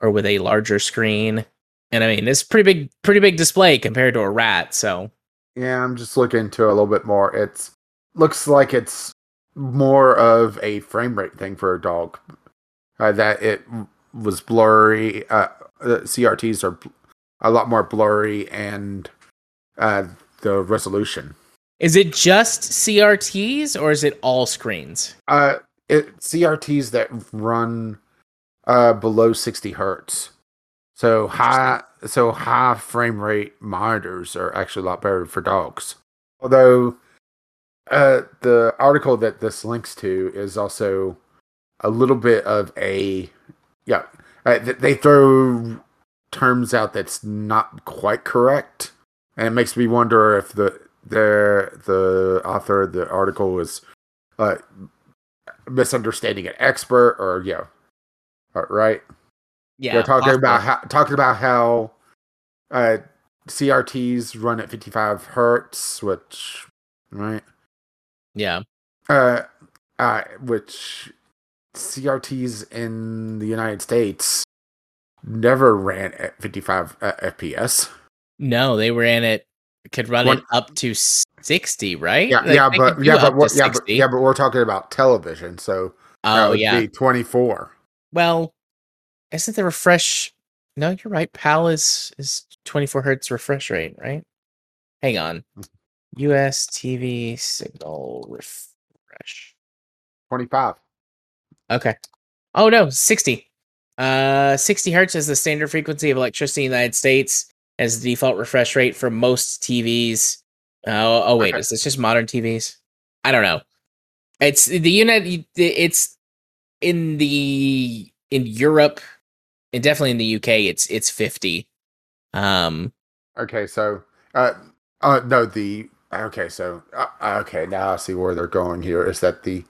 or with a larger screen. And I mean, it's pretty big, pretty big display compared to a rat. So Yeah, I'm just looking into it a little bit more. It's looks like it's more of a frame rate thing for a dog. Uh, that it was blurry. Uh, the CRTs are a lot more blurry, and uh, the resolution. is it just CRTs or is it all screens? Uh, it CRTs that run uh below 60 hertz. So high, so high frame rate monitors are actually a lot better for dogs. Although, uh, the article that this links to is also a little bit of a, yeah, uh, they throw terms out that's not quite correct, and it makes me wonder if the the the author of the article is uh misunderstanding an expert or yeah. Uh, right? Yeah, they're talking possible. about how talking about how uh crts run at 55 hertz which right? Yeah, uh uh which crts in the united states never ran at 55 uh, fps no, they were in it. Could run One- it up to sixty, right? yeah Like, yeah but yeah but, what, yeah but yeah but we're talking about television so Oh would yeah. be 24 Well, isn't the refresh? No, you're right. PAL is is 24 hertz refresh rate, right? Hang on. US TV signal refresh. 25 Okay. Oh no, 60. Uh 60 hertz is the standard frequency of electricity in the United States as the default refresh rate for most TVs. Oh, oh wait, Okay. is this just modern TVs? I don't know. It's the United it's in the in Europe and definitely in the UK it's it's 50. Um Okay, so uh, uh no, the okay, so uh, okay, now I see where they're going here. Is that the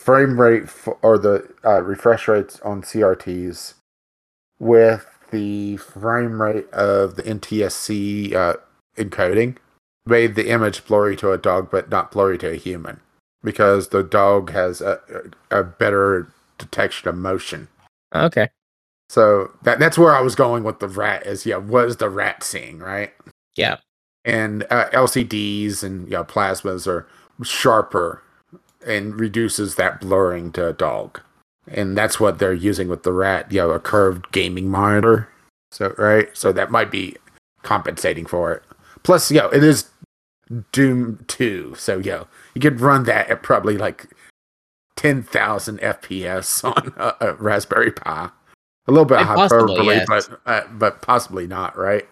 frame rate f- or the uh, refresh rates on CRTs with the frame rate of the NTSC uh, encoding made the image blurry to a dog, but not blurry to a human because the dog has a, a better detection of motion. okay. So that that's where I was going with the rat is yeah, what is the rat seeing, right? Yeah. And uh, LCDs and you know, plasmas are sharper and reduces that blurring to a dog. And that's what they're using with the rat, you know, a curved gaming monitor. So right? So that might be compensating for it. Plus, know, it is Doom 2. So, know, you could run that at probably like 10,000 FPS on a, a Raspberry Pi. A little bit hyperbole, yes. but uh, but possibly not, right?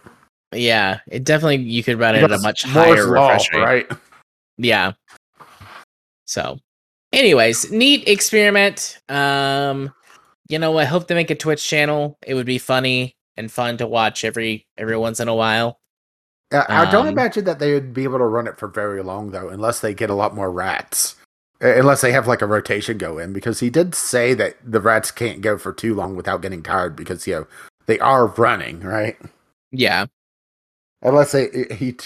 Yeah, it definitely you could run it at a much higher law, refresh rate. right? Yeah. So, anyways, neat experiment. Um, you know, I hope they make a Twitch channel. It would be funny and fun to watch every every once in a while. Uh, I don't Um, imagine that they would be able to run it for very long, though, unless they get a lot more rats. Uh, Unless they have like a rotation go in, because he did say that the rats can't go for too long without getting tired, because you know they are running, right? Yeah. Unless they he.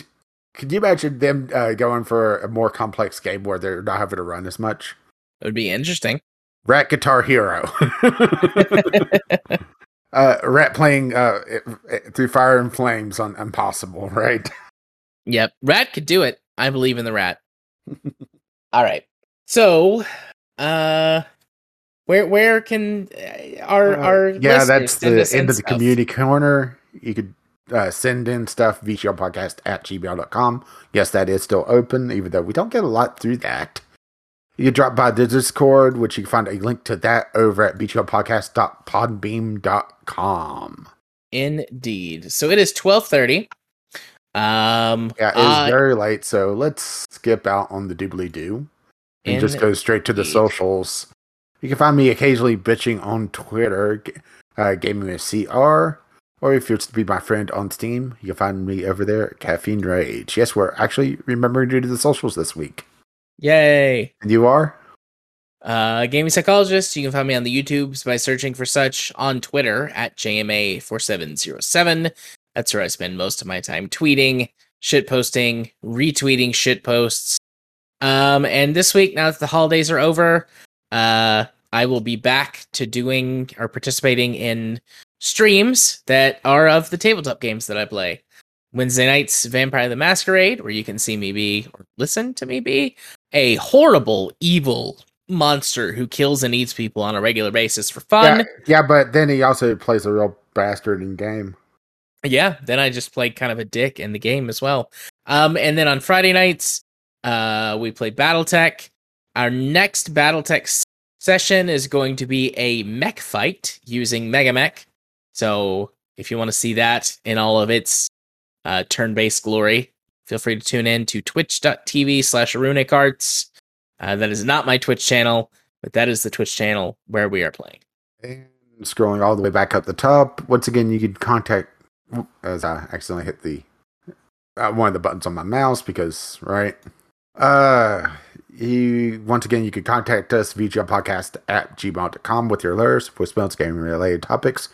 Could you imagine them uh, going for a more complex game where they're not having to run as much? It would be interesting. Rat Guitar Hero. uh, rat playing uh, it- it- through fire and flames on Impossible, right? Yep. Rat could do it. I believe in the rat. All right. So, uh where where can uh, our Uh, our yeah, that's the end of the stuff? community corner. You could uh, send in stuff, vglpodcast at gmail.com. Yes, that is still open, even though we don't get a lot through that. You can drop by the Discord, which you can find a link to that over at vglpodcast.podbean.com. Indeed. So it is twelve thirty. Um, Yeah, it is uh, very late, so let's skip out on the doobly doo and just go straight to the socials. You can find me occasionally bitching on Twitter, uh, gaming with CR, or if you're to be my friend on Steam, you can find me over there at Caffeine Rage. Yes, we're actually remembering to do the socials this week. Yay! And you are? Uh, gaming psychologist. You can find me on the YouTubes by searching for such on Twitter at JMA4707. That's where I spend most of my time tweeting, shit posting, retweeting shit posts. Um, and this week, now that the holidays are over, uh, I will be back to doing or participating in streams that are of the tabletop games that I play. Wednesday nights, Vampire the Masquerade, where you can see me be or listen to me be a horrible, evil monster who kills and eats people on a regular basis for fun. Yeah, yeah, but then he also plays a real bastard in game. Yeah, then I just played kind of a dick in the game as well. Um, and then on Friday nights, uh, we play BattleTech. Our next BattleTech session is going to be a mech fight using MegaMek. So if you want to see that in all of its uh, turn-based glory, feel free to tune in to twitch.tv slash Arts. Uh, that is not my Twitch channel, but that is the Twitch channel where we are playing. And scrolling all the way back up the top, once again, you could contact. As I accidentally hit the uh, one of the buttons on my mouse because right. Uh, you once again you could contact us vglpodcast at gmail.com with your letters, voicemails, gaming related topics,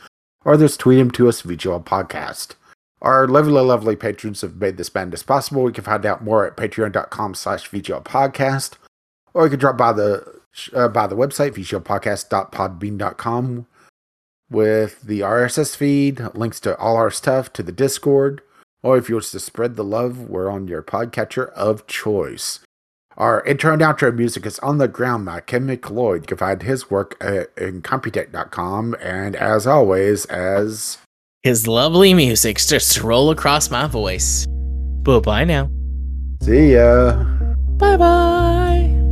or just tweet them to us VGL Podcast. Our lovely, lovely patrons have made this band as possible. You can find out more at patreon.com slash VGL Podcast, or you can drop by the uh, by the website vglpodcast.podbean.com with the RSS feed, links to all our stuff, to the Discord, or if you wish to spread the love, we're on your podcatcher of choice. Our intro and outro music is On the Ground by Kevin MacLeod. You can find his work at, incompetech.com, and as always, as His lovely music starts to roll across my voice. Bye bye now. see ya. Bye bye.